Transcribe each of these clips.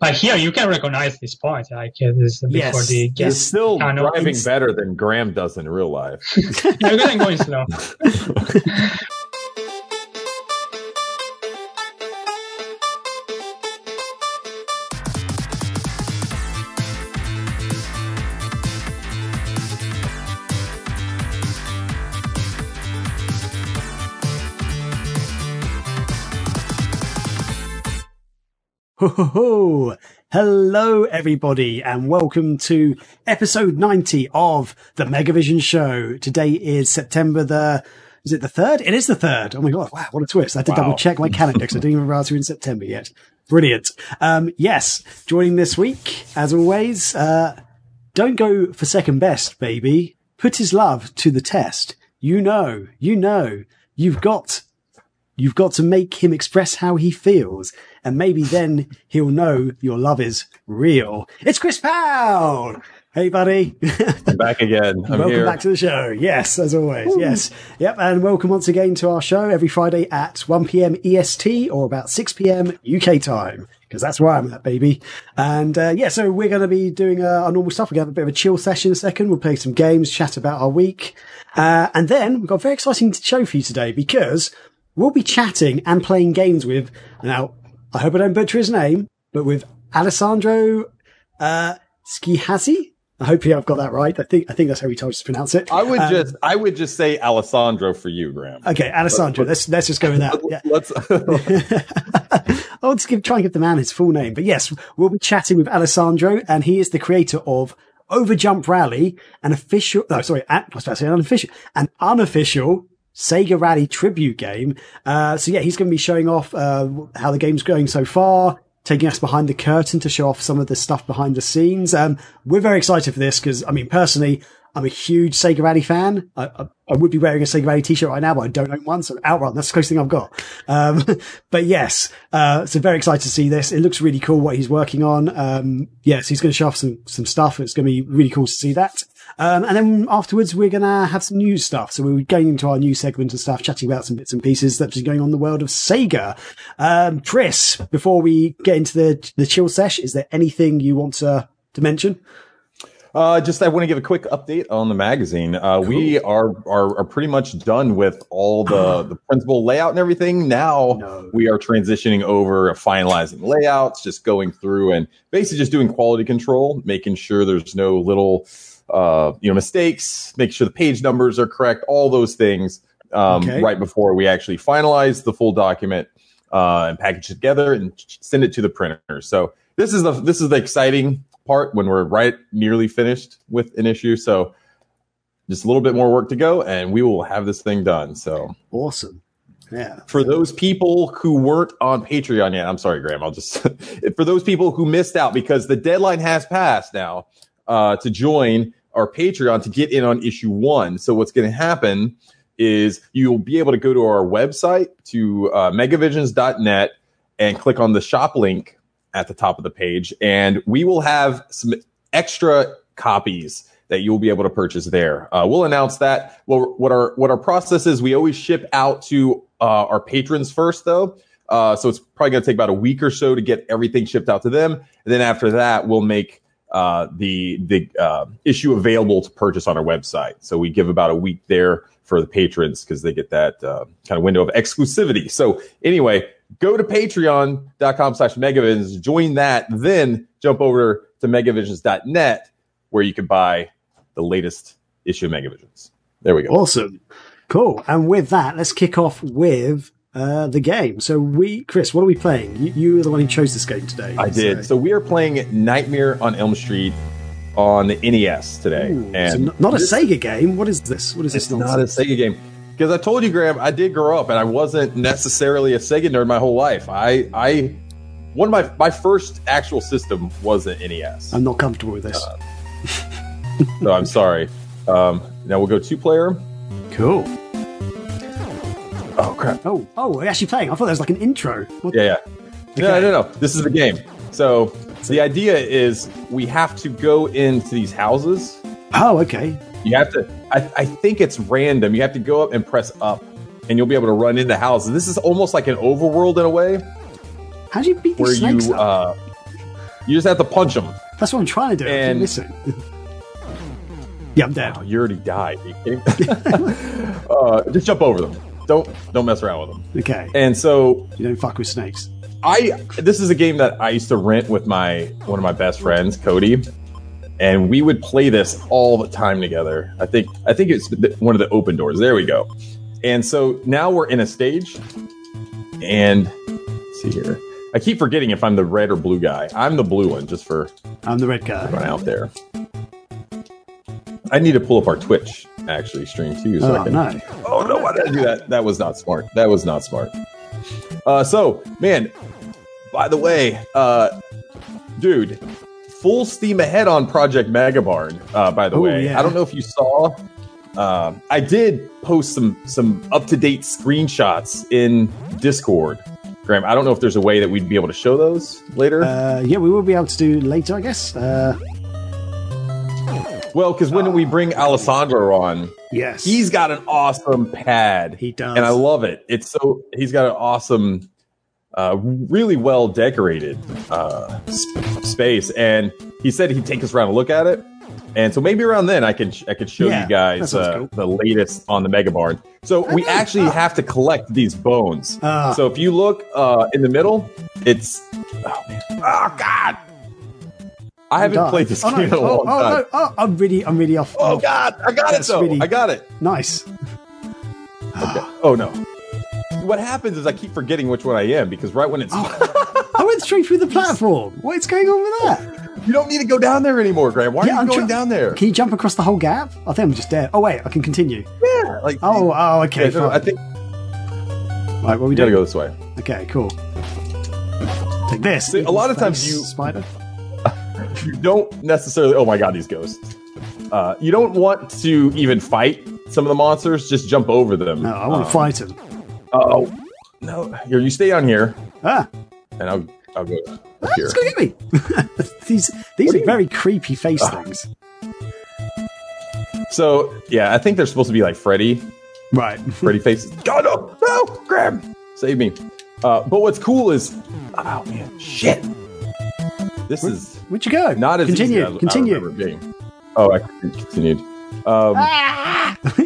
But here you can recognize this point, like uh, this before Yes, the yes. It's still kind of- driving it's- better than Graham does in real life. I'm going going slow. Ho, ho, ho. Hello, everybody, and welcome to episode 90 of the Megavision Show. Today is September the, is it the third? It is the third. Oh my God. Wow. What a twist. I had to Wow. double check my calendar because I didn't even realize we were in September yet. Brilliant. Um, yes, joining this week, as always, uh, don't go for second best, baby. Put his love to the test. You know, you know, you've got You've got to make him express how he feels, and maybe then he'll know your love is real. It's Chris Powell! Hey, buddy. I'm back again. I'm welcome here. back to the show. Yes, as always. Yes. Yep. And welcome once again to our show every Friday at 1 p.m. EST or about 6 p.m. UK time. Because that's where I'm at, baby. And, uh, yeah, so we're going to be doing uh, our normal stuff. We're going to have a bit of a chill session in a second. We'll play some games, chat about our week. Uh, and then we've got a very exciting show for you today because we'll be chatting and playing games with, now, I hope I don't butcher his name, but with Alessandro, uh, Skihazi. I hope I've got that right. I think, I think that's how he told us to pronounce it. I would Um, just, I would just say Alessandro for you, Graham. Okay, Alessandro. Let's let's just go with that. Yeah. Let's. I'll just give, try and give the man his full name. But yes, we'll be chatting with Alessandro, and he is the creator of Overjump Rally, an official. No, sorry, an- I was about to say an unofficial, an unofficial Sega Rally tribute game. Uh, so yeah, he's going to be showing off uh, how the game's going so far. Taking us behind the curtain to show off some of the stuff behind the scenes. Um, we're very excited for this because, I mean, personally, I'm a huge Sega Rally fan. I, I, I would be wearing a Sega Rally t-shirt right now, but I don't own one. So Outrun, that's the closest thing I've got. Um, but yes, uh, so very excited to see this. It looks really cool what he's working on. Um, yes, he's going to show off some, some stuff. It's going to be really cool to see that. Um, and then afterwards, we're going to have some news stuff. So we're going into our news segment and stuff, chatting about some bits and pieces that's been going on in the world of Sega. Um, Chris, before we get into the, the chill sesh, is there anything you want to, to mention? Uh, just I want to give a quick update on the magazine. Uh, We are, are are pretty much done with all the the principal layout and everything. Now No. we are transitioning over, finalizing layouts, just going through and basically just doing quality control, making sure there's no little uh, you know mistakes, make sure the page numbers are correct, all those things. Um, Okay. Right before we actually finalize the full document uh, and package it together and send it to the printer. So this is the this is the exciting part when we're right nearly finished with an issue. So just a little bit more work to go, and we will have this thing done. So Awesome. Yeah. for those people who weren't on Patreon yet, I'm sorry, Graham. I'll just for those people who missed out because the deadline has passed now uh, to join our Patreon to get in on issue one. So what's going to happen is you'll be able to go to our website to uh, megavisions.net and click on the shop link at the top of the page, and we will have some extra copies that you'll be able to purchase there. Uh, we'll announce that. Well, what our what our process is, we always ship out to uh, our patrons first, though. Uh, so it's probably going to take about a week or so to get everything shipped out to them. And then after that, we'll make uh, the the uh, issue available to purchase on our website. So we give about a week there for the patrons because they get that uh, kind of window of exclusivity. So anyway, go to patreon.com slash megavisions, join that, then jump over to megavisions.net where you can buy the latest issue of Megavisions. There we go. Awesome. Cool. And with that, let's kick off with uh, the game. So we, Chris, what are we playing? You, you were the one who chose this game today. I did. So we are playing Nightmare on Elm Street on the NES today. Ooh, and so n- not a this- Sega game. What is this? What is It's this not a? Sega game. Because I told you, Graham, I did grow up and I wasn't necessarily a Sega nerd my whole life. I, I, one of my, my first actual system was an NES. I'm not comfortable with this. so I'm sorry. Um, now we'll go two player. cool. Oh, crap. Oh, oh, we're actually playing. I thought that was like an intro. What- Yeah, yeah. No, Okay. no, no. This is the game. So the idea is we have to go into these houses. Oh, okay. You have to. I, I think it's random. You have to go up and press up, and you'll be able to run into houses. This is almost like an overworld in a way, How do you beat these snakes you. up? Uh, You just have to punch them. That's what I'm trying to do. I And- missing. yeah, I'm dead. Oh, you already died. You uh, just jump over them. Don't don't mess around with them. Okay. And so You don't fuck with snakes. I this is a game that I used to rent with my one of my best friends, Cody, and we would play this all the time together. I think I think it's one of the open doors. There we go. And so now we're in a stage, and let's see here. I keep forgetting if I'm the red or blue guy. I'm the blue one, just for I'm the red guy. run out there. I need to pull up our Twitch actually stream too, so I Oh, can no. Oh no, why did I do that? That was not smart. That was not smart. Uh, so, man, by the way, uh, dude, full steam ahead on Project Megabarn. Uh, by the Oh, way, yeah. I don't know if you saw. Uh, I did post some some up to date screenshots in Discord. Graham, I don't know if there's a way that we'd be able to show those later. Uh, yeah, we will be able to do later, I guess. Uh, well, because when we bring Alessandro on, yes. he's got an awesome pad. He does. and I love it. It's so he's got an awesome, uh, really well decorated uh, sp- space, and he said he'd take us around and look at it. And so maybe around then I could I could show Yeah, you guys uh, cool. the latest on the Mega Barn. So we actually have to collect these bones. Ah. So if you look uh, in the middle, it's oh man, oh god. I haven't played this oh, game no. in a oh, long oh, time. no. oh, I'm really, I'm really off. Oh god, I got That's it though. really- I got it. Nice. Okay. Oh no. What happens is I keep forgetting which one I am because right when it's oh. I went straight through the platform. What's going on with that? you don't need to go down there anymore, Graham. Why are you I'm going down there? Can you jump across the whole gap? I think I'm just dead. Oh wait, I can continue. Yeah, like Oh, oh, okay. yeah, no. I think right, what we we gotta go this way. Okay, cool. Take this. See, a lot of times you- spider. You don't necessarily. Oh my god, these ghosts. Uh, you don't want to even fight some of the monsters. Just jump over them. No, I want to Um, fight them. Oh no! Here, you stay on here, Ah, and I'll I'll go ah, here. it's gonna get me. these these What are very creepy face Ah. things. So yeah, I think they're supposed to be like Freddy, Right. Freddy faces. God no, no, Graham, save me. Uh, but what's cool is, oh man, shit. This is Where'd you go? not as continue. as I continue. being. Oh, I continued. Um, Ah!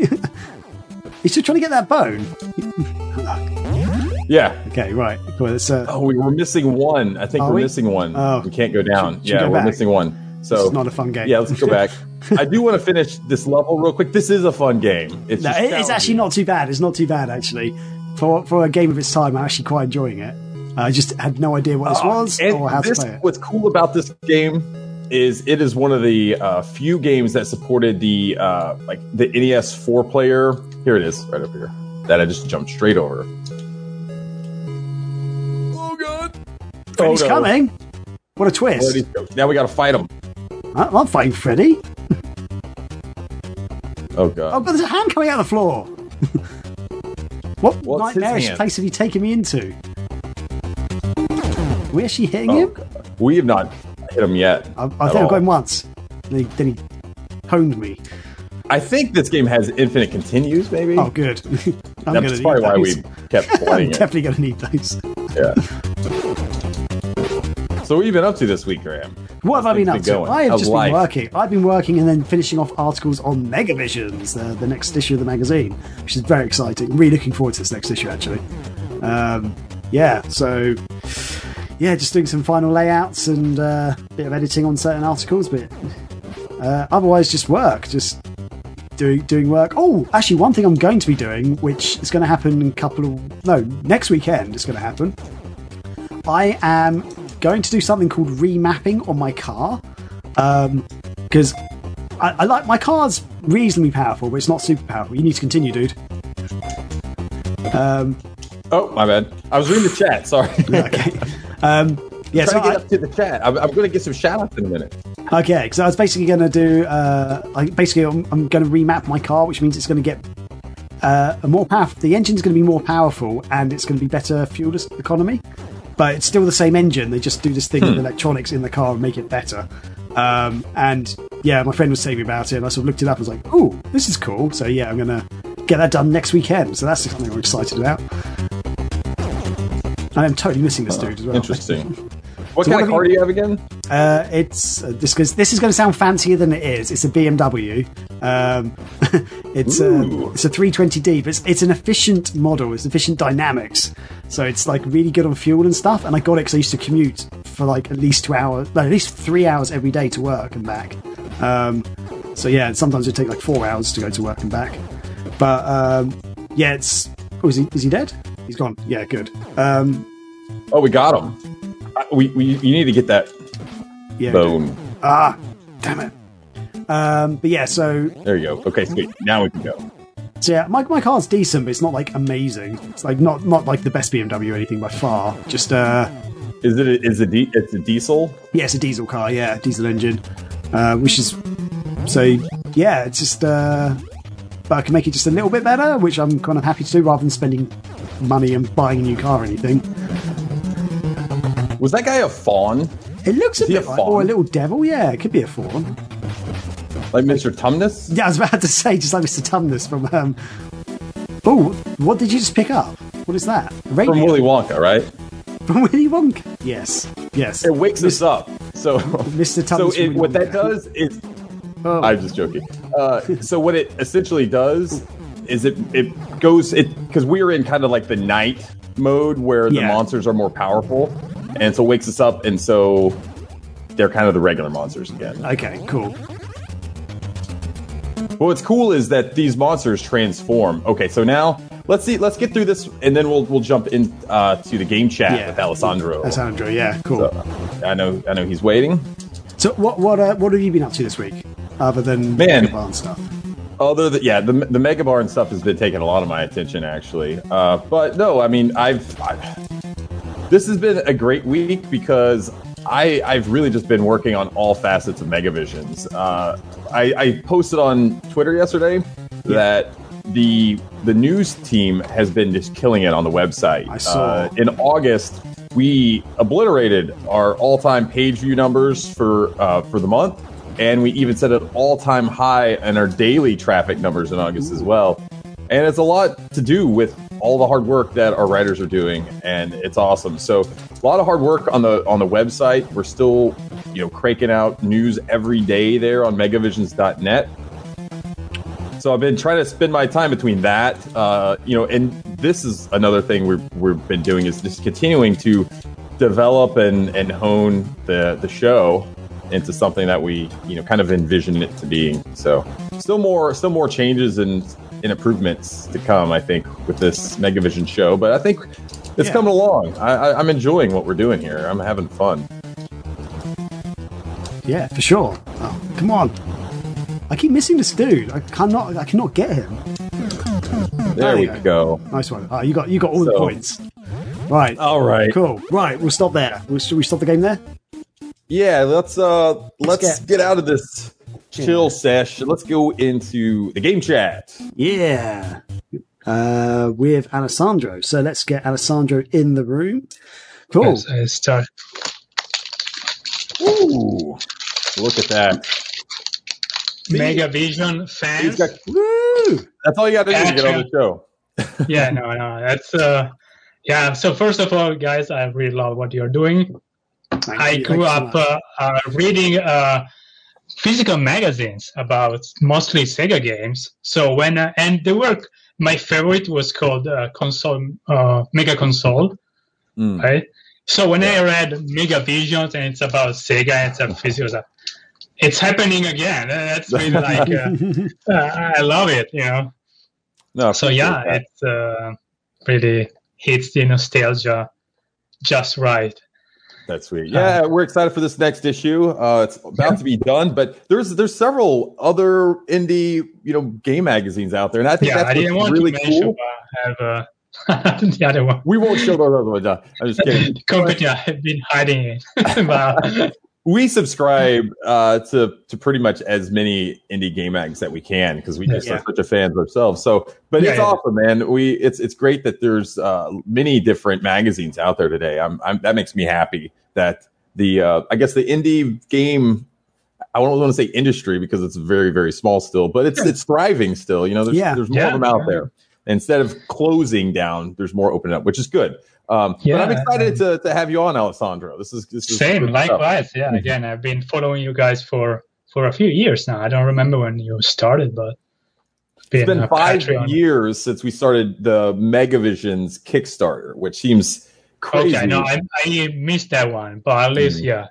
He's still trying to get that bone. yeah. Okay, right. Uh, Oh, we were missing one. I think we're we? missing one. Oh. We can't go down. Should- should yeah, we're back? missing one. So is not a fun game. yeah, let's go back. I do want to finish this level real quick. This is a fun game. It's No, it's actually not too bad. It's not too bad actually. For for a game of its time, I'm actually quite enjoying it. I just had no idea what this was And or how this, to play it. What's cool about this game is it is one of the uh, few games that supported the uh, like the NES four player. Here it is, right up here. That I just jumped straight over. Oh god! Freddy's oh, no. coming. What a twist! Now we got to fight him. I- I'm fighting Freddy. Oh god! Oh, but there's a hand coming out of the floor. what What's nightmarish place have you taken me into? We actually hitting Oh, him? God. We have not hit him yet. I, I think I've got him once. Then he, then he honed me. I think this game has infinite continues, maybe. Oh, good. I'm That's probably why we kept playing it. definitely going to need those. Yeah. So what have you been up to this week, Graham? What have I been up to? going? I have How's just life? been working. I've been working and then finishing off articles on Megavisions, uh, the next issue of the magazine, which is very exciting. I'm Really looking forward to this next issue, actually. Um, yeah, so yeah, just doing some final layouts and uh, a bit of editing on certain articles, but uh, otherwise just work, just doing doing work. Oh, actually, one thing I'm going to be doing, which is going to happen in a couple of no next weekend, is going to happen. I am going to do something called remapping on my car because I, I like my car's reasonably powerful, but it's not super powerful. You need to continue, dude. Um, Oh, my bad. I was reading the chat. Sorry. okay. Um, yeah, so I, up to the chat. I'm, I'm going to get some shout outs in a minute. Okay, because I was basically going to do, uh, like basically, I'm, I'm going to remap my car, which means it's going to get uh, a more powerful. The engine's going to be more powerful, and it's going to be better fuel economy. But it's still the same engine. They just do this thing with electronics in the car and make it better. Um, and yeah, my friend was saying about it, and I sort of looked it up. and was like, "Oh, this is cool." So yeah, I'm going to get that done next weekend. So that's something I'm excited about. I am totally missing this dude as well. Interesting. What So kind of car you- do you have again? Uh, it's uh, this because this is going to sound fancier than it is. It's a BMW. Um, it's a Ooh. it's a 320D, but it's, it's an efficient model. It's efficient dynamics, so it's like really good on fuel and stuff. And I got it because I used to commute for like at least two hours, no, at least three hours every day to work and back. Um, so yeah, sometimes it take like four hours to go to work and back. But um, yeah, it's oh, is he is he dead? He's gone. Yeah, good. Um, Oh, we got him. I- We, we you need to get that yeah, bone. Ah, damn it. Um, but yeah, so There you go. Okay, sweet. Now we can go. So yeah, my, my car's decent, but it's not like amazing. It's like not not like the best BMW or anything by far. Just uh, Is it? A, is it? di- It's a diesel. yeah, it's a diesel car. Yeah, diesel engine, uh, which is so yeah, it's just uh, but I can make it just a little bit better, which I'm kind of happy to do rather than spending money and buying a new car or anything. Was that guy a fawn? It looks a Is a bit like or a little devil. Yeah, it could be a fawn. Like Mr. Tumnus? Yeah, I was about to say just like Mr. Tumnus from um. Oh, what did you just pick up? What is that? A radio? From Willy Wonka, right? From Willy Wonka. Yes, yes. It wakes us up. So, Mr. so Tumnus it, from what that does is, Oh. I'm just joking. Uh, so what it essentially does is it it goes it because we're in kind of like the night mode where the Yeah. monsters are more powerful, and so it wakes us up, and so they're kind of the regular monsters again. Okay, cool. But what's cool is that these monsters transform. Okay, so now let's see. Let's get through this, and then we'll we'll jump in uh, to the game chat Yeah. with Alessandro. Alessandro, yeah, cool. So, I know I know he's waiting. So what what uh, what have you been up to this week, other than Man. Megabarn and stuff? Other than yeah, the the Mega Barn and stuff has been taking a lot of my attention actually. Uh, but no, I mean I've, I've this has been a great week because I I've really just been working on all facets of Megavisions. Uh, I, I posted on Twitter yesterday that the the news team has been just killing it on the website. I saw. Uh, in August. We obliterated our all-time page view numbers for uh, for the month, and we even set an all-time high in our daily traffic numbers in August as well. And it's a lot to do with all the hard work that our writers are doing, and it's awesome. So a lot of hard work on the on the website. We're still, you know, cranking out news every day there on Megavisions.net. So I've been trying to spend my time between that, uh, you know, and this is another thing we've we've been doing is just continuing to develop and and hone the the show into something that we you know kind of envision it to being. So still more still more changes and, and improvements to come, I think, with this Megavision show. But I think it's Yeah. coming along. I, I, I'm enjoying what we're doing here. I'm having fun. Yeah, for sure. Oh, come on. I keep missing this dude. I cannot. I cannot get him. There we you go. Nice one. Oh, you got you got all the points. Right. All right. Cool. Right. We'll stop there. Should we stop the game there? Yeah, let's uh let's, get- get, out of this chill sesh. Let's go into the game chat. Yeah. Uh, with Alessandro. So let's get Alessandro in the room. Cool. Yes, I start. Ooh, look at that. Mega Vision He's fans. got- Woo! that's all you got to do to get on the show. yeah, no, no, that's uh, yeah. So first of all, guys, I really love what you're doing. Thank I grew Thank up uh, uh, reading uh, physical magazines about mostly Sega games. So when uh, and the work, my favorite was called uh, console, uh, Mega Console, Mm. right? So when I read Mega Visions and it's about Sega, it's a physical stuff. It's happening again. That's really like uh, uh, I love it, you know. No, So yeah, that. it uh, really hits the nostalgia just right. That's sweet. Yeah, we're excited for this next issue. Uh, it's about to be done, but there's there's several other indie you know game magazines out there, and I think Yeah, that's I didn't want really to cool. uh, have uh, the other one. We won't show those other ones. I'm just kidding. The company I've been hiding it. we subscribe uh, to to pretty much as many indie game mags that we can because we just Yeah. are such a fans ourselves. So, but Yeah, it's yeah. awesome, man. We it's it's great that there's uh, many different magazines out there today. I'm, I'm that makes me happy that the uh, I guess the indie game. I don't want to say industry because it's very very small still, but it's it's thriving still. You know, there's there's more of them out there. Instead of closing down, there's more opening up, which is good. Um, Yeah, but I'm excited and- to, to have you on, Alessandro. This is this is Same, good stuff. likewise. Yeah, Mhm. again, I've been following you guys for for a few years now. I don't remember when you started, but It's been a five Patreon. years since we started the Megavisions Kickstarter, which seems crazy. Okay, no, I, I missed that one, but at least Mhm. yeah,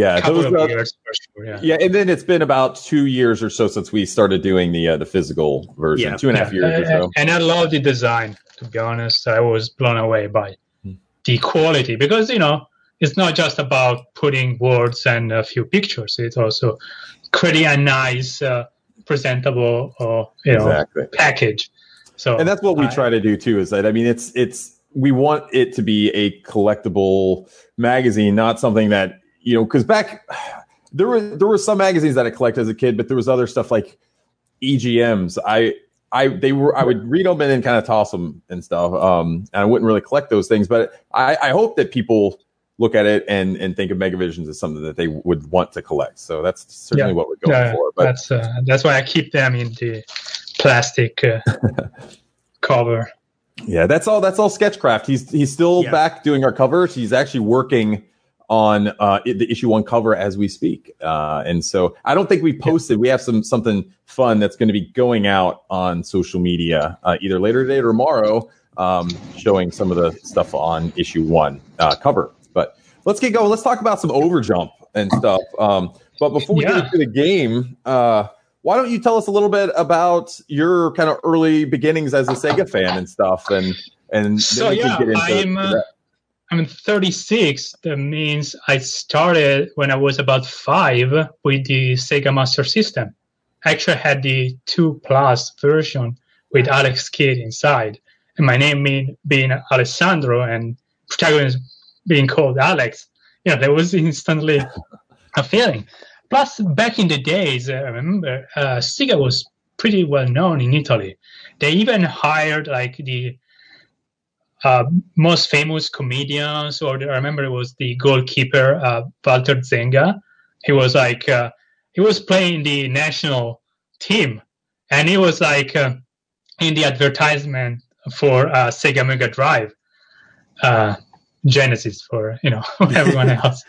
yeah, a couple those, uh, years for sure. Yeah. yeah, and then it's been about two years or so since we started doing the uh, the physical version. Yeah. two and a half years or so. And I love the design. To be honest, I was blown away by Hmm. the quality because you know it's not just about putting words and a few pictures. It's also creating a nice, uh, presentable, uh, you know, Exactly. package. So and that's what we I- try to do too is that i mean it's it's we want it to be a collectible magazine not something that you know because back there were there were some magazines that i collected as a kid but there was other stuff like egms i i they were i would read them and then kind of toss them and stuff um and i wouldn't really collect those things but i i hope that people look at it and and think of megavisions as something that they would want to collect so that's certainly Yeah. what we're going Yeah, for but that's uh, that's why I keep them in the plastic uh, cover. Yeah, that's all. That's all Sketchcraft. He's he's still Yeah. back doing our covers. He's actually working on uh, the issue one cover as we speak. Uh, and so I don't think we posted. We have some something fun that's going to be going out on social media uh, either later today or tomorrow, um, showing some of the stuff on issue one uh, cover. But let's get going. Let's talk about some overjump and stuff. Um, but before we Yeah. get into the game, uh, why don't you tell us a little bit about your kind of early beginnings as a Sega fan and stuff, and and then So, we can yeah, get into I'm, to uh, that. I'm 36. That means I started when I was about five with the Sega Master System. I actually had the two plus version with Alex Kidd inside, and my name mean, being Alessandro and protagonist being called Alex. You know, there was instantly a feeling. Plus, back in the days, I remember uh, Sega was pretty well known in Italy. They even hired like the uh, most famous comedians, or the, I remember it was the goalkeeper uh, Walter Zenga. He was like uh, he was playing the national team, and he was like uh, in the advertisement for uh, Sega Mega Drive, uh, Genesis for you know everyone else.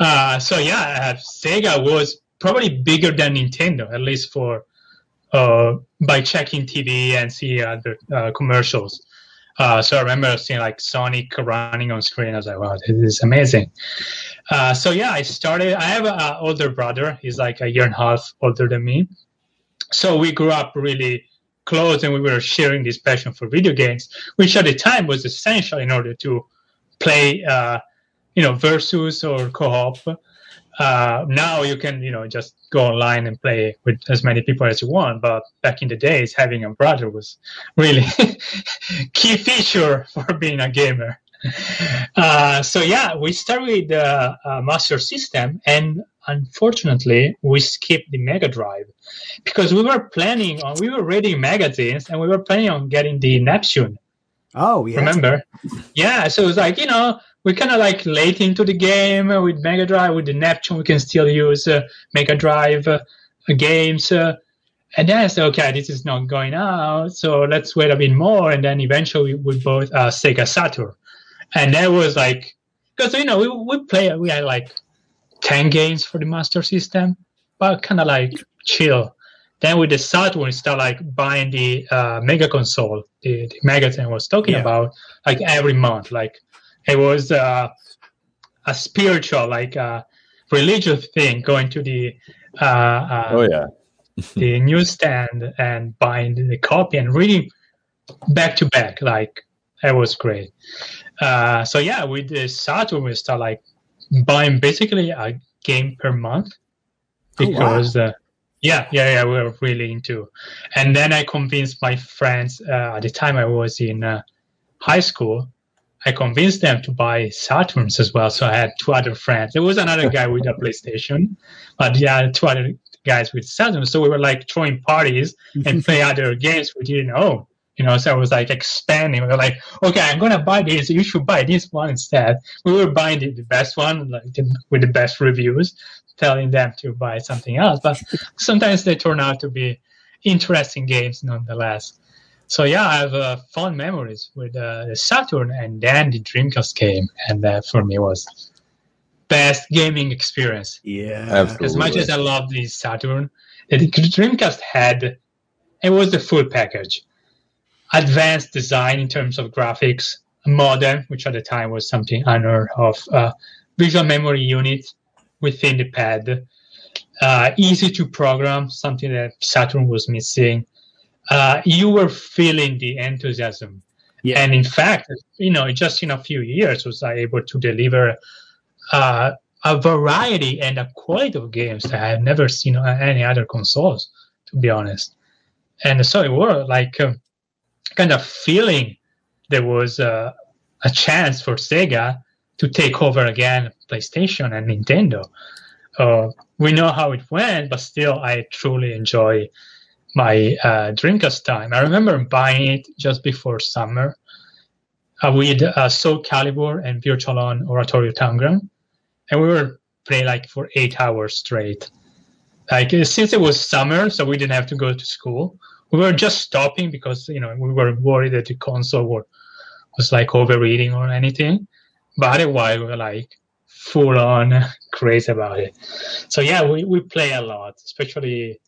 uh, so yeah, uh, Sega was probably bigger than Nintendo, at least for uh, by checking TV and see other uh, commercials. Uh, so I remember seeing like Sonic running on screen. I was like, wow, this is amazing. Uh, so yeah, I started. I have an older brother. He's like a year and a half older than me. So we grew up really close, and we were sharing this passion for video games, which at the time was essential in order to play, uh, you know, versus or co-op. Uh, now you can, you know, just go online and play with as many people as you want. But back in the days, having a brother was really key feature for being a gamer. Uh, so yeah, we started with the uh, Master System, and unfortunately, we skipped the Mega Drive because we were planning on we were reading magazines and we were planning on getting the Neptune. Oh, yeah. Remember? Yeah, so it was like you know we're kind of like late into the game with Mega Drive with the Neptune. We can still use uh, Mega Drive uh, games. Uh, and then I said, okay, this is not going out, so let's wait a bit more. And then eventually we bought uh, Sega Saturn, and that was like, because you know we we play we had like ten games for the Master System, but kind of like chill. Then with the Saturn, we start like buying the uh, Mega Console, the, the magazine I was talking Yeah. about, like every month. Like it was uh, a spiritual, like uh, religious thing, going to the uh, uh, Oh yeah, the newsstand and buying the copy and reading back to back. Like it was great. Uh, so yeah, with the Saturn, we start like buying basically a game per month Oh, wow. because uh, yeah, yeah, yeah, we were really into. And then I convinced my friends uh, at the time I was in uh, high school. I convinced them to buy Saturns as well. So I had two other friends. There was another guy with a PlayStation, but yeah, two other guys with Saturn. So we were like throwing parties and play other games we didn't own. You know, so I was like expanding. We were like, okay, I'm gonna buy this. You should buy this one instead. We were buying the, the best one, like the, with the best reviews, telling them to buy something else. But sometimes they turn out to be interesting games nonetheless. So yeah, I have uh, fond memories with uh, the Saturn, and then the Dreamcast came, and that for me was best gaming experience. Yeah. Absolutely. As much as I love the Saturn, the Dreamcast had it was the full package. Advanced design in terms of graphics, modem, which at the time was something unheard of, uh, visual memory unit within the pad, uh, easy to program, something that Saturn was missing. Uh, you were feeling the enthusiasm. Yeah. And in fact, you know, just in a few years was I able to deliver uh, a variety and a quality of games that I have never seen on any other consoles, to be honest. And so it was like um, kind of feeling there was uh, a chance for Sega to take over again PlayStation and Nintendo. Uh, we know how it went, but still, I truly enjoy my uh, Dreamcast time. I remember buying it just before summer uh, with uh, Soul Calibur and Virtual On Oratorio Tangram, and we were playing like for eight hours straight. Like since it was summer, so we didn't have to go to school. We were just stopping because you know we were worried that the console were, was like overeating or anything. But otherwise, we were like full on crazy about it. So yeah, we, we play a lot, especially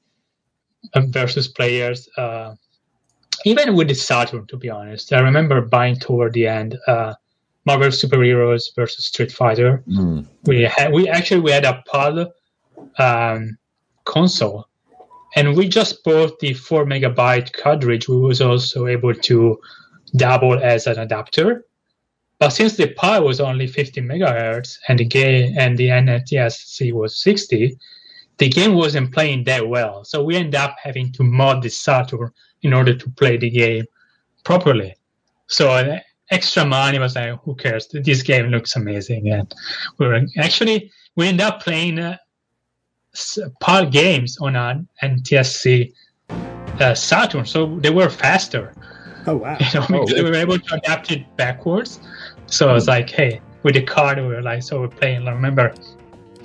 versus players. Uh, even with the Saturn, to be honest, I remember buying toward the end uh, Marvel Superheroes versus Street Fighter. Mm. We had we actually we had a PAL um, console, and we just bought the four megabyte cartridge. We was also able to double as an adapter. But since the Pi was only 50 megahertz and the game and the NTSC was 60, the game wasn't playing that well. So we end up having to mod the Saturn in order to play the game properly. So uh, extra money was like, who cares? This game looks amazing, and we were actually we end up playing uh, PAL games on an NTSC uh, Saturn, so they were faster. Oh wow! You know, Oh, because we were able to adapt it backwards. So I was like, hey, with the card, we were like, so we're playing. I remember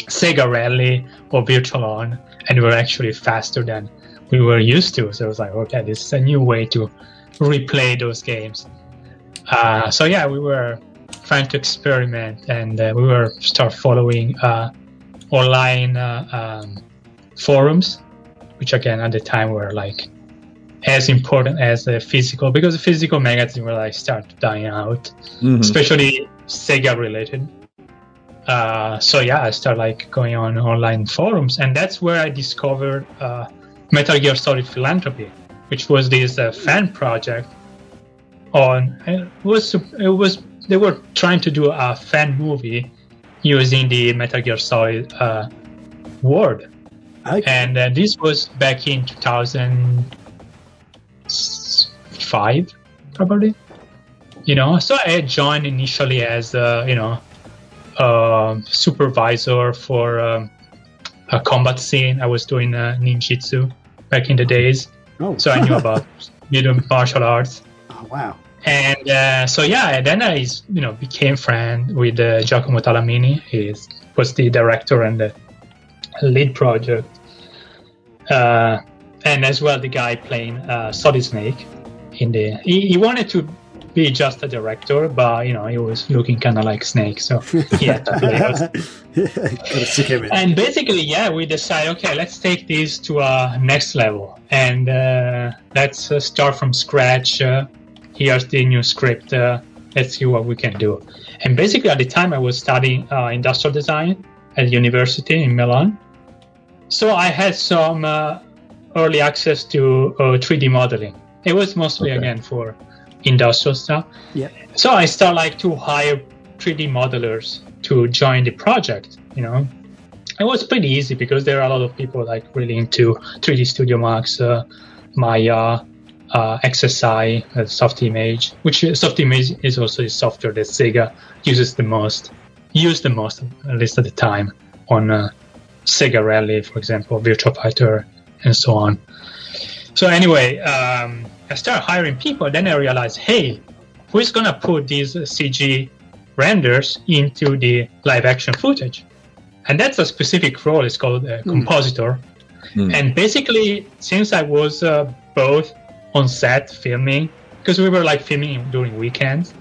Sega Rally or Virtual On, and we were actually faster than we were used to. So I was like, okay, this is a new way to replay those games. Uh, so yeah, we were trying to experiment, and uh, we were start following uh, online uh, um, forums, which again at the time were like as important as the physical because the physical magazines were like start dying out, Mhm. especially Sega related. Uh, so yeah, I started like going on online forums, and that's where I discovered uh, Metal Gear Solid Philanthropy, which was this uh, fan project. On it was it was they were trying to do a fan movie using the Metal Gear Solid uh, world, Okay. and uh, this was back in 2005 probably you know so i joined initially as a you know supervisor for um, a combat scene i was doing uh, ninjutsu back in the days oh, so i knew about you know martial arts oh wow. and uh, so yeah, and then I you know became friend with uh, Giacomo Talamini. He was the director and the lead project, uh, and as well the guy playing uh, Solid Snake. In the he, he wanted to be just a director, but you know he was looking kind of like Snake, so he had to play us. Got a sick image. And basically, yeah, we decided, okay, let's take this to a next level, and uh, let's uh, start from scratch. Uh, here's the new script. Uh, let's see what we can do. And basically, at the time, I was studying uh, industrial design at university in Milan, so I had some uh, early access to uh, 3D modeling. It was mostly Okay. again for industrial stuff. Yeah. So I start like to hire 3D modelers to join the project. You know, it was pretty easy because there are a lot of people like really into 3D Studio Max, uh, Maya, uh, XSI, uh, Soft Image, which Soft Image is also the software that Sega uses the most, used the most at least at the time on uh, Sega Rally, for example, Virtua Fighter, and so on. So anyway, um, I started hiring people. Then I realized, hey, who's gonna put these CG renders into the live action footage? And that's a specific role. It's called a compositor. Hmm. And basically, since I was uh, both on set filming because we were like filming during weekends.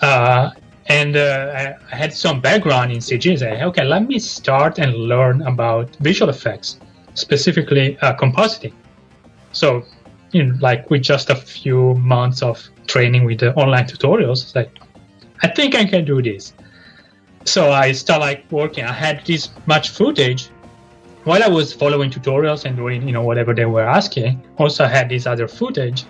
Uh, and uh, I, I had some background in CG. So, okay, let me start and learn about visual effects, specifically uh, compositing. So, like with just a few months of training with the online tutorials, it's like, I think I can do this. So I started like working. I had this much footage while I was following tutorials and doing, you know, whatever they were asking. Also, had this other footage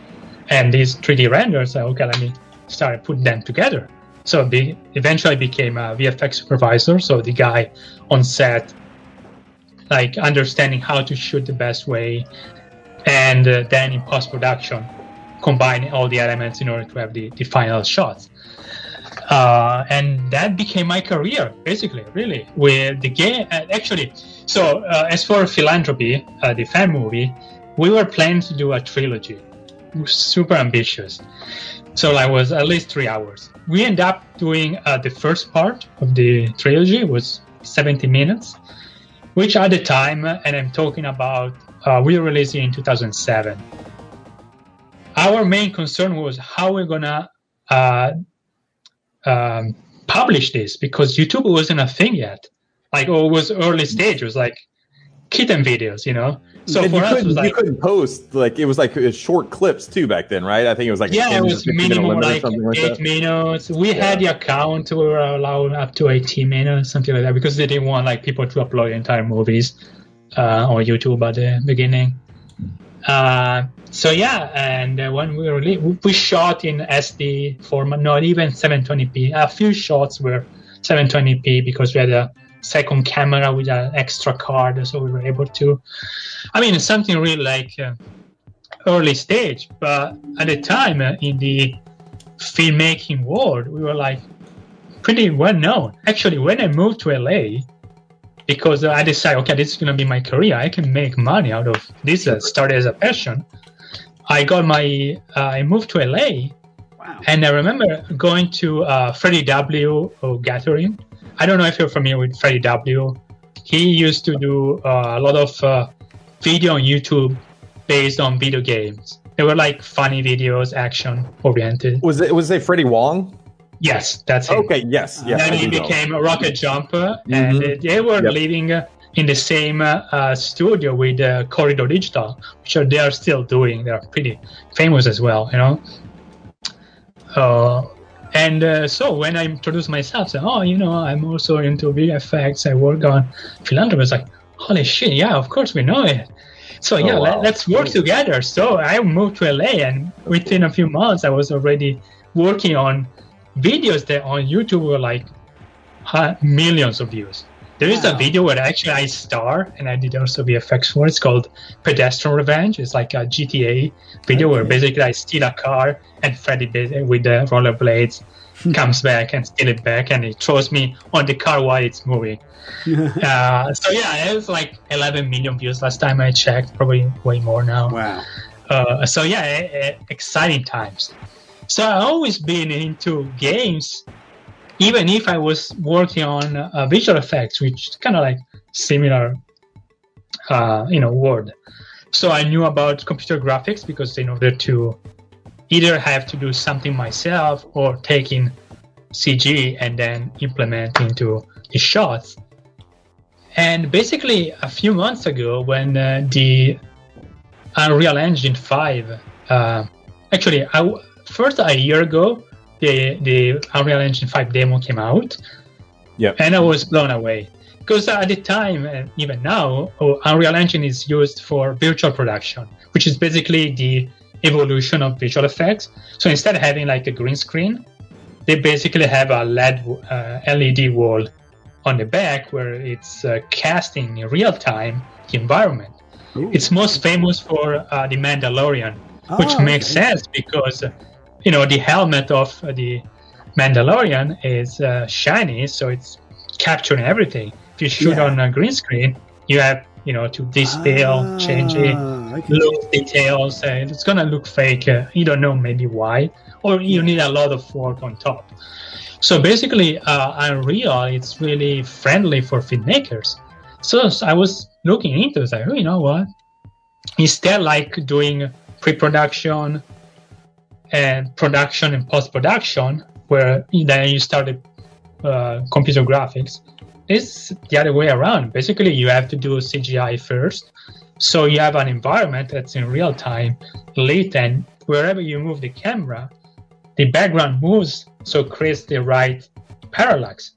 and these 3D renders. So, okay, let me start putting them together. So be, eventually became a VFX supervisor. So the guy on set, like understanding how to shoot the best way, and uh, then in post production, combining all the elements in order to have the, the final shots. Uh, and that became my career, basically, really, with the game. Uh, actually, so uh, as for philanthropy, uh, the fan movie, we were planning to do a trilogy, super ambitious. So I was at least three hours. We ended up doing uh, the first part of the trilogy was 70 minutes, which at the time, and I'm talking about, uh, we released it in 2007. Our main concern was how we're gonna uh, um, publish this because YouTube wasn't a thing yet. Like, it was early stage. It was like kitten videos, you know. So and for us, was like, you couldn't post like it was like short clips too back then, right? I think it was like yeah, it was minimum like, like eight that. minutes. We yeah. had the account; we were allowed up to eighteen minutes, something like that, because they didn't want like people to upload entire movies uh, on YouTube at the beginning. Uh, so yeah, and uh, when we really we shot in SD format, not even 720p. A few shots were 720p because we had a second camera with an extra card, so we were able to. I mean, something really like uh, early stage, but at the time uh, in the filmmaking world, we were like pretty well known. Actually, when I moved to LA, because I decided, okay, this is going to be my career. I can make money out of this. Uh, started as a passion. I got my, uh, I moved to LA, wow. and I remember going to uh, Freddie W. gathering I don't know if you're familiar with Freddie W. He used to do uh, a lot of uh, video on YouTube based on video games. They were like funny videos, action oriented. Was it was it Freddie Wong? Yes, that's it. Okay, yes, yes. Then he became know. a rocket jumper, mm-hmm. and they were yep. living uh, in the same uh, studio with uh, Corridor Digital, which are, they are still doing. They are pretty famous as well, you know. Uh, and uh, so when I introduced myself, said, "Oh, you know, I'm also into VFX. I work on philanthropy." It's like, holy shit, yeah, of course we know it. So oh, yeah, wow. let, us work together. So I moved to LA, and within a few months, I was already working on videos that on YouTube were like millions of views. There is wow. a video where actually I star, and I did also VFX for. It's called Pedestrian Revenge. It's like a GTA video okay. where basically I steal a car, and Freddy with the rollerblades hmm. comes back and steal it back, and he throws me on the car while it's moving. uh, so yeah, it was like 11 million views last time I checked. Probably way more now. Wow. Uh, so yeah, exciting times. So I've always been into games even if I was working on uh, visual effects, which kind of like similar, uh, you know, word. So I knew about computer graphics because in order to either have to do something myself or taking CG and then implement into the shots. And basically, a few months ago, when uh, the Unreal Engine 5, uh, actually, I, first a year ago, the the Unreal Engine 5 demo came out. Yeah. And I was blown away. Because at the time, and even now, oh, Unreal Engine is used for virtual production, which is basically the evolution of visual effects. So instead of having like a green screen, they basically have a LED uh, LED wall on the back where it's uh, casting in real time the environment. Ooh. It's most famous for uh, the Mandalorian, which oh, makes okay. sense because you know the helmet of the Mandalorian is uh, shiny, so it's capturing everything. If you shoot yeah. on a green screen, you have you know to despill, ah, change it, look details. Uh, it's gonna look fake. Uh, you don't know maybe why, or you need a lot of work on top. So basically, uh, Unreal it's really friendly for filmmakers. So I was looking into it, like, oh, you know what? Instead, like doing pre-production and production and post-production, where then you started uh, computer graphics. It's the other way around. Basically, you have to do CGI first, so you have an environment that's in real time lit, and wherever you move the camera, the background moves, so it creates the right parallax,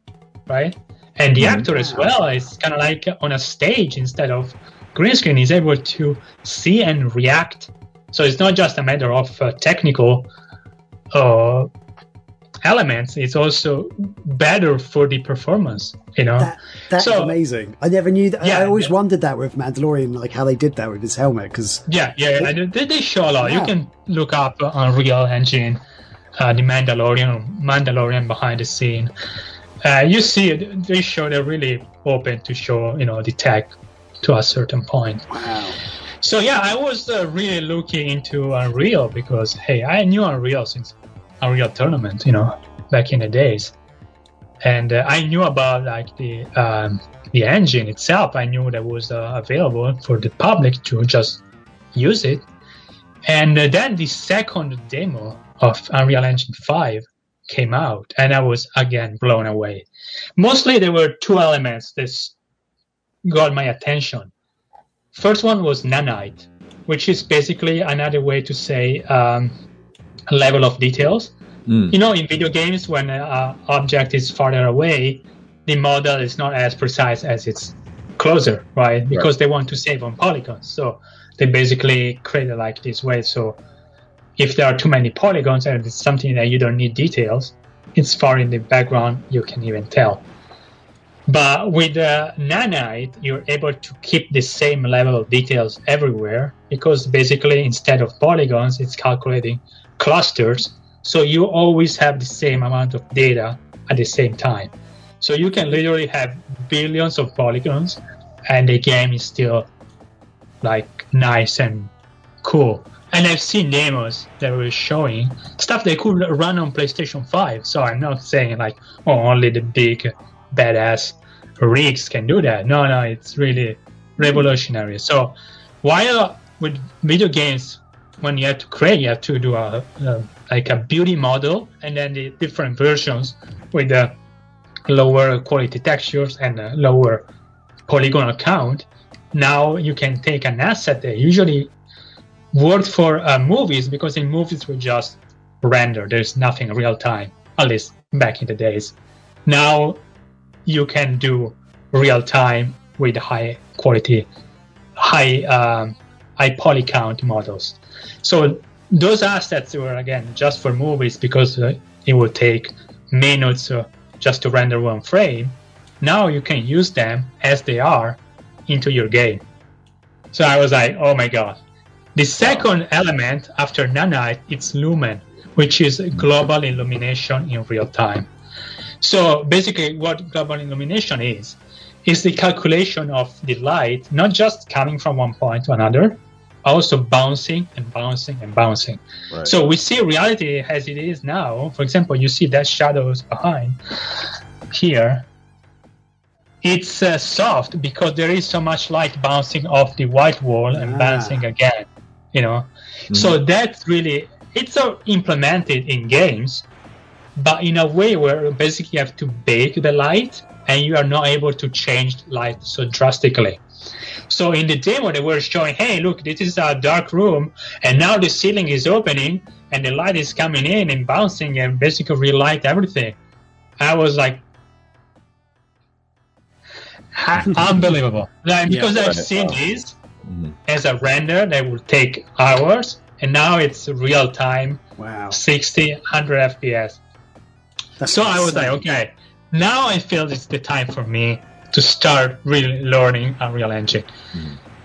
right? And the actor as well is kind of like on a stage instead of green screen. He's able to see and react. So it's not just a matter of uh, technical uh, elements. It's also better for the performance. You know, That, that's So- amazing. I never knew that. Yeah, I always yeah. wondered that with Mandalorian, like how they did that with his helmet. Because Yeah, yeah, I do- they, they show a lot. Yeah. You can look up on Unreal Engine, uh, the Mandalorian, Mandalorian behind the scene. Uh, you see, it, they show they're really open to show, you know, the tech to a certain point. wow, So yeah, I was uh, really looking into Unreal because hey, I knew Unreal since Unreal Tournament, you know, back in the days, and uh, I knew about like the um, the engine itself. I knew that was uh, available for the public to just use it, and uh, then the second demo of Unreal Engine Five came out, and I was again blown away. Mostly, there were two elements that got my attention. First one was nanite, which is basically another way to say um, level of details. Mm. You know, in video games, when an object is farther away, the model is not as precise as it's closer, right? Because they want to save on polygons. So they basically create it like this way. So if there are too many polygons and it's something that you don't need details, it's far in the background, you can even tell. But with uh, nanite, you're able to keep the same level of details everywhere because basically instead of polygons, it's calculating clusters. So you always have the same amount of data at the same time. So you can literally have billions of polygons and the game is still like nice and cool. And I've seen demos that were showing stuff they could run on PlayStation 5. So I'm not saying like, oh, only the big badass rigs can do that. No, no, it's really revolutionary. So while with video games, when you have to create, you have to do a, a like a beauty model and then the different versions with the lower quality textures and lower polygonal count. Now you can take an asset that usually worked for uh, movies because in movies we just render. There's nothing real time, at least back in the days. Now you can do real time with high quality, high um, high poly count models. So those assets were again just for movies because uh, it would take minutes uh, just to render one frame. Now you can use them as they are into your game. So I was like, oh my god. The second element after nanite it's lumen, which is global illumination in real time. So basically, what global illumination is, is the calculation of the light not just coming from one point to another, also bouncing and bouncing and bouncing. Right. So we see reality as it is now. For example, you see that shadows behind here. It's uh, soft because there is so much light bouncing off the white wall and Ah. bouncing again. You know, so that's really it's uh, implemented in games, but in a way where basically you have to bake the light and you are not able to change light so drastically. So in the demo, they were showing, hey, look, this is a dark room, and now the ceiling is opening, and the light is coming in and bouncing, and basically relight everything. I was like, unbelievable. Like, because I've right. seen Wow. this Mhm. as a render that would take hours, and now it's real time, wow. 60, 100 FPS. That's So I was insane. like, okay, now I feel it's the time for me to start really learning Unreal Engine.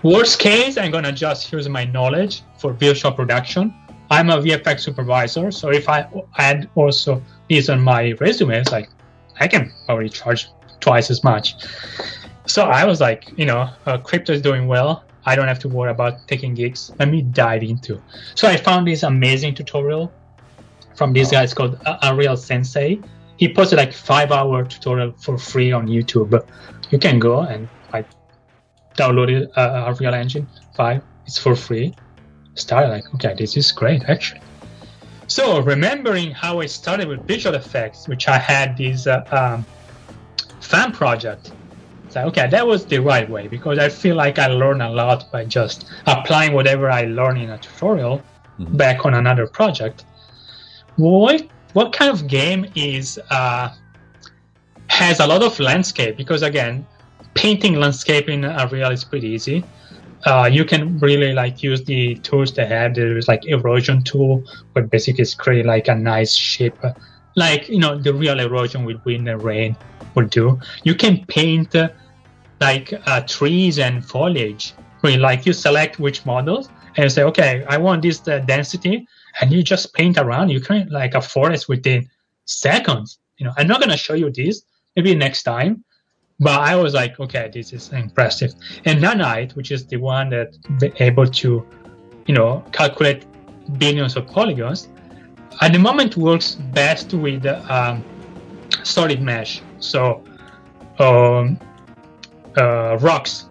Worst case, I'm gonna just use my knowledge for visual production. I'm a VFX supervisor, so if I add also this on my resume, it's like I can already charge twice as much. So I was like, you know, uh, crypto is doing well. I don't have to worry about taking gigs. Let me dive into. So I found this amazing tutorial from this guy. It's called Unreal Sensei. He posted like five hour tutorial for free on YouTube. You can go and like download it, uh, Unreal Engine 5. It's for free. started like, okay, this is great actually. So remembering how I started with visual effects, which I had this uh, um, fan project. So okay, that was the right way because I feel like I learned a lot by just applying whatever I learned in a tutorial Mhm. back on another project. What what kind of game is uh, has a lot of landscape? Because again, painting landscape in Unreal is pretty easy. Uh, you can really like use the tools they have. There's like erosion tool, but basically it's create like a nice shape, uh, like you know the real erosion with wind and rain would do. You can paint uh, like uh, trees and foliage. Where like you select which models and say, okay, I want this uh, density, and you just paint around. You create like a forest within seconds. You know, I'm not gonna show you this. Maybe next time. But I was like, okay, this is impressive. And Nanite, which is the one that be able to, you know, calculate billions of polygons, at the moment works best with um, solid mesh. So um, uh, rocks,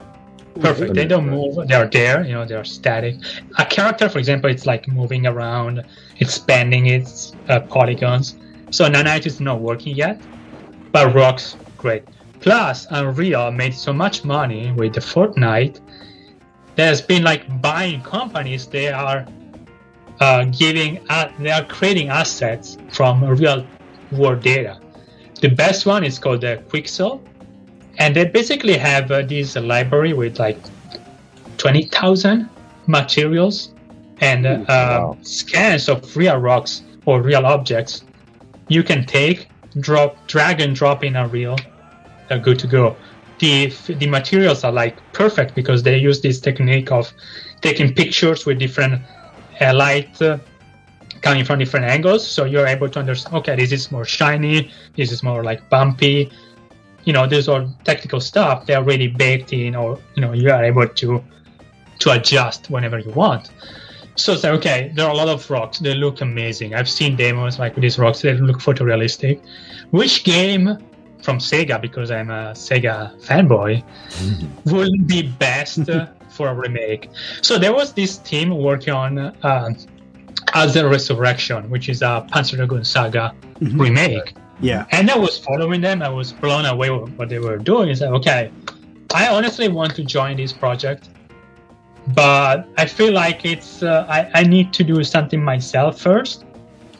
perfect. They don't move. They're there. You know, they're static. A character, for example, it's like moving around, expanding its uh, polygons. So Nanite is not working yet, but rocks, great. Plus, Unreal made so much money with the Fortnite. There's been like buying companies. They are uh, giving, uh, they are creating assets from real world data. The best one is called the Quixel, and they basically have uh, this library with like 20,000 materials and uh, Ooh, wow. uh, scans of real rocks or real objects. You can take, drop, drag and drop in Unreal they're good to go. The the materials are like perfect because they use this technique of taking pictures with different uh, light uh, coming from different angles, so you're able to understand. Okay, this is more shiny. This is more like bumpy. You know, these are technical stuff. They are really baked in, or you know, you are able to to adjust whenever you want. So it's like, okay, there are a lot of rocks. They look amazing. I've seen demos like with these rocks. They look photorealistic. Which game from Sega, because I'm a Sega fanboy, would be best for a remake? So there was this team working on uh, Azel Resurrection, which is a Panzer Dragoon Saga Mhm. remake. Yeah. And I was following them. I was blown away with what they were doing. It's like, okay, I honestly want to join this project, but I feel like it's uh, I, I need to do something myself first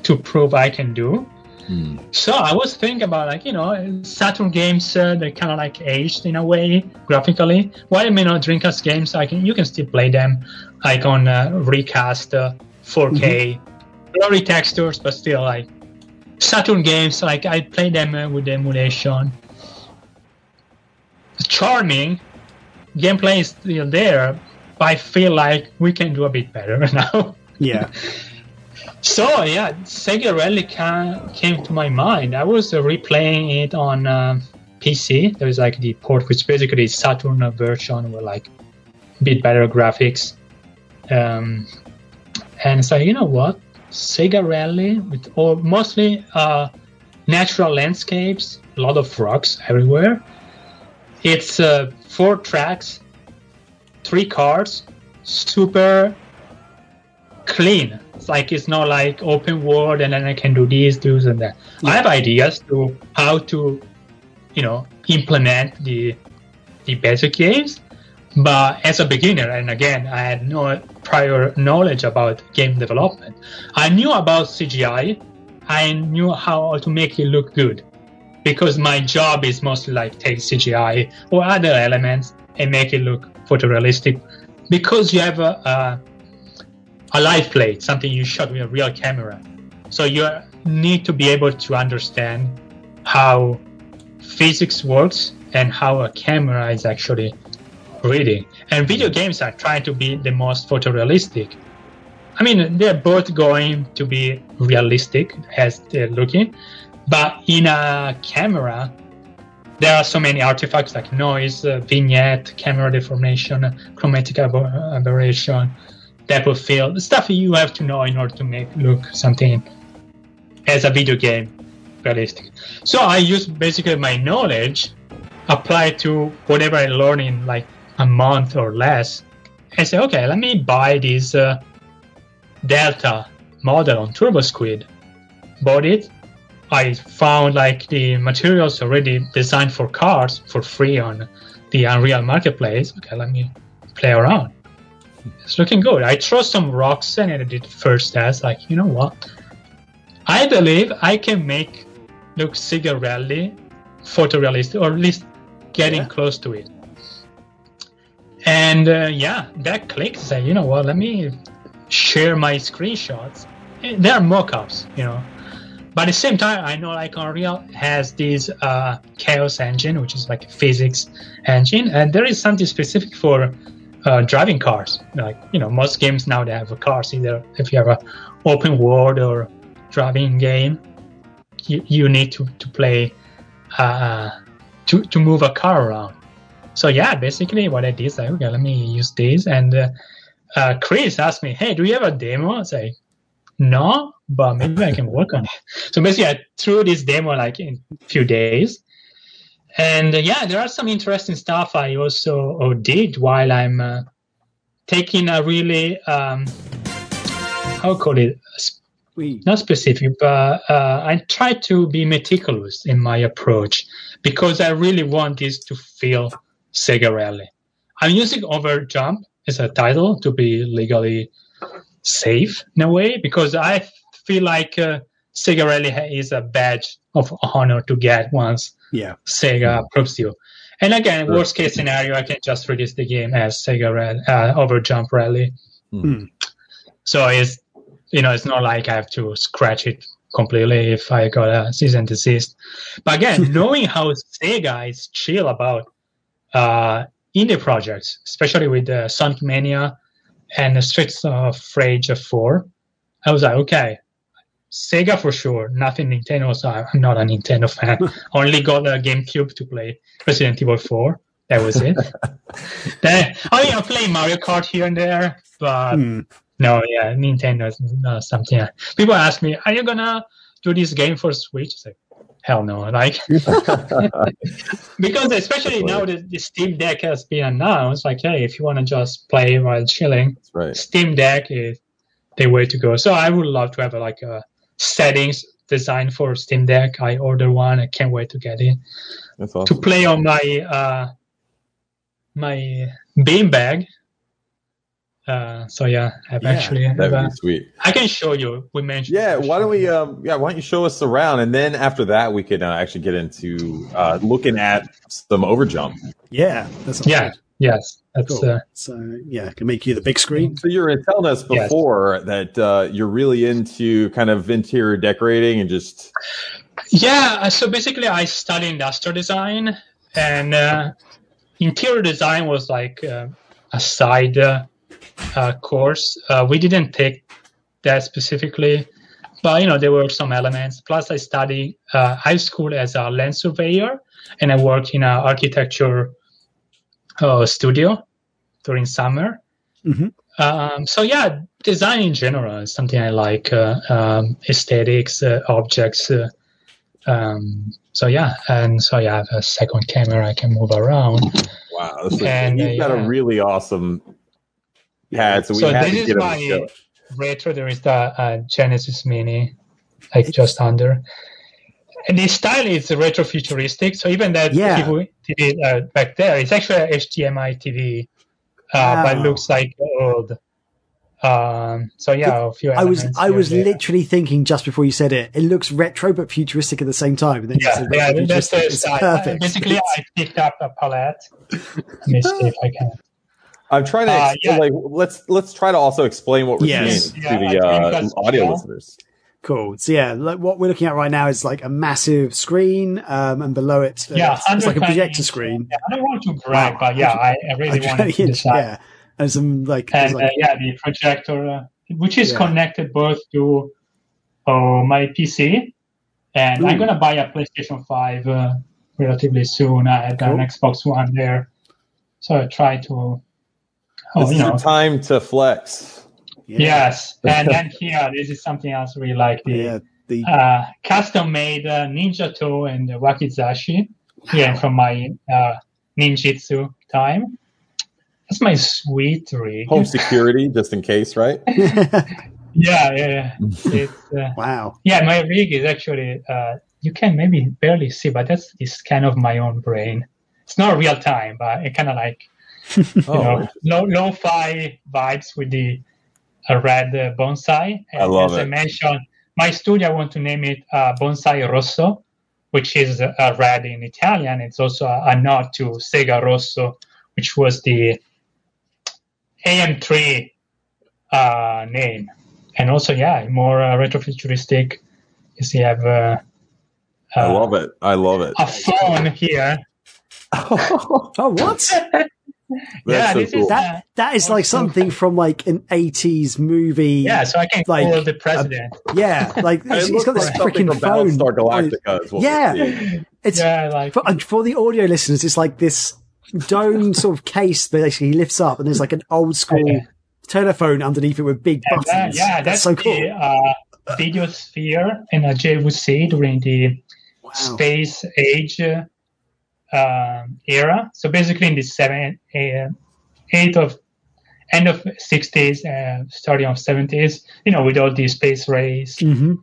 to prove I can do. Hmm. So I was thinking about like you know Saturn games uh, they kind of like aged in a way graphically. While you know Dreamcast games, I can you can still play them like on uh, recast uh, 4K, blurry textures, but still like Saturn games. Like I play them uh, with emulation. Charming gameplay is still there, but I feel like we can do a bit better now. Yeah. So yeah, Sega Rally ca- came to my mind. I was uh, replaying it on uh, PC. There was like the port, which basically is Saturn version with like a bit better graphics. Um, and so you know what, Sega Rally with all mostly uh, natural landscapes, a lot of rocks everywhere. It's uh, four tracks, three cars, super clean. It's like it's not like open world and then I can do this, do this, and that. I have ideas to how to, you know, implement the the basic games, but as a beginner, and again, I had no prior knowledge about game development. I knew about CGI. I knew how to make it look good because my job is mostly like take CGI or other elements and make it look photorealistic because you have a, a a live plate, something you shot with a real camera. So you need to be able to understand how physics works and how a camera is actually reading. And video games are trying to be the most photorealistic. I mean, they're both going to be realistic as they're looking, but in a camera, there are so many artifacts like noise, uh, vignette, camera deformation, chromatic aber- aberration, depth of field, stuff you have to know in order to make look something as a video game realistic. So I use basically my knowledge applied to whatever I learn in like a month or less, and say, okay, let me buy this uh, Delta model on TurboSquid. Bought it. I found like the materials already designed for cars for free on the Unreal Marketplace. Okay, let me play around. It's looking good. I threw some rocks and I did first test. Like, you know what? I believe I can make look Sega Rally photorealistic, or at least getting Yeah. close to it. And uh, yeah, that clicked. Say, you know what? Let me share my screenshots. Eh, They are mock-ups, you know. But at the same time, I know like Unreal has this uh, Chaos engine, which is like a physics engine, and there is something specific for uh, driving cars. Like you know, most games now they have cars. Either if you have a open world or driving game, you, you need to to play uh, to to move a car around. So yeah, basically what I did is like, okay, let me use this. And uh, uh, Chris asked me, hey, do you have a demo? I say, no, but maybe I can work on it. So basically, I threw this demo like in a few days. And uh, yeah, there are some interesting stuff I also uh, did while I'm uh, taking a really, um, how call it, not specific, but uh, I try to be meticulous in my approach because I really want this to feel Sega Rally. I'm using Overjump as a title to be legally safe in a way because I feel like uh, Sega Rally is a badge of honor to get once yeah. Sega approves you. And again, Sure. worst case scenario, I can just release the game as Sega Rally, uh, Overjump Rally. Hmm. So it's you know it's not like I have to scratch it completely if I got a cease and desist. But again, knowing how Sega is chill about uh, indie projects, especially with uh, Sonic Mania and the Streets of Rage 4, I was like, okay, Sega for sure, nothing Nintendo. So I'm not a Nintendo fan. Only got a GameCube to play Resident Evil 4. That was it. then, oh yeah, I play Mario Kart here and there, but Hmm. no, yeah, Nintendo is something. People ask me, "Are you gonna do this game for Switch?" It's like, hell no. Like because especially now that the Steam Deck has been announced, like, hey, if you want to just play while chilling, right. Steam Deck is the way to go. So I would love to have a, like a settings designed for Steam Deck. I order one. I can't wait to get it That's to play on my uh, my beanbag. Uh, so yeah, I've Yeah, actually That would a- be sweet. I can show you. We mentioned. Yeah, why don't we? Um, yeah, why don't you show us around, and then after that, we can uh, actually get into uh, looking at some overjump. Yeah. That's Yeah. Yes, that's Cool. uh, So yeah, I can make you the big screen. So you were telling us Yes. before that uh, you're really into kind of interior decorating and just yeah. uh, So basically, I studied industrial design, and uh, interior design was like uh, a side uh, uh, course. Uh, we didn't take that specifically, but you know there were some elements. Plus, I studied uh, high school as a land surveyor, and I worked in an architecture uh, studio during summer. Mhm. Um, so yeah, design in general is something I like. Uh, um, aesthetics, uh, objects. Uh, um, so yeah, and so yeah, I have a second camera I can move around. wow. That's And, uh, you've got a really awesome pad, so we So had this to is get him my- retro there is the uh, genesis mini like just under and the style is retro futuristic so even that Yeah. tv, TV uh, back there it's actually a hdmi tv uh, but Wow. it looks like old um so yeah a few I was I was there. literally thinking just before you said it. It looks retro but futuristic at the same time. And then yeah, yeah that's the. It's perfect. basically i picked up a palette let me see if i can I'm trying to Uh, explain, yeah. like let's let's try to also explain what we're Yes. seeing Yeah, to I the uh, audio yeah. listeners. Cool. So yeah, like what we're looking at right now is like a massive screen, um, and below it, uh, yeah it's, it's like a projector inch. screen. yeah, i don't want to brag Wow. but yeah i, I really want to inch, decide. yeah, and some like, and like uh, yeah, the projector, uh, which is Yeah. connected both to uh, my PC, and I'm gonna buy a PlayStation Five uh, relatively soon. I had Cool. an Xbox One there, so I try to. Oh, this you is know, your time to flex. yeah, yes, and then here, this is something else we like the yeah, the uh, custom-made uh, Ninjato and the Wakizashi, yeah, from my uh, ninjutsu time. That's my sweet rig. Home security, just in case, right? Yeah, yeah, yeah. It's, uh, Wow. yeah, my rig is actually uh, you can maybe barely see, but that's this kind of my own brain. It's not real time, but it kind of like you Oh, know low lo-fi vibes with the uh, red uh, bonsai. And I love as I mentioned, my studio I want to name it uh, Bonsai Rosso, which is uh, red in Italian. It's also a, a nod to Sega Rosso, which was the AM3 uh, name. And also, yeah, more uh, retrofuturistic. You see, I have uh, I love it. I love it. a phone here. Oh, what? Yeah, so cool. is That uh, that is like something from like an eighties movie. yeah. So I can't like, call the president. yeah. Like It he's looks got this like freaking from phone. Battlestar Galactica. Is what Yeah. It's yeah, like for, for the audio listeners. It's like this dome sort of case that basically lifts up, and there's like an old school Yeah. telephone underneath it with big yeah, that- buttons. yeah, that's, so cool. the uh, Videosphere in a JVC during the wow. space age uh, um, era. So basically, in the seven, uh, eight of end of sixties, uh, starting of seventies, you know, with all the space race hmm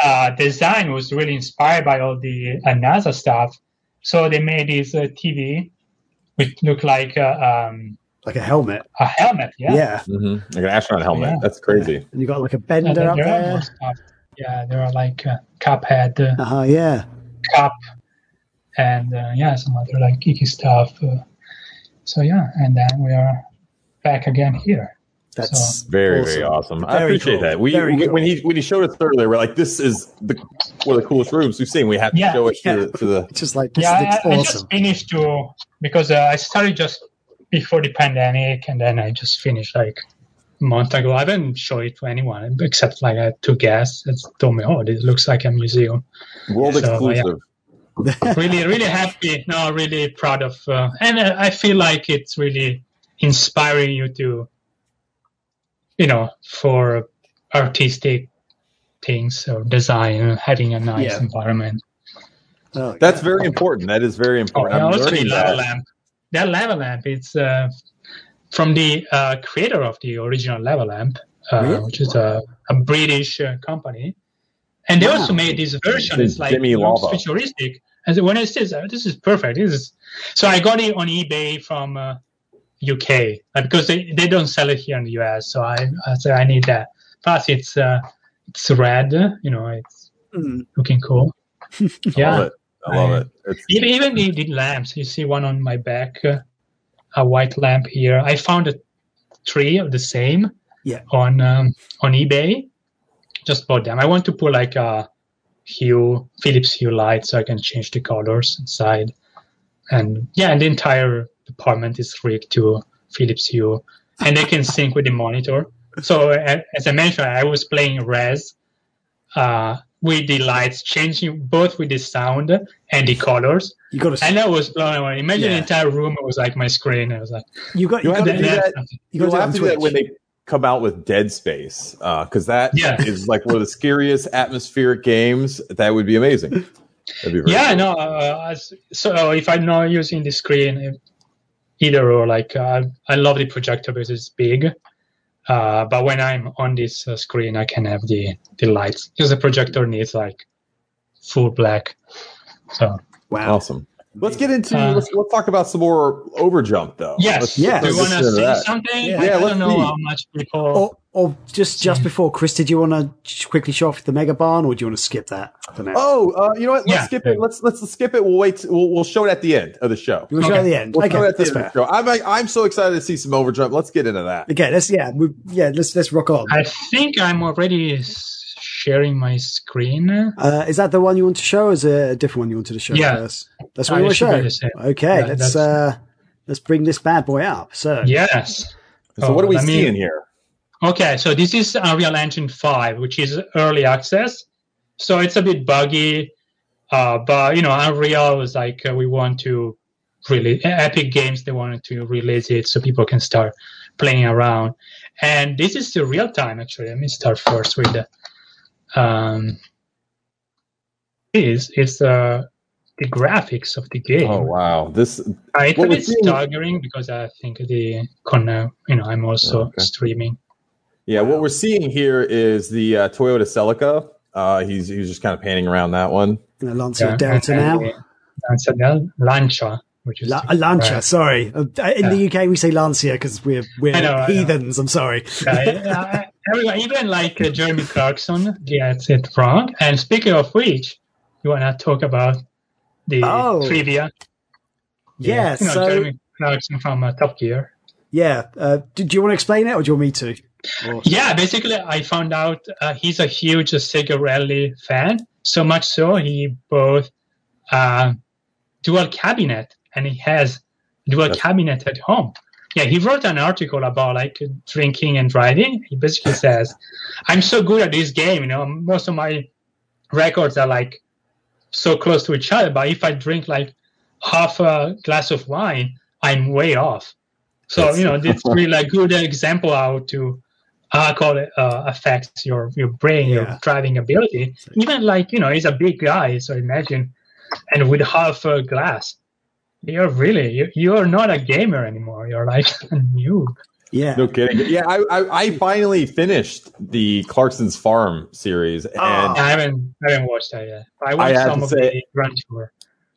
uh, design was really inspired by all the uh, NASA stuff. So they made this uh, TV, which looked like uh, um, Like a helmet. a helmet. Yeah. Yeah, Mhm. Like an astronaut helmet. Yeah. That's crazy. And you got like a Yeah, bender there, up there are more there. stuff. Yeah, there are like uh, Cuphead, uh, Uh huh. Yeah. Cup, and uh, yeah, some other like geeky stuff. Uh, so yeah, and then we are back again here. That's Very, awesome. very awesome. I appreciate cool. that. We we- cool. when he when he showed us earlier, we're like, this is the one of the coolest rooms we've seen. We have to Yeah, show it yeah. to, the, to the Just like this yeah, looks I, I just finished to because uh, I started just before the pandemic, and then I just finished like a month ago. I didn't show it to anyone except like I had two guests that told me, "Oh, this looks like a museum." world So, yeah. exclusive. Really, really happy. No, really proud of, uh, and uh, I feel like it's really inspiring you to, you know, for artistic things or design, having a nice Yeah. environment. Oh, That's yeah. very important. That is very Oh, important. and I'm also the learning lava that. lamp. That lava lamp, it's uh, from the uh, creator of the original lava lamp, uh, Really? which is a, a British uh, company. And they Wow. also made this version. It's It's like Jimmy Lava. futuristic. And so when I said, uh, this is perfect. This is so I got it on eBay from uh, UK uh, because they, they don't sell it here in the US. So I, I said I need that. Plus, it's uh, it's red. You know, it's Mm. looking cool. I yeah. love it. I love it. It's, Even, even the, the lamps, you see one on my back, uh, a white lamp here. I found a three of the same Yeah. on um, on eBay. Just bought them. I want to put like a hue, Philips Hue light, so I can change the colors inside. And yeah, and the entire department is rigged to Philips Hue, and they can sync with the monitor. So as I mentioned, I was playing Res uh, with the lights changing both with the sound and the colors. You got to. And I was blown away. Imagine Yeah. the entire room was like my screen. I was like, You got. You You got to to do do that. that. You got to have to do do that that when they come out with Dead Space, because that is Yeah. like one of the scariest atmospheric games. That would be amazing. That'd be very yeah, cool. no. Uh, so if I'm not using the screen, either or, like uh, I love the projector because it's big. Uh, but when I'm on this uh, screen, I can have the the lights because the projector needs like full black. So Wow. Awesome. Let's get into Uh, let's, let's talk about some more overjump though. yes, Let's- Yeah. do you want to into say that. something? Yeah. I, Yeah, I let's don't know see. how much people. Or, or just just before, Chris, did you want to quickly show off the mega barn, or do you want to skip that for now? Oh, uh, you know what? Let's Yeah. skip it. Let's let's skip it. We'll wait. We'll, we'll show it at the end of the show. you want to show okay. at the end? We'll okay, show it at the that's end of the show. I'm like, I'm so excited to see some overjump. Let's get into that. Okay, let's yeah, we, yeah, let's let's rock on. I think I'm already s- sharing my screen. Uh, is that the one you want to show? Or is it a different one you wanted to show Yeah. first? That's No, what you it want to show. Okay, Yeah, let's uh, let's bring this bad boy up. So Yes. So Oh, what are we let me- seeing here? Okay, so this is Unreal Engine 5, which is early access. So it's a bit buggy, uh, but you know, Unreal was like uh, we want to really Epic Games they wanted to release it so people can start playing around. And this is the real time actually. Let me start first with the um is is uh, the graphics of the game. Oh wow, this I Uh, it's a bit seeing- staggering because I think the con, uh, you know, I'm also Oh, okay. streaming. Yeah, what we're seeing here is the uh, Toyota Celica. Uh, he's he's just kind of panning around that one. And a Lancia Delta now. Lancia Lancia, which is La- a Lancia, right. sorry. Uh, in the UK, we say Lancia because we're we're know, heathens. I'm sorry. uh, everyone, even like uh, Jeremy Clarkson gets it wrong. And speaking of which, you want to talk about the Oh. trivia? Yeah. you know, so Jeremy Clarkson from uh, Top Gear. yeah, uh, do, do you want to explain it, or do you want me to? Or- Yeah, basically, I found out uh, he's a huge Sega Rally fan. So much so, he bought uh, dual cabinet, and he has dual cabinet at home. Yeah, he wrote an article about like drinking and driving. He basically says, "I'm so good at this game. You know, most of my records are like so close to each other. But if I drink like half a glass of wine, I'm way off." So That's- you know, this really a good example how to alcohol uh, affects your your brain, Yeah. your driving ability. Even like you know, he's a big guy, so imagine, and with half a glass, you're really you, you're not a gamer anymore. You're like a noob. yeah. No kidding. Yeah, I, I I finally finished the Clarkson's Farm series, and Oh. I haven't I haven't watched that yet. I I watched have some to of say- the Grand Tour.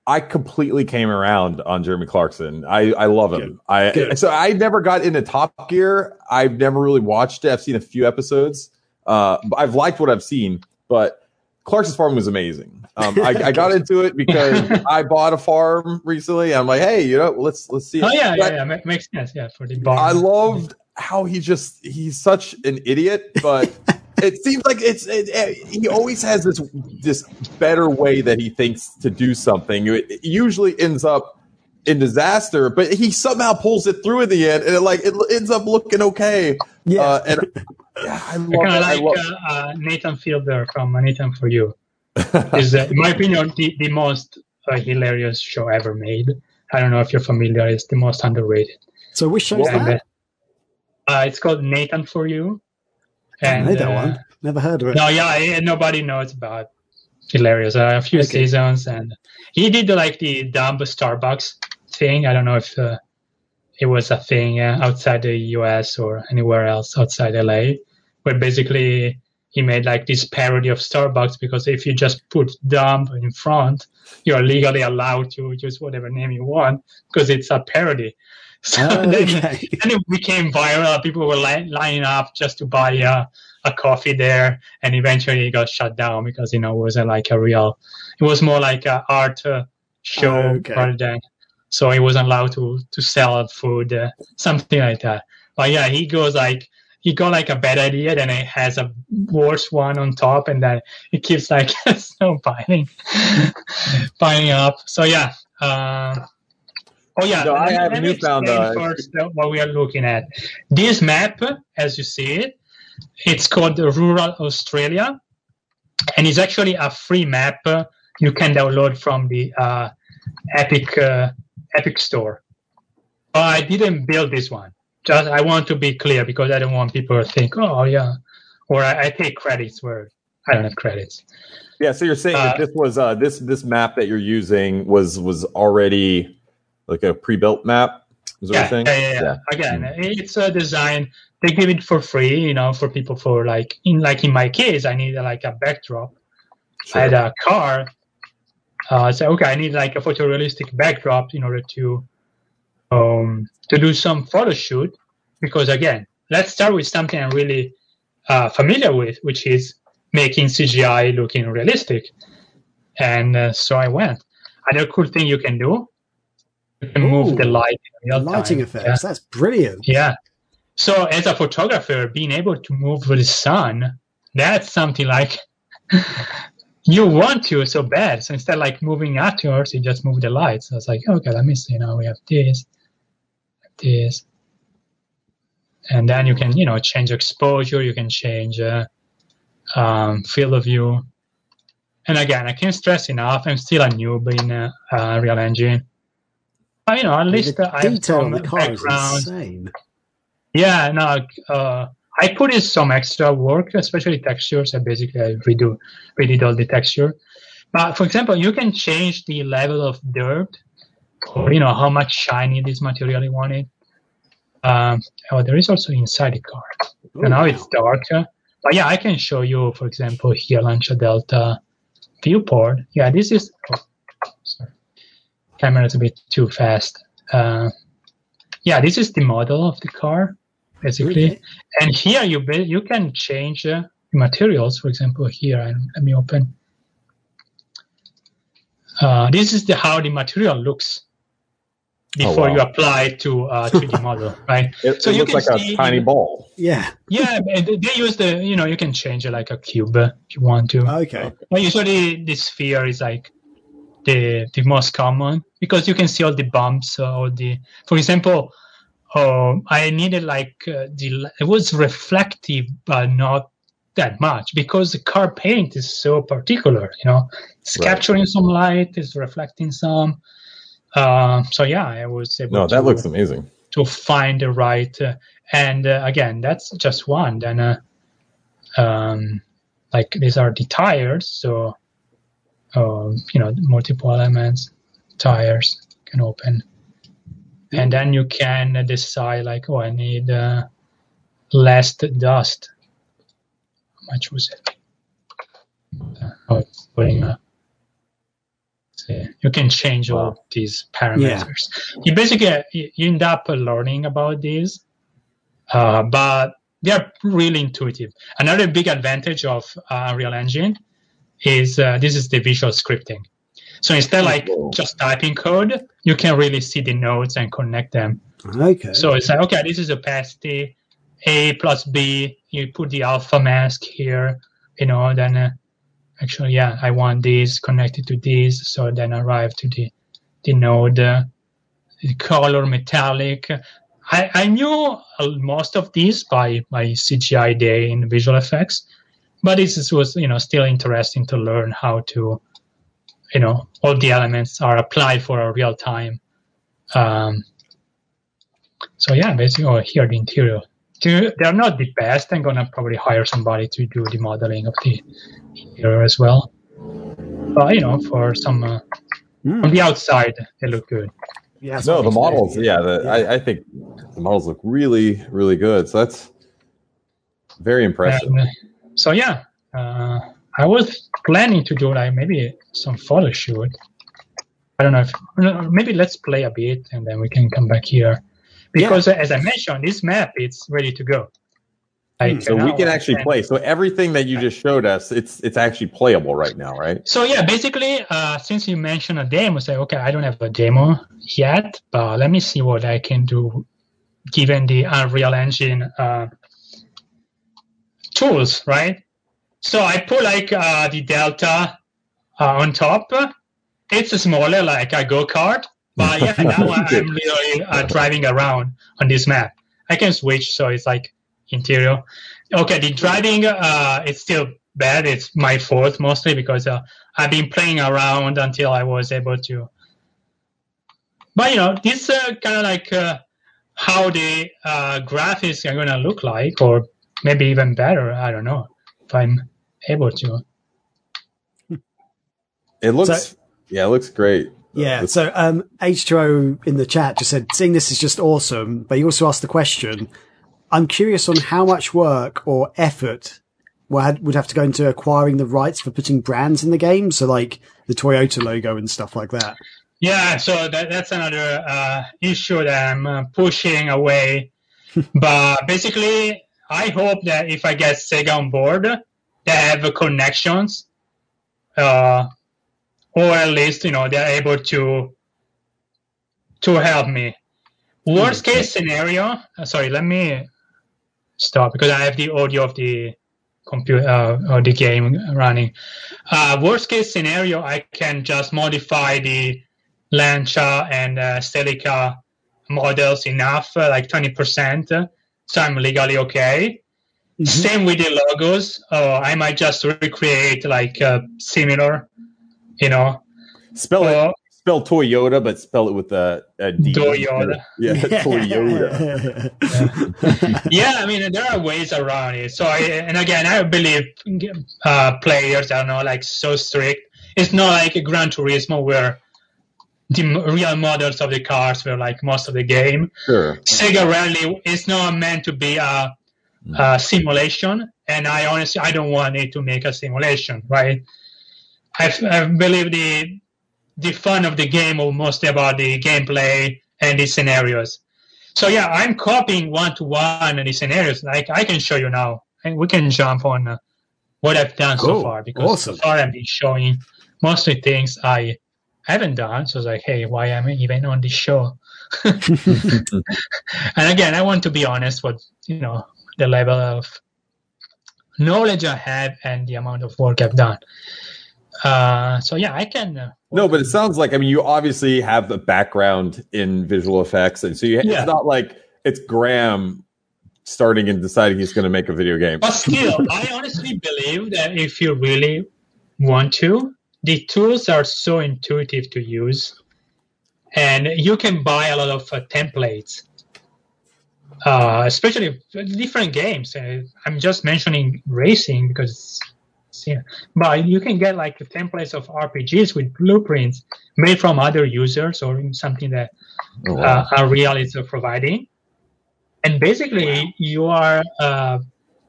I completely came around on Jeremy Clarkson. I, I love him. Good. I Good. so I never got into Top Gear. I've never really watched it. I've seen a few episodes. Uh, I've liked what I've seen, but Clarkson's Farm was amazing. Um, I, I got into it because I bought a farm recently. I'm like, hey, you know, let's let's see. Oh yeah, But yeah, yeah, makes sense. Yeah, for the bar. I loved how he just he's such an idiot, but it seems like it's it, it- he always has this this better way that he thinks to do something. It, it usually ends up in disaster, but he somehow pulls it through in the end, and it like it ends up looking okay. Yeah. uh, and yeah, I love I kind it. of like love uh, uh, Nathan Fielder from uh, Nathan for You. Is, uh, in my opinion, the, the most uh, hilarious show ever made. I don't know if you're familiar. It's the most underrated. So which Well, And, that? uh, it's called Nathan for You. I don't know that uh, one. Never heard of it. No, yeah, nobody knows about hilarious. Uh, a few Okay. seasons, and he did like the dumb Starbucks thing. I don't know if uh, it was a thing uh, outside the U.S. or anywhere else outside LA, where basically he made like this parody of Starbucks because if you just put dumb in front, you are legally allowed to use whatever name you want because it's a parody. So Oh, then- okay. and it became viral. People were li- lining up just to buy uh, a coffee there, and eventually it got shut down because you know it wasn't like a real. It was more like a art uh, show Okay. rather than. So he wasn't allowed to to sell food, uh, something like that. But yeah, he goes like he got like a bad idea, then it has a worse one on top, and then it keeps like snow piling, piling up. So yeah. Uh, Oh yeah, So I have newfound, uh, first what we are looking at. This map, as you see it, it's called Rural Australia, and it's actually a free map uh, you can download from the uh, Epic uh, Epic Store. But I didn't build this one. Just I want to be clear because I don't want people to think, oh yeah, or I, I take credits where I don't have credits. Yeah, so you're saying that Uh, this was uh, this this map that you're using was was already like a pre-built map. Is what yeah, you're saying? yeah, yeah, yeah. Again, it's a design. They give it for free, you know, for people for like in like in my case, I need like a backdrop. I had a car. Uh, so okay, I need like a photorealistic backdrop in order to um to do some photo shoot. Because again, let's start with something I'm really uh, familiar with, which is making CGI looking realistic. And uh, so I went. Another cool thing you can do, you can move the Ooh, light in Lighting time. effects. That's brilliant. Yeah. So as a photographer, being able to move with the sun, that's something like you want to so bad. So instead of like moving outwards, you just move the lights. So it's like, okay, let me see. Now we have this, this. And then you can, you know, change exposure. You can change uh, um, field of view. And again, I can't stress enough. I'm still a noob in uh, uh, Unreal Engine. But, you know, at least the I have some the car is background. insane. Yeah, no, uh, I put in some extra work, especially textures. I basically I redo redid all the texture. But for example, you can change the level of dirt, or you know how much shiny this material you want it. Um, oh, there is also inside the car. Oh, and now wow. it's dark. But yeah, I can show you, for example, here Lancia Delta viewport. Yeah, this is. Oh, sorry. Camera is a bit too fast. Uh, yeah, this is the model of the car, basically. Okay. And here you you can change uh, materials. For example, here, and let me open. Uh, this is the how the material looks Oh, before wow. you apply it to uh, 3D model, right? It, So it you looks like can a tiny ball. Yeah. Yeah, and they use the you know you can change it like a cube if you want to. Okay. But usually the sphere is like the the most common because you can see all the bumps, or the. For example, um, I needed like uh, the it was reflective but not that much because the car paint is so particular. You know, it's Right. capturing some light, it's reflecting some. Uh, so yeah, I was able. No, that to, looks amazing. to find the right uh, and uh, again that's just one then uh, um, like these are the tires so um, you know multiple elements tires can open and then you can decide like oh i need uh, less dust how much was it uh, oh, it's putting up You can change all these parameters you basically you end up learning about these uh, but they're really intuitive another big advantage of uh, unreal engine is uh, this is the visual scripting so instead like Cool. just typing code you can really see the nodes and connect them Okay. so it's like, okay, this is opacity, A plus B. You put the alpha mask here, you know, then uh, actually, yeah, I want these connected to these. So then arrive to the, the node, the color metallic. I, I knew most of these by my CGI day in visual effects, but this is- was, you know, still interesting to learn how to, you know, all the elements are applied for a real time. Um, so yeah, basically, oh, here the interior. They're they're not the best. I'm gonna probably hire somebody to do the modeling of the interior as well. But you know, for some uh, on the outside, they look good. Yeah, that's No, the models. it- Yeah, the, Yeah. I, I think the models look really, really good. So that's very impressive. And, uh, so yeah, uh, I was planning to do like maybe some photo shoot. I don't know if maybe let's play a bit and then we can come back here because uh, as I mentioned, this map it's ready to go. Like, So we can actually play. So everything that you just showed us, it's it's actually playable right now, right? So yeah, basically, uh, since you mentioned a demo, say okay, I don't have a demo yet, but let me see what I can do given the Unreal Engine uh, tools, right? So I put like uh, the Delta uh, on top. It's smaller, like a go kart, but yeah, now I- I'm literally uh, driving around on this map. I can switch, so it's like interior. Okay, the driving uh, it's still bad. It's my fault mostly because uh, I've been playing around until I was able to. But you know, this uh, kind of like uh, how the uh, graphics are gonna look like, or maybe even better. I don't know if I'm able to. It looks, So- yeah, it looks great. Yeah. So um, H2O in the chat just said, seeing this is just awesome, but he also asked the question, I'm curious on how much work or effort would would have to go into acquiring the rights for putting brands in the game. So like the Toyota logo and stuff like that. Yeah, so that, that's another uh, issue that I'm uh, pushing away. but basically, I hope that if I get Sega on board, they have connections, uh, or at least you know they're able to to help me. Worst case scenario. uh, sorry, let me stop because I have the audio of the computer uh, or the game running. Uh, worst case scenario, I can just modify the Lancia and uh, Celica models enough, uh, like 20%, uh, so I'm legally okay. Mhm. Same with the logos. Uh, I might just recreate like uh, similar, you know. Spell it, Uh, spell Toyota, but spell it with a, a D. Toyota. Yeah, Toyota. yeah, I mean there are ways around it. So I and again I believe uh, players are not like so strict. It's not like a Gran Turismo where the real models of the cars were like most of the game. Sure. Sega Rally is not meant to be a, a, simulation, and I honestly I don't want it to make a simulation, right? I, I believe the the fun of the game was mostly about the gameplay and the scenarios. So yeah, I'm copying one to one the scenarios. Like I can show you now, and we can jump on uh, what I've done Cool. so far because Awesome. so far I've been showing mostly things I haven't done. So it's like, hey, why am I even on this show? and again, I want to be honest with you know the level of knowledge I have and the amount of work I've done. Uh, so yeah, I can. Uh, No, but it sounds like I mean you obviously have the background in visual effects, and so you, Yeah. it's not like it's Graham starting and deciding he's going to make a video game. But still, I honestly believe that if you really want to, the tools are so intuitive to use, and you can buy a lot of uh, templates, uh, especially different games. Uh, I'm just mentioning racing because, yeah, but you can get like templates of RPGs with blueprints made from other users or something that Oh, wow. uh, Unreal is providing. And basically, you are uh,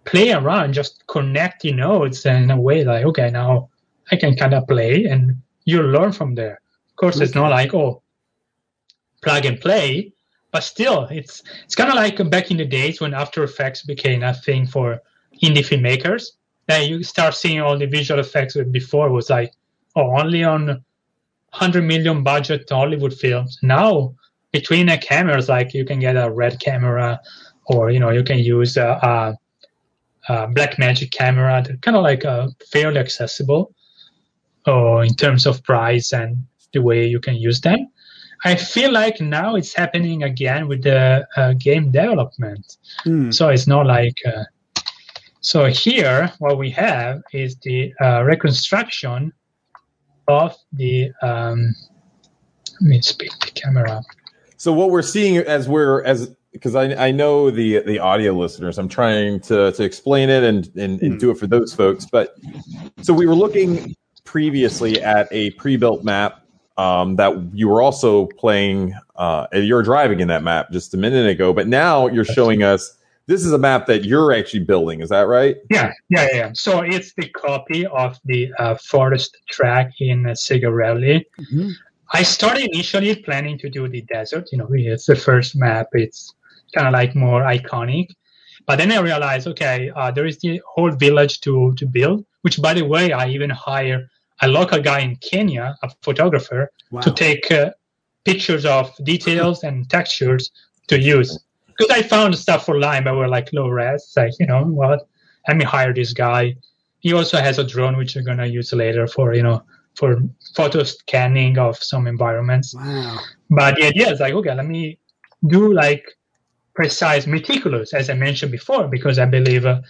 playing around, just connect the nodes in a way like, okay, now I can kind of play and you learn from there. Of course, it's not like, oh, plug and play, but still, it's it's kind of like back in the days when After Effects became a thing for indie filmmakers. Then you start seeing all the visual effects that before was like, oh, only on 100 million budget Hollywood films. Now, between the cameras, like you can get a red camera, or you know you can use a, a, a Blackmagic camera. They're kind of like uh, fairly accessible, or in terms of price and the way you can use them. I feel like now it's happening again with the uh, game development. Hmm. So it's not like. Uh, so here, what we have is the uh, reconstruction of the. Um, let me speed the camera. up. So what we're seeing as we're as because I, I know the the audio listeners, I'm trying to to explain it and, and and do it for those folks. But so we were looking previously at a pre-built map um, that you were also playing. Uh, you're driving in that map just a minute ago, but now you're showing us this is a map that you're actually building. Is that right? Yeah, yeah, yeah. So it's the copy of the uh, forest track in uh, Sega Rally. Mhm. I started initially planning to do the desert. You know, it's the first map. It's kind of like more iconic. But then I realized, okay, uh, there is the whole village to to build. Which, by the way, I even hire a local guy in Kenya, a photographer, Wow. to take uh, pictures of details and textures to use. Because I found stuff online, but were like low res. Like, you know what? Let me hire this guy. He also has a drone, which we're gonna use later for you know for photo scanning of some environments. Wow. But the idea is like, okay, let me do like precise, meticulous, as I mentioned before, because I believe uh,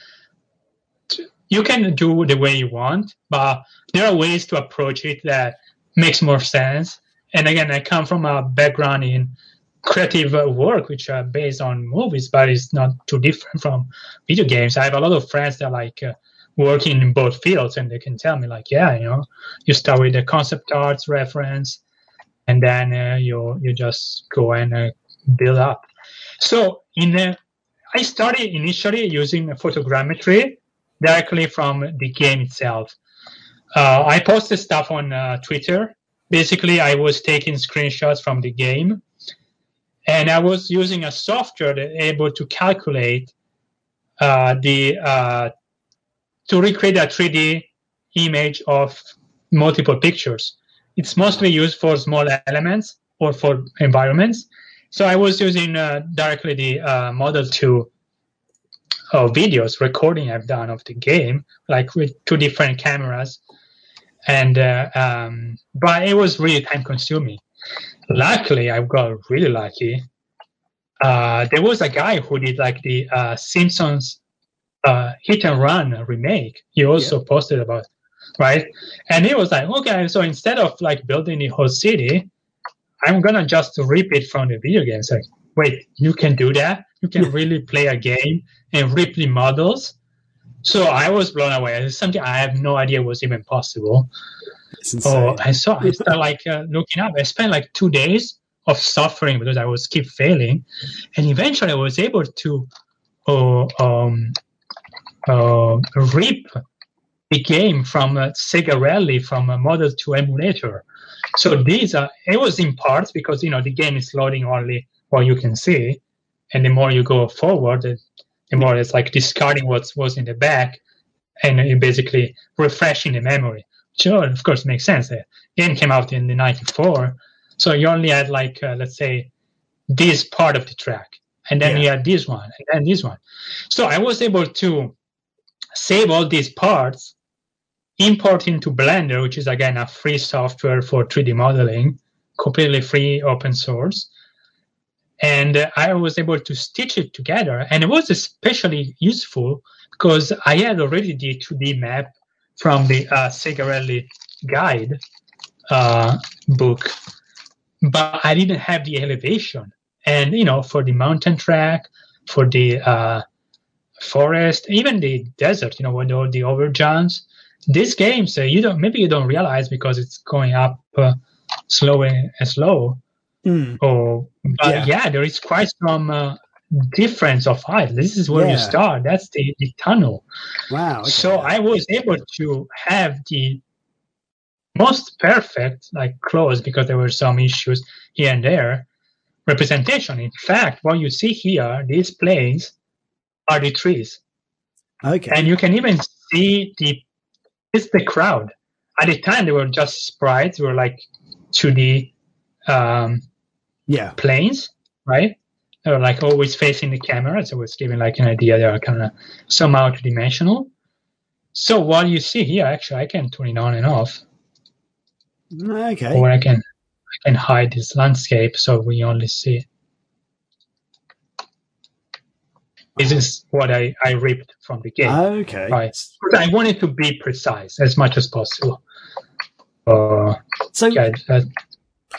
t- you can do the way you want, but there are ways to approach it that makes more sense. And again, I come from a background in creative work, which are based on movies, but it's not too different from video games. I have a lot of friends that like uh, working in both fields, and they can tell me like, yeah, you know, you start with the concept arts reference, and then uh, you you just go and uh, build up. So in uh, I started initially using photogrammetry directly from the game itself. Uh, I posted stuff on uh, Twitter. Basically, I was taking screenshots from the game, and I was using a software that able to calculate uh, the uh, to recreate a 3D image of multiple pictures. It's mostly used for small elements or for environments. So I was using uh, directly the uh, Model 2 uh, videos recording I've done of the game, like with two different cameras. And uh, um, but it was really time consuming. Luckily, I got really lucky. Uh, there was a guy who did like the uh, Simpsons uh, Hit and Run remake. He also posted about, right? And he was like, okay, so instead of like building the whole city, I'm gonna just rip it from the video game. Like, wait, you can do that? You can really play a game and rip the models? So I was blown away. It's something I have no idea was even possible. It's insane. Oh, I saw. I started like uh, looking up. I spent like two days of suffering because I was keep failing, and eventually I was able to uh, um, uh, rip the game from uh, Sega Rally from a Model 2 emulator. So these are it was in parts because you know the game is loading only what you can see, and the more you go forward, the, the more it's like discarding what was in the back, and you basically refreshing the memory. Sure, of course, makes sense. The game came out in the '94, so you only had like uh, let's say this part of the track, and then Yeah. you had this one, and then this one. So I was able to save all these parts, import into Blender, which is again a free software for 3D modeling, completely free, open source. And uh, I was able to stitch it together, and it was especially useful because I had already the 2D map from the uh, guide uh, book, but I didn't have the elevation. And you know, for the mountain track, for the uh, forest, even the desert, you know, with all the overjumps. These games, uh, you don't maybe you don't realize because it's going up uh, slow and slow. Mm. Or but Yeah. yeah. there is quite some uh, difference of height. This is where Yeah. you start. That's the, the tunnel. Wow. okay. So I was able to have the most perfect, like close, because there were some issues here and there, representation. In fact, what you see here, these planes are the trees. okay. And you can even see the it's the crowd. At the time they were just sprites, they were like 2D um, yeah. planes, right? They were like always facing the camera, so was giving like an idea they are kind of somehow two dimensional. So what you see here, actually, I can turn it on and off, Okay. or I can I can hide this landscape so we only see. This is what I, I ripped from the game. Okay. Right. I wanted to be precise as much as possible. Uh, So, yeah, that,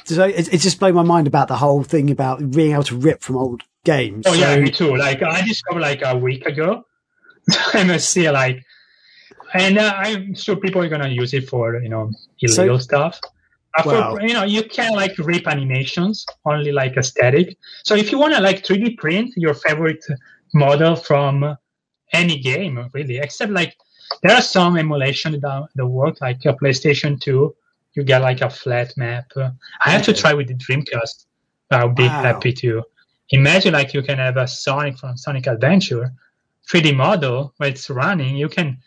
so it, it just blew my mind about the whole thing about being able to rip from old games. oh yeah, me too. Like I discovered like a week ago. I must say, like, and uh, I'm sure people are gonna use it for you know illegal stuff. Uh, Wow. you know, you can like rip animations only like a static. So if you wanna like 3D print your favorite model from any game, really, except like there are some emulation that, that work, like a PlayStation 2. You get like a flat map. Uh, I have to try with the Dreamcast. I'll be Wow. happy to imagine like you can have a Sonic from Sonic Adventure 3D model where it's running. You can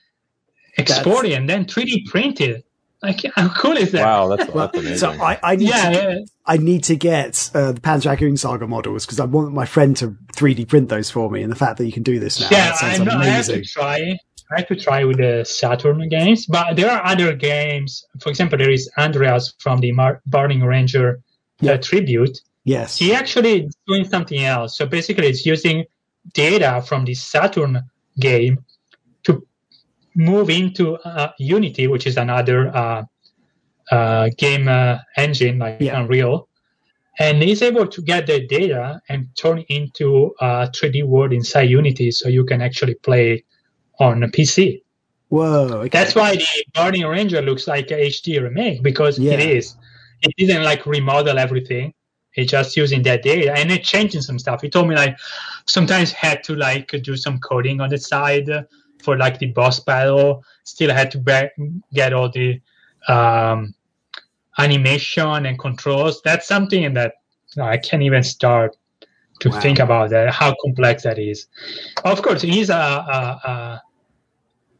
export it and then 3D print it. Like how cool is that? Wow, that's, Well, that's amazing. so I, I need Yeah, to, yeah. I need to get uh, the Panzer Dragoon Saga models because I want my friend to 3D print those for me. And the fact that you can do this now, yeah, that I sounds know. I have to amazing. try. I have to try with the Saturn games, but there are other games. For example, there is Andreas from the Mar- Burning Ranger Yeah. uh, tribute. Yes. He actually is doing something else. So basically, it's using data from the Saturn game to move into uh, Unity, which is another uh, uh, game uh, engine like Yeah. Unreal. And he's able to get the data and turn it into a 3D world inside Unity so you can actually play on a PC. Whoa. Okay. That's why the Burning Ranger looks like a HD remake because Yeah. it is. It didn't like remodel everything. It's just using that data and it changing some stuff. He told me like sometimes had to like do some coding on the side for like the boss battle. Still had to be- get all the um, animation and controls. That's something that you know, I can't even start to Wow. think about that. How complex that is. Of course, he's a, a, a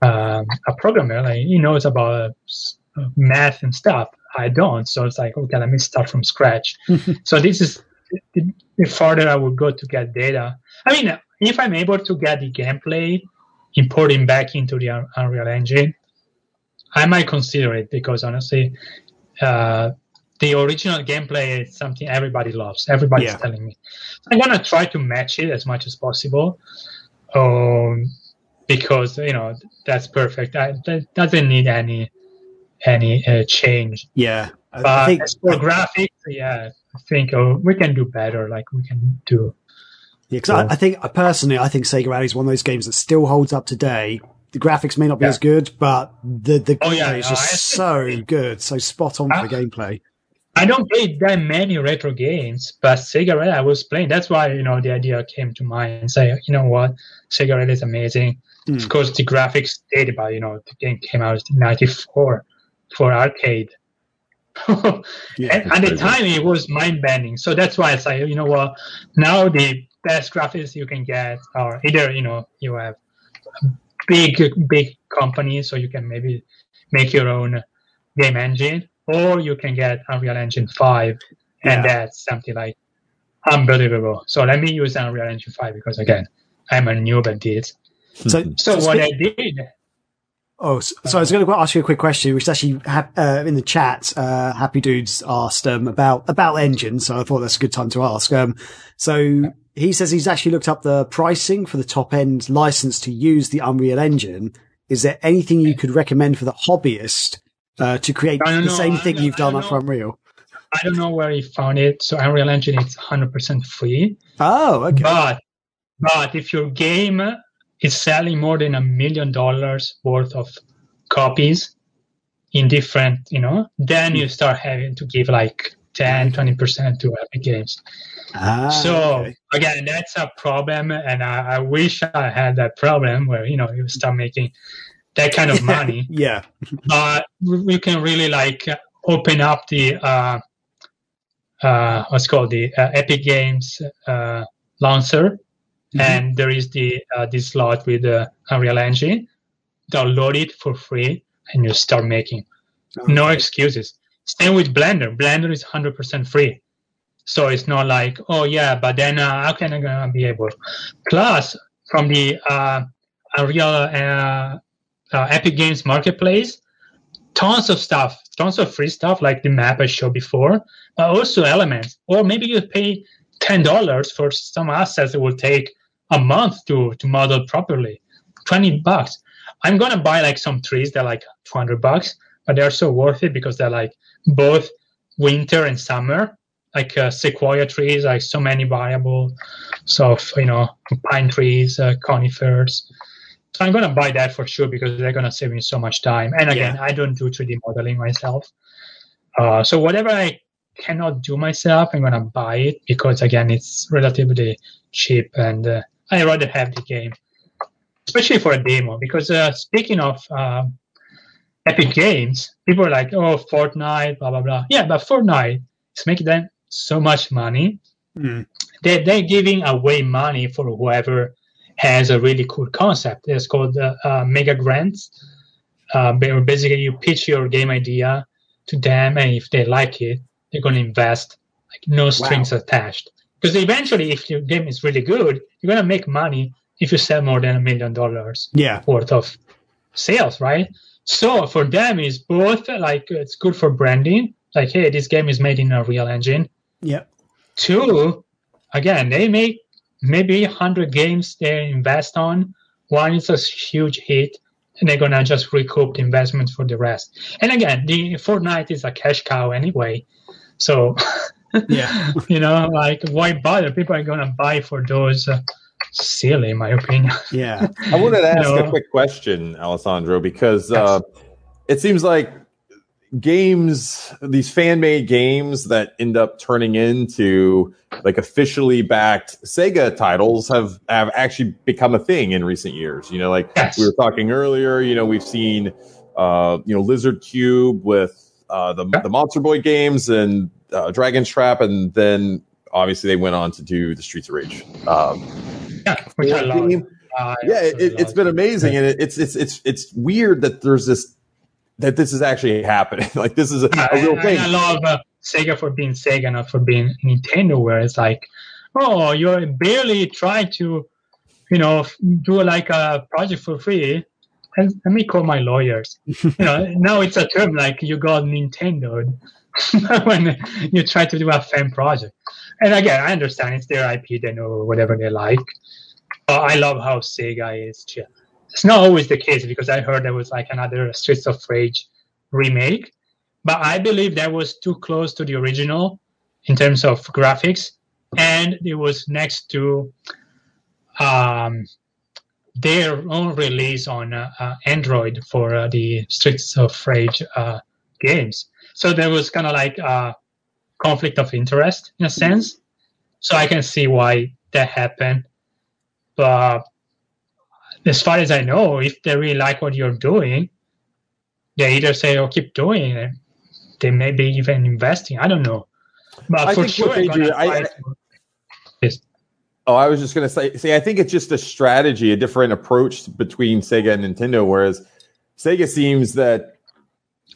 um, a programmer, like he knows about uh, math and stuff. I don't, so it's like okay, let me start from scratch. so this is the, the farther I would go to get data. I mean, if I'm able to get the gameplay importing back into the Unreal Engine, I might consider it because honestly, uh, the original gameplay is something everybody loves. Everybody's Yeah. telling me. I'm gonna try to match it as much as possible. Um, because you know that's perfect. I, that doesn't need any any uh, change. yeah. I, But I think as for graphics, yeah, I think oh, we can do better. Like we can do. Yeah, 'cause I, I think I personally, I think Sega Rally is one of those games that still holds up today the graphics may not be Yeah. as good, but the the Oh, gameplay yeah, is no, just I so good, so spot on for the gameplay. I don't play that many retro games, but Sega Rally I was playing. That's why you know the idea came to mind and say, you know what, Sega Rally is amazing. Mm. Of course, the graphics dated, but you know the game came out in '94 for arcade. Yeah, and at the time, it was mind bending. So that's why I say, you know what, now the best graphics you can get are either you know you have big big companies, so you can maybe make your own game engine, or you can get Unreal Engine 5, and Yeah. that's something like unbelievable. So let me use Unreal Engine 5 because again, I'm a noob at this. So, So so what I did, Oh, so, so I was going to ask you a quick question, which is actually ha- uh, in the chat. Uh, Happy Dudes asked um, about about engines, so I thought that's a good time to ask. Um, so he says he's actually looked up the pricing for the top end license to use the Unreal Engine. Is there anything you could recommend for the hobbyist uh, to create the know. same thing you've done don't for. Unreal? I don't know where he found it. So Unreal Engine is 100% free. Oh, okay. But but if your game is selling more than a million dollars worth of copies in different, you know, then you start having to give like 10, 20% to Epic Games. Ah, so okay. again, that's a problem, and I, I wish I had that problem where you know you start making that kind of money. yeah, but we we can really like open up the uh, uh, what's called the uh, Epic Games uh, launcher, Mhm. and there is the uh, this slot with the Unreal Engine. Download it for free, and you start making. No excuses. Same with Blender. Blender is 100% free. So it's not like, oh yeah, but then uh, how can I gonna be able? Plus, from the uh, Unreal uh, uh, Epic Games Marketplace, tons of stuff, tons of free stuff like the map I showed before, but also elements. Or maybe you pay ten dollars for some assets that will take a month to to model properly. Twenty bucks. I'm gonna buy like some trees that are like 200 bucks, but they're so worth it because they're like both winter and summer. Like uh, sequoia trees, like so many variable, so you know pine trees, uh, conifers. So I'm gonna buy that for sure because they're gonna save me so much time. And again, I don't do 3D modeling myself, uh, so whatever I cannot do myself, I'm gonna buy it because again, it's relatively cheap, and uh, I rather have the game especially for a demo. Because uh, speaking of um, Epic Games, people are like, "Oh, Fortnite, blah blah blah." Yeah, but Fortnite is making them so much money. Mm. They they're giving away money for whoever has a really cool concept. It's called uh, uh, mega grants. Uh, basically, you pitch your game idea to them, and if they like it, they're going to invest like no strings attached. Because eventually, if your game is really good, you're going to make money if you sell more than a million dollars yeah, worth of sales, right? So for them, it's both like it's good for branding, like hey, this game is made in Unreal Engine. yeah, Two, again, they make maybe hundred games they invest on. One is a huge hit, and they're gonna just recoup the investment for the rest. And again, the Fortnite is a cash cow anyway, so yeah. you know, like why bother? People are gonna buy for those. Uh, silly, in my opinion. Yeah. I wanted to ask No. a quick question, Alessandro, because uh, it seems like games, these fan made games that end up turning into like officially backed Sega titles have, have actually become a thing in recent years. You know, like Yes. we were talking earlier, you know, we've seen, uh, you know, Lizard Cube with uh, the, Yeah. the Monster Boy games and uh, Dragon's Trap, and then obviously they went on to do the Streets of Rage. Um, Yeah, which I love. game I yeah, it, it's been amazing, and it, it's it's it's it's weird that there's this that this is actually happening. like this is a, Yeah, a real thing. I love uh, Sega for being Sega, not for being Nintendo, where it's like, oh, you're barely trying to, you know, f- do like a project for free. And let me call my lawyers. you know, now it's a term like you got Nintendo when you try to do a fan project. And again, I understand it's their IP; they know whatever they like. But I love how Sega is. chill. It's not always the case because I heard there was like another Streets of Rage remake but I believe that was too close to the original in terms of graphics, and it was next to um, their own release on uh, Android for uh, the Streets of Rage uh, games. So there was kind of like a conflict of interest in a sense. So I can see why that happened. But as far as I know, if they really like what you're doing, they either say, "Oh, keep doing it." They may be even investing. I don't know, but I for think sure, what they I'm do- I- I- Yes. Oh, I was just going to say, see, I think it's just a strategy, a different approach between Sega and Nintendo. Whereas Sega seems that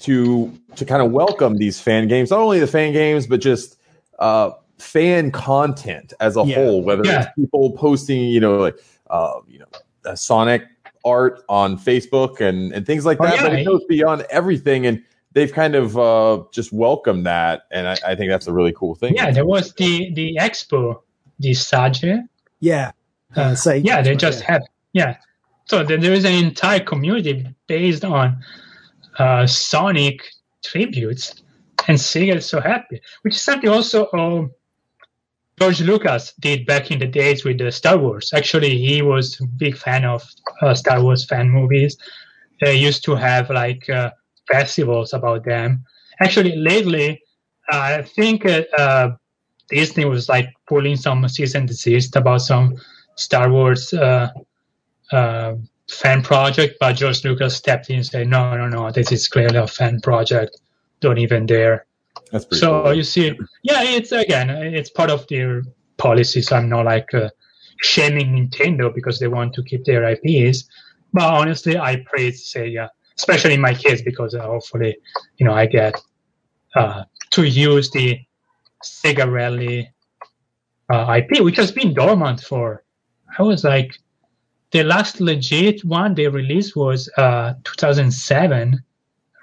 to to kind of welcome these fan games, not only the fan games, but just uh, fan content as a Yeah. whole. Whether Yeah. it's people posting, you know, like uh, you know, uh, Sonic art on Facebook and and things like Oh, that, yeah. but it goes beyond everything and. They've kind of uh, just welcomed that, and I, I think that's a really cool thing. Yeah, there was the the expo, the Sage. Yeah. Uh, say, yeah, they just have yeah. So there there is an entire community based on uh, Sonic tributes, and Sega is so happy, which is something also um, George Lucas did back in the days with the Star Wars. Actually, he was a big fan of uh, Star Wars fan movies. They used to have like uh, festivals about them. Actually, lately, I think uh, uh, Disney was like pulling some cease and desist about some Star Wars uh, uh, fan project, but George Lucas stepped in and said, "No, no, no, this is clearly a fan project. Don't even dare." That's pretty So cool. you see, yeah, it's again, it's part of their policies. So I'm not like uh, shaming Nintendo because they want to keep their IPs, but honestly, I praise Sega, especially in my case because uh, hopefully, you know, I get uh, to use the Sega Rally uh, IP, which has been dormant for. I was like, the last legit one they released was uh, 2007.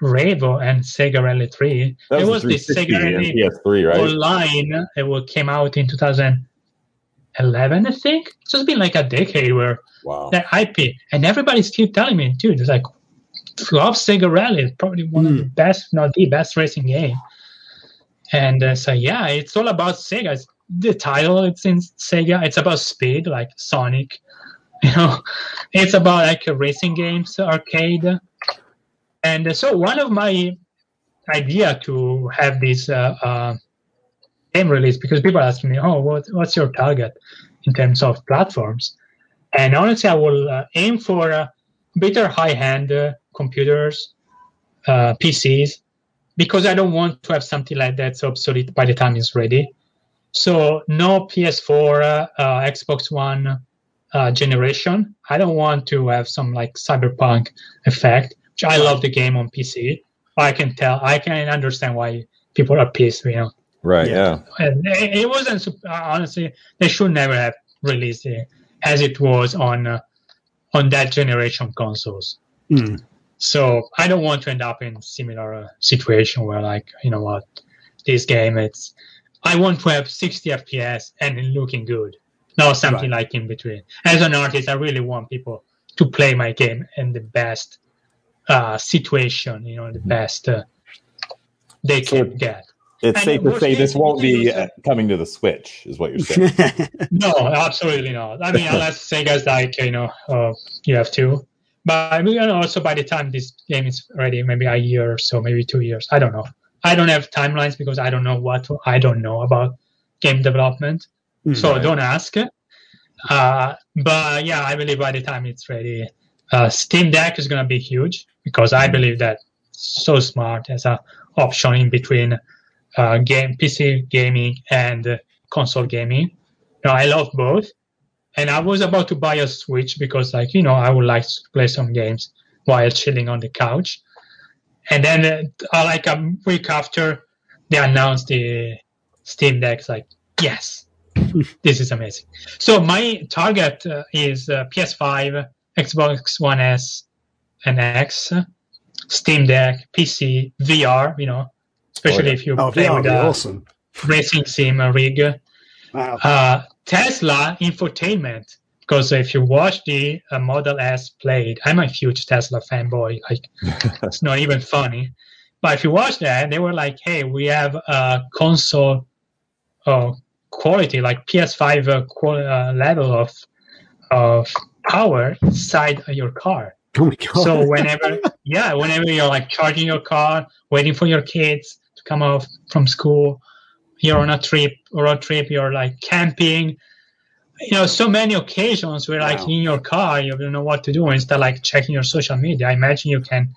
Revo and Sega Rally 3. That was, was the the 360 Sega Rally PS3, right? online. It came out in 2011, I think. So it's been like a decade where Wow. that IP, and everybody's keep telling me, dude, it's like, love Sega Rally. It's probably one of the best, not the best racing game. And uh, so, yeah, it's all about Sega. It's, the title, it's in Sega. It's about speed, like Sonic. You know, it's about like racing games, arcade. And uh, so one of my idea to have this uh, uh, game release because people ask me, "Oh, what, what's your target in terms of platforms?" And honestly, I will uh, aim for uh, better high-end uh, computers, PCs, because I don't want to have something like that's obsolete by the time it's ready. So no PS4, uh, uh, Xbox One uh, generation. I don't want to have some like cyberpunk effect. Which I love the game on PC. I can tell, I can understand why people are pissed. You know, Right. Yeah. Yeah. and it, it wasn't uh, honestly. They should never have released it as it was on uh, on that generation consoles. Mm. So I don't want to end up in similar uh, situation where like you know what this game it's I want to have 60 FPS and looking good, not something like in between. As an artist, I really want people to play my game in the best uh, situation, you know, the best uh, they So- can get. It's And safe to say this won't be uh, coming to the Switch, is what you're saying. No, absolutely not. I mean, unless Sega's like, you know, uh, you have to. But I mean, also by the time this game is ready, maybe a year or so, maybe two years. I don't know. I don't have timelines because I don't know what I don't know about game development. So Right. don't ask. Uh, but yeah, I believe by the time it's ready, uh, Steam Deck is going to be huge because I believe that so smart as a option in between uh, game PC gaming and console gaming. Now I love both, and I was about to buy a Switch because, like you know, I would like to play some games while chilling on the couch. And then, uh, like a week after, they announced the Steam Deck. It's like, yes, this is amazing. So my target uh, is uh, PS5, Xbox One S, and X, Steam Deck, PC, VR. You know, especially Oh, yeah. if you oh, play VR with be a awesome. racing sim rig. Wow. Uh, Tesla infotainment. Because if you watch the uh, Model S Plaid, I'm a huge Tesla fanboy. Like, it's not even funny. But if you watch that, they were like, "Hey, we have a console uh, quality, like PS5 uh, qual- uh, level of of power inside your car. Oh my god! So whenever, yeah, whenever you're like charging your car, waiting for your kids to come off from school, you're on a trip, road trip, you're like camping. You know, so many occasions where like Wow. in your car you don't know what to do instead like checking your social media. I imagine you can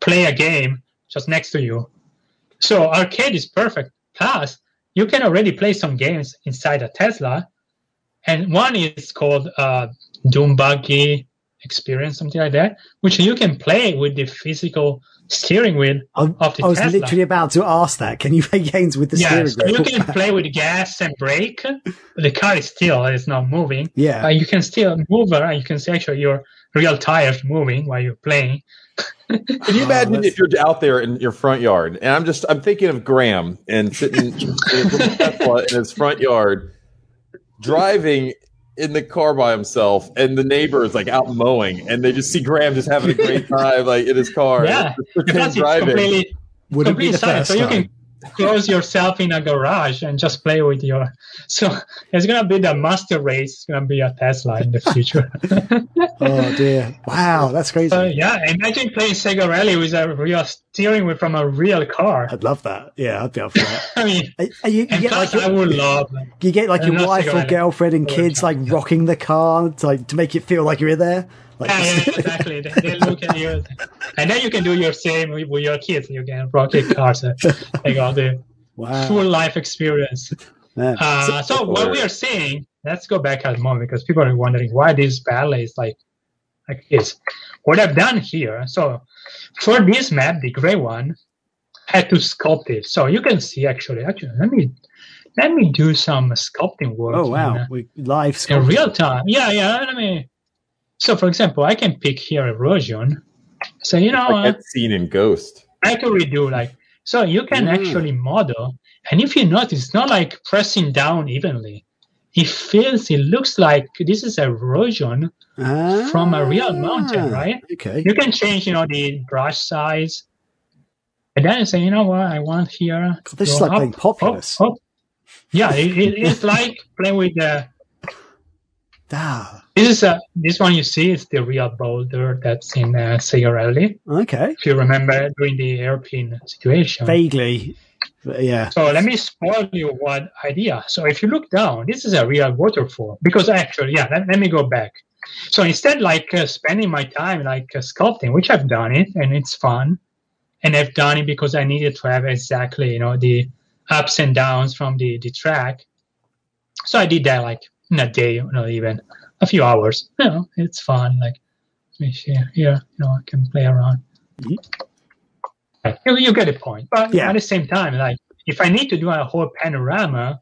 play a game just next to you. So arcade is perfect. Plus, you can already play some games inside a Tesla, and one is called uh, Doom Buggy Experience, something like that, which you can play with the physical steering wheel I, of the Tesla. I was Tesla. literally about to ask that. Can you play games with the yeah, steering so you can play with gas and brake. The car is still it's not moving. yeah. But you can still move around. You can see actually your real tires moving while you're playing. Can you Oh, imagine that's- if you're out there in your front yard, and I'm just I'm thinking of Graham and sitting in his in his front yard, driving in the car by himself, and the neighbor is like out mowing, and they just see Graham just having a great time, like in his car, Yeah. just pretend Because driving. completely Wouldn't be the silent. first So you time. can close yourself in a garage and just play with your. So it's gonna be the master race. It's gonna be a Tesla in the future. Oh dear! Wow, that's crazy. so yeah, imagine playing Sega Rally with a real steering wheel from a real car. I'd love that. Yeah, I'd be up for that. I mean, Are- are you, you get like plus I your, would love. you get like your wife or girlfriend and Oh, kids like rocking the car to, like to make it feel like you're in there. Like, Yeah, yeah, exactly. They, they look at you, and then you can do your same with, with your kids. You can rocket cars, like all the wow. full life experience. man. Uh, so what we are seeing, let's go back at the moment because people are wondering why this ballet is like like this. What I've done here, so for this map, the gray one, I had to sculpt it. So you can see actually, actually, let me let me do some sculpting work. oh wow, uh, we live in real time. Yeah, yeah. Let me. So for example, I can pick here erosion. So you know, like that scene in Ghost. I can redo like so you can Mm. actually model and if you notice it's not like pressing down evenly it feels it looks like this is erosion from a real mountain Ah, right Okay. you can change you know the brush size and then say you know what i want here This is like playing up, Populous. up, up. yeah it, it, it's like playing with the Ah, this is a this one you see is the real boulder that's in uh, Rally. okay. if you remember during the airplane situation Vaguely. But yeah. So let me spoil you one idea. So if you look down, this is a real waterfall because actually, yeah, let, let me go back. So instead, like uh, spending my time like uh, sculpting, which I've done it and it's fun, and I've done it because I needed to have exactly you know the ups and downs from the the track. So I did that like in a day, not even a few hours. You know, it's fun. Like let me see here, you know, I can play around. Mhm. You, you get the point. But Yeah. at the same time, like if I need to do a whole panorama,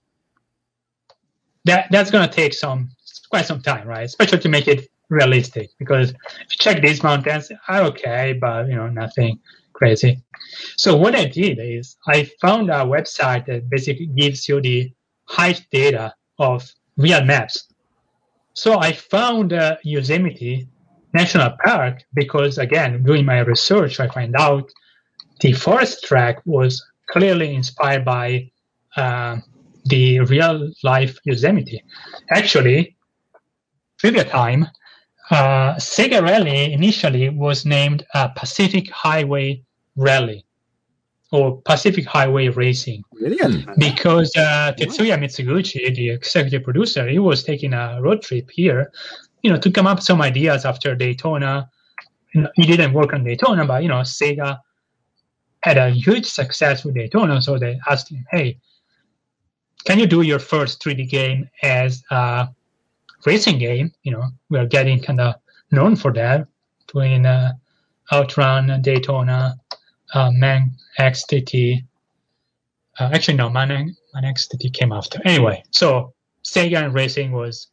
that that's gonna take some quite some time, right? Especially to make it realistic. Because if you check these mountains, are okay, but you know, nothing crazy. So what I did is I found a website that basically gives you the height data of real maps. So I found uh, Yosemite National Park because, again, doing my research, I find out the forest track was clearly inspired by um the real life Yosemite. Actually, trivia time. Uh, Sega Rally initially was named uh, Pacific Highway Rally or Pacific Highway Racing Brilliant. because uh, Tetsuya Mizuguchi, the executive producer, he was taking a road trip here, you know, to come up with some ideas after Daytona. You know, he didn't work on Daytona, but you know, Sega had a huge success with Daytona, so they asked him, "Hey, can you do your first 3D game as a racing game? You know, we are getting kind of known for that, doing uh, Outrun, Daytona, uh, Manx TT." Uh, actually, no, Man, Manx TT came after. Anyway, so Sega and racing was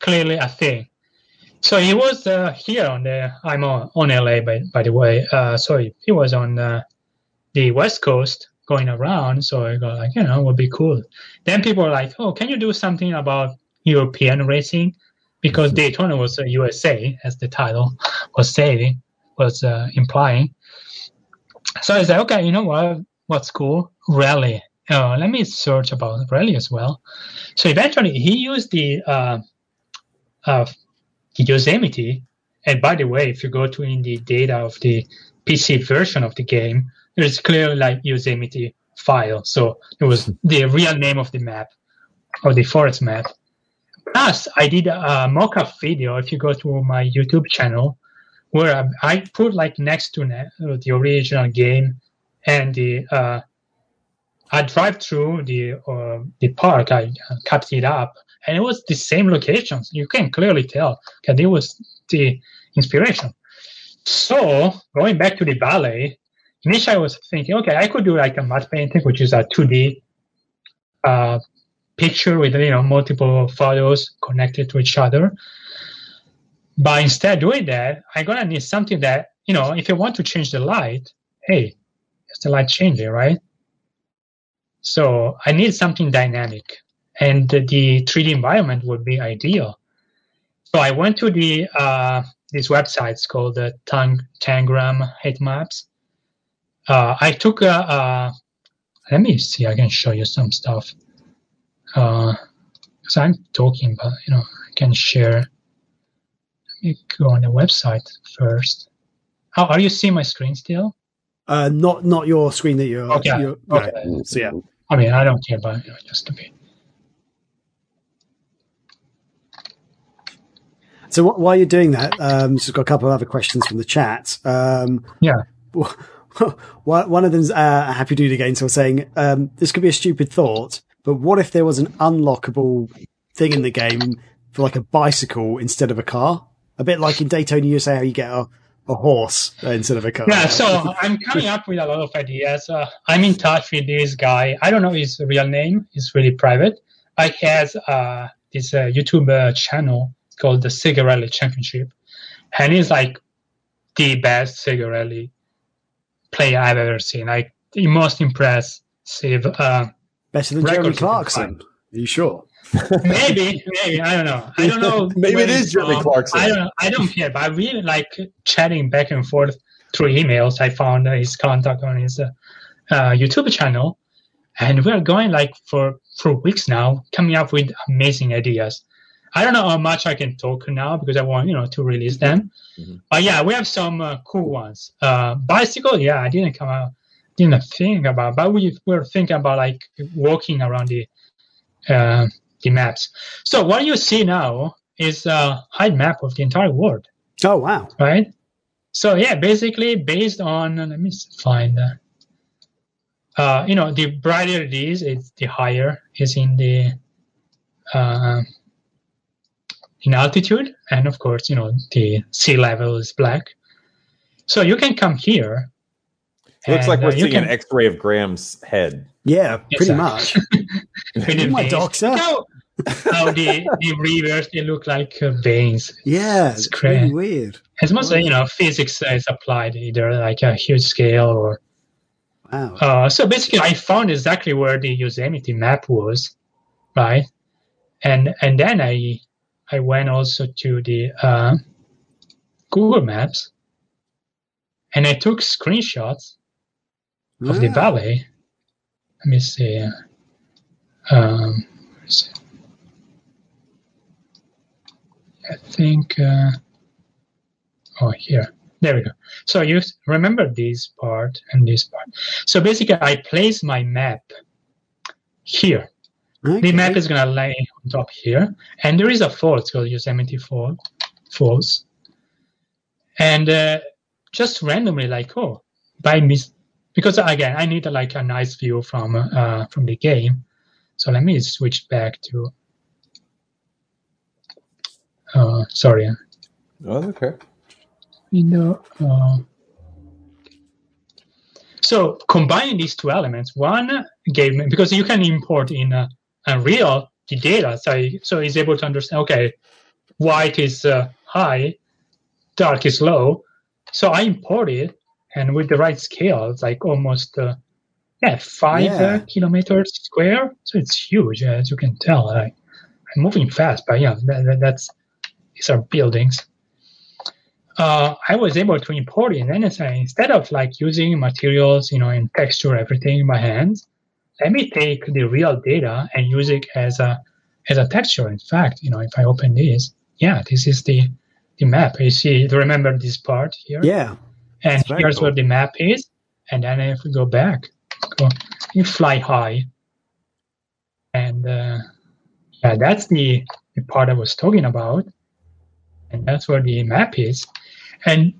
clearly a thing. So he was uh, here on the. I'm on, on LA, by, by the way. Uh, so he, he was on uh, the West Coast going around. So I go like, you know, would be cool. Then people were like, oh, can you do something about European racing? Because Daytona was uh, USA, as the title was saying, was uh, implying. So I said, okay, you know what? What's cool? Rally. Uh, let me search about rally as well. So eventually, he used the uh, uh, Yosemite. And by the way, if you go to in the data of the PC version of the game, there's clearly like Yosemite file. So it was the real name of the map or the forest map. Plus, I did a mock-up video. If you go to my YouTube channel, where I put like next to the original game and the uh, I drive through the uh, the park. I cut it up, and it was the same locations. You can clearly tell that it was the inspiration. So going back to the ballet, initially I was thinking, okay, I could do like a matte painting, which is a 2D uh, picture with you know multiple photos connected to each other. But instead doing that, I'm gonna need something that you know, if you want to change the light, hey, it's the light changing, right? So I need something dynamic, and the 3D environment would be ideal. So I went to the uh, this website called the Tang Tangram Heat Maps. Uh, I took a, uh, let me see, I can show you some stuff. Uh, I'm talking, but you know, I can share. Go on the website first. How are you seeing my screen still? Uh, not not your screen that you're. Okay. You're, okay. So yeah. I mean, I don't care, about know, just a bit. So while you're doing that, um, just got a couple of other questions from the chat. Um, yeah. One of them's uh, happy dude again, so saying um, this could be a stupid thought, but what if there was an unlockable thing in the game for like a bicycle instead of a car? A bit like in Daytona USA, how you get a, a horse instead of a car. Yeah, so I'm coming up with a lot of ideas. Uh, I'm in touch with this guy. I don't know his real name. It's really private. I has uh, this uh, YouTube uh, channel called the Sega Rally Championship, and he's like the best Sega Rally player I've ever seen. Like the most impressive. Uh, Better than Jeremy Clarkson. Are you sure? Maybe, maybe I don't know. I don't know. maybe it is Jeremy Clarkson. I don't. I don't care. But really like chatting back and forth through emails. I found his contact on his uh, uh, YouTube channel, and we're going like for for weeks now, coming up with amazing ideas. I don't know how much I can talk now because I want you know to release them. Mm-hmm. But yeah, we have some uh, cool ones. Uh, bicycle, yeah, I didn't come out, didn't think about, but we were thinking about like walking around the uh, the maps. So what you see now is a height map of the entire world. Oh wow! Right. So yeah, basically based on let me find. Uh, uh, you know, the brighter it is, it's the higher is in the uh, in altitude, and of course, you know, the sea level is black. So you can come here. It looks like we're uh, seeing can... an X-ray of Graham's head. Yeah, pretty much. my doctor. How, how the, the rivers they look like uh, veins. Yeah, it's, crazy. really weird. It's mostly you know physics is applied either like a huge scale or. Wow. Uh, so basically, I found exactly where the Yosemite map was, right, and and then I I went also to the uh, Google Maps and I took screenshots of the valley. Let me see. Um, I think. Uh, oh, here. There we go. So you remember this part and this part. So basically, I place my map here Okay. The map is going to lay on top here. And there is a falls called Yosemite Fall, Falls. And uh, just randomly, like, oh, by mis because again, I need like a nice view from uh, from the game. So let me switch back to. Uh, sorry. Oh, okay. You know. Uh, so combining these two elements, one gave me because you can import in uh, Unreal the data, so so he's able to understand. Okay, white is uh, high, dark is low. So I import it, and with the right scale, it's like almost uh, yeah five yeah. Uh, kilometers square. So it's huge, as you can tell. I, I'm moving fast, but yeah, that, that, that's these are buildings. Uh, I was able to import in and then instead of like using materials, you know, and texture everything in my hands, let me take the real data and use it as a as a texture. In fact, you know, if I open this, yeah, this is the the map. You see, remember this part here? Yeah. And here's cool. where the map is. And then if we go back, go, you fly high. And uh, yeah, that's the, the part I was talking about. And that's where the map is. And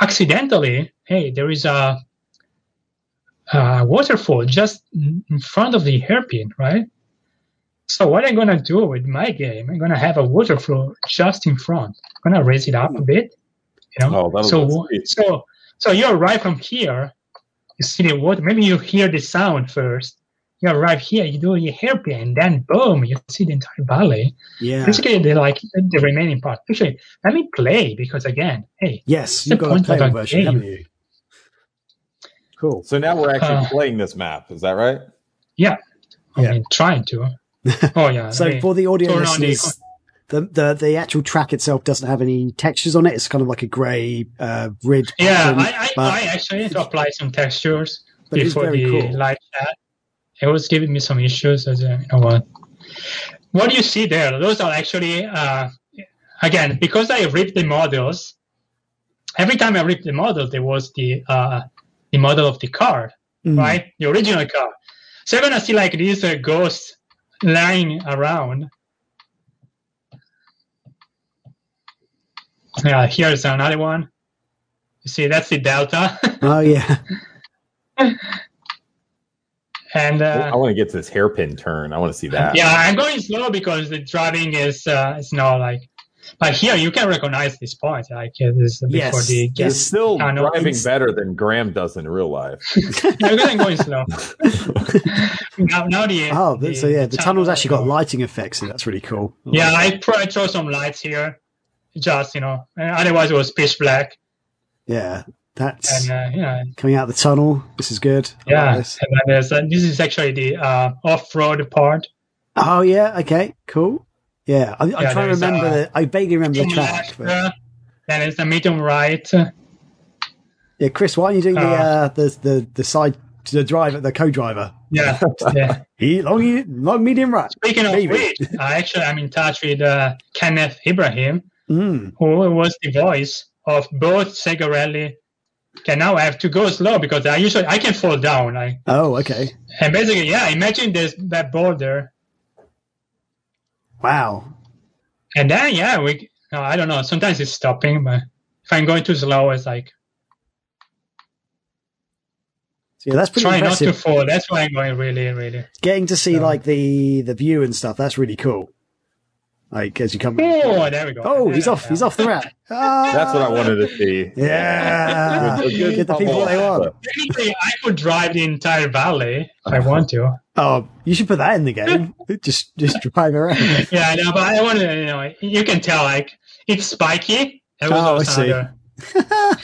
accidentally, hey, there is a, a waterfall just in front of the hairpin, right? So what I'm gonna do with my game, I'm gonna have a waterfall just in front. I'm gonna raise it up a bit, you know. Oh, so so so you arrive from here, you see the water. Maybe you hear the sound first. You arrive here, you do your hairpin, and then boom, you see the entire valley. Yeah. Basically, the like the remaining part. Actually, let me play because again, hey, Yes, you've got a point of playable version, game. haven't you? Cool. So now we're actually Uh, playing this map. Is that right? Yeah. I Yeah. mean, trying to. Oh yeah. So let for the audio the- listeners, the, the the actual track itself doesn't have any textures on it. It's kind of like a grey uh, grid. Yeah, pattern, I, I, but- I actually need to apply some textures But before very the cool. live chat. It was giving me some issues. As a, you know what? What do you see there, those are actually uh, again because I ripped the models. Every time I ripped the model, there was the uh, the model of the car, Mm. right? The original car. So you're gonna see like these uh, ghosts lying around. Yeah, here's another one. You see, that's the Delta, Oh yeah, and uh, I want to get to this hairpin turn. I want to see that. yeah, I'm going slow because the driving is uh, is not like. But here you can recognize this point, like uh, this before Yes, the It's yes. still I know. driving It's- better than Graham does in real life. I'm going going slow. now, now the oh, th- so yeah, the tunnel's actually got lighting effects, so that's really cool. Yeah, I try throw some lights here, just you know. Otherwise, it was pitch black, yeah, that's and uh, yeah, coming out the tunnel. This is good. Yeah. like And this. then there's uh, this is actually the uh, off-road part. Oh yeah, okay, cool. Yeah, I, I'm Yeah, trying to remember uh, the. I vaguely remember the track. But, uh, then it's the medium right. yeah, Chris, why are you doing the uh, the the the side the driver the co-driver? Yeah, yeah. He long long medium right. Speaking of Maybe. which, I actually I'm in touch with uh, Kenneth Ibrahim, Mm. who was the voice of both Sega Rally. Okay, now I have to go slow because I usually I can fall down. I Oh, okay. and basically, yeah, imagine this that boulder, Wow. and then yeah, we. No, I don't know. Sometimes it's stopping, but if I'm going too slow, it's like So yeah, that's pretty trying not to fall. That's why I'm going really, really. Getting to see So- like the the view and stuff. That's really cool. Like as you come. Oh, there we go. Oh, he's off. He's off the rack. Ah, That's what I wanted to see. Yeah. Get the people they want. Technically, I could drive the entire valley if I want to. Oh, you should put that in the game. just just drive around. Yeah, no, but I want to. You know, you can tell like it's spiky. That was Oh, I see. another-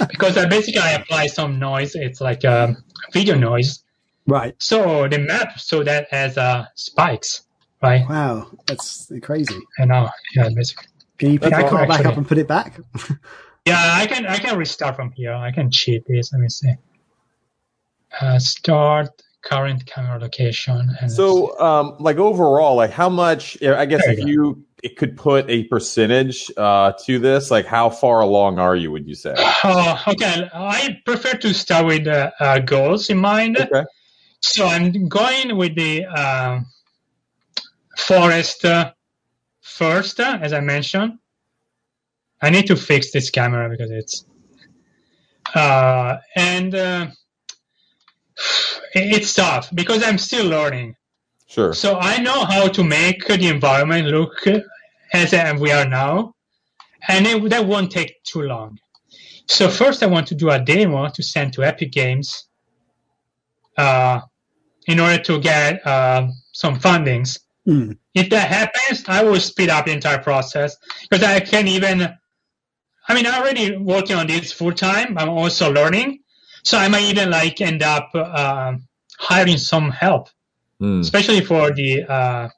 because I basically I apply some noise. It's like um, video noise. Right. So the map so that has uh, spikes, right? Wow. That's crazy. And now, yeah, basically. Can you pick That's the car back up and put it back? Yeah, I can I can restart from here. I can cheat this. Let me see. Uh, start current camera location. And So, um, like overall, like how much? I guess There if you you it could put a percentage uh, to this, like how far along are you? Would you say? Oh, okay. I prefer to start with uh, uh, goals in mind. Okay. So I'm going with the uh, forest uh, first, uh, as I mentioned. I need to fix this camera because it's uh, and uh, it's tough because I'm still learning. Sure. So I know how to make the environment look as we are now, and it, that won't take too long. So first, I want to do a demo to send to Epic Games uh, in order to get uh, some fundings. Hmm. If that happens, I will speed up the entire process because I can even. I mean, I'm already working on this full time. I'm also learning, so I might even like end up uh, hiring some help Hmm. especially for the uh,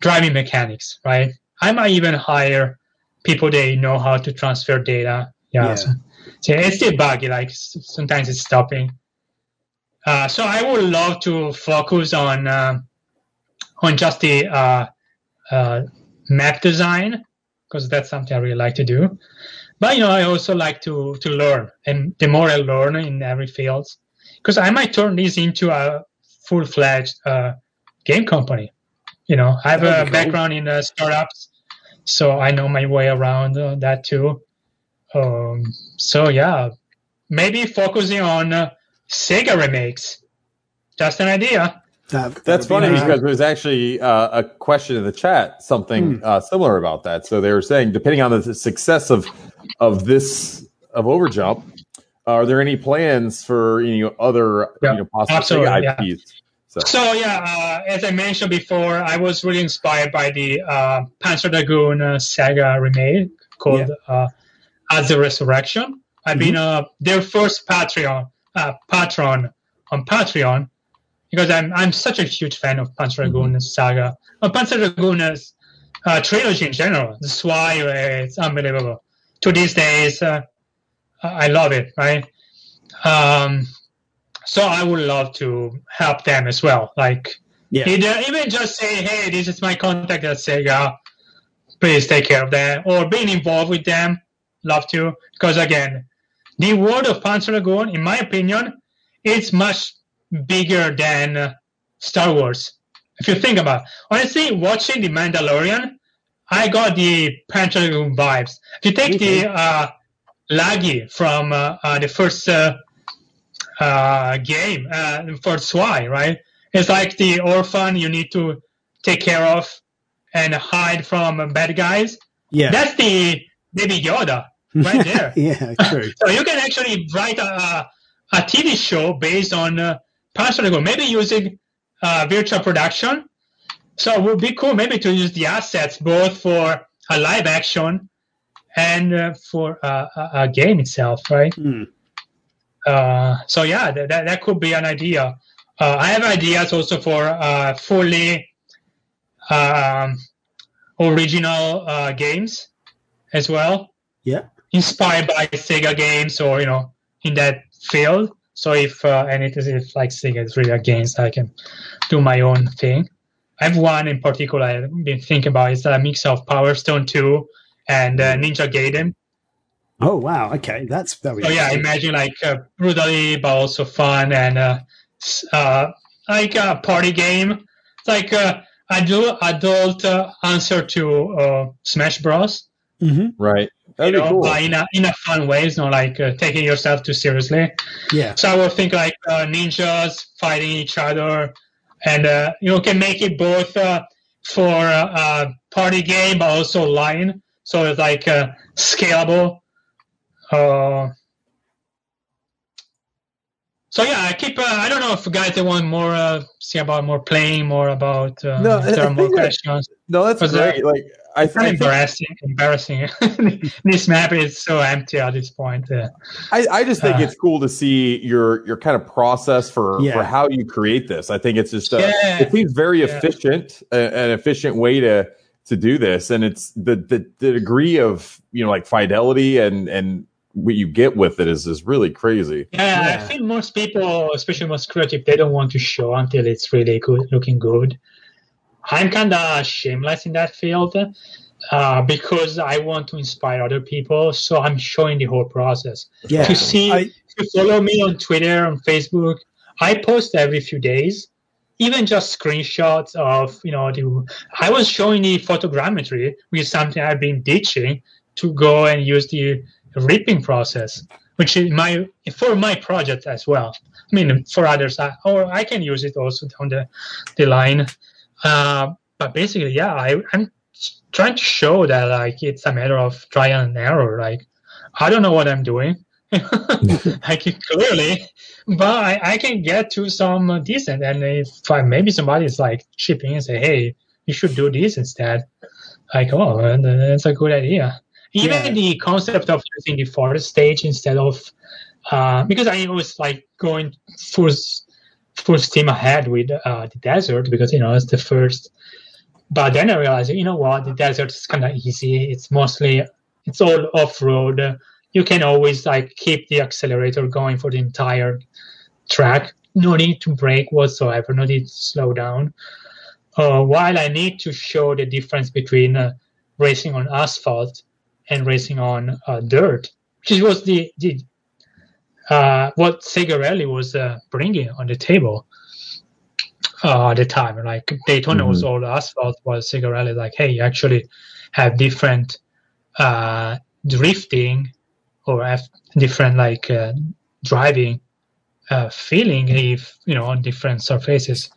driving mechanics, right? I might even hire people they know how to transfer data. Yeah, Yeah. So, so it's still buggy. Like sometimes it's stopping. Uh, so I would love to focus on uh, on just the uh, uh, map design because that's something I really like to do. But you know, I also like to to learn, and the more I learn in every field, because I might turn this into a full fledged uh, game company. You know, I have a cool. background in uh, startups, so I know my way around uh, that too. Um, so yeah, maybe focusing on uh, Sega remakes. Just an idea. That, that That's funny be because there's actually uh, a question in the chat, something hmm. uh, similar about that. So they were saying, depending on the success of of this of Overjump, are there any plans for you know other yeah, you know possible IPs? Yeah. So. so. yeah, uh, as I mentioned before, I was really inspired by the uh, Panzer Dragoon uh, Saga remake called yeah. Uh, Azel Resurrection. I've mm-hmm. been uh, their first Patreon patron on Patreon because I'm I'm such a huge fan of Panzer Dragoon mm-hmm. saga, uh, Panzer Dragoon uh, trilogy in general. That's why it's unbelievable. To these days, uh, I love it. Right. Um, so I would love to help them as well. Like, yeah. either, even just say, "Hey, this is my contact at Sega. Please take care of that," or being involved with them. Love to, because again, the world of Panzer Dragoon, in my opinion, it's much bigger than Star Wars. If you think about it. honestly, watching The Mandalorian, I got the Panzer vibes. If you take the uh, Lagi from uh, uh, the first uh, uh, game uh, for SWI, right? It's like the orphan you need to take care of and hide from bad guys. Yeah, that's the baby Yoda right there. yeah, true. so you can actually write a, a TV show based on Panzer maybe using uh, virtual production. So it would be cool maybe to use the assets both for a live action and uh, for uh, a, game itself, right? Mm. so yeah, that, that could be an idea. Uh, I have ideas also for uh, fully um, original games as well. Yeah, inspired by Sega games or you know in that field. So if uh, and it is if like Sega is really against, I can do my own thing. I have one in particular I've been thinking about. It's a mix of Power Stone 2 and uh, Ninja Gaiden. Oh wow! Okay, that's very. So yeah, imagine like uh, brutally but also fun and uh, uh, like a party game. It's like uh, adult adult uh, answer to uh, Smash Bros. Mm-hmm. Right. That'd you know, cool. in a in a fun way. It's not like uh, taking yourself too seriously. Yeah. So I would think like uh, ninjas fighting each other, and uh, you know can make it both uh, for a party game but also line. So it's like uh, scalable. Uh, so yeah, I keep. Uh, I don't know if guys they want more uh, see about more playing, more about uh, no, there are more questions. no, that's great. like I, it's I embarrassing. Embarrassing. this map is so empty at this point. Uh, I, I just think uh, it's cool to see your your kind of process for yeah. for how you create this. I think it's just uh, yeah. it seems very yeah. efficient, an efficient way to to do this, and it's the, the the degree of you know like fidelity and and what you get with it is is really crazy. Yeah, yeah, I think most people, especially most creative, they don't want to show until it's really good, looking good. I'm kind of shameless in that field uh, because I want to inspire other people. So I'm showing the whole process. Yeah. To see, I, if you follow me on Twitter, on Facebook, I post every few days, even just screenshots of, you know, the, I was showing the photogrammetry, which is something I've been ditching to go and use the ripping process, which is my, for my project as well. I mean, for others, I, or I can use it also down the, the line. Uh, but basically, yeah, I, I'm trying to show that like it's a matter of trial and error. Like I don't know what I'm doing. I can clearly, but I, I, can get to some decent. And if I, maybe somebody's like chipping and say, "Hey, you should do this instead," like, oh, that's a good idea. Even yeah. the concept of using the forest stage instead of uh, because I was like going full full steam ahead with uh, the desert because you know it's the first. But then I realized, you know what, the desert is kind of easy. It's mostly it's all off road. You can always like keep the accelerator going for the entire track. No need to brake whatsoever. No need to slow down. Uh, while I need to show the difference between uh, racing on asphalt and racing on uh, dirt, which was the, the uh, what Sega Rally was uh, bringing on the table uh, at the time. Like Daytona was all asphalt, while Sega like, hey, you actually have different uh, drifting or have different like uh, driving uh, feeling if you know on different surfaces.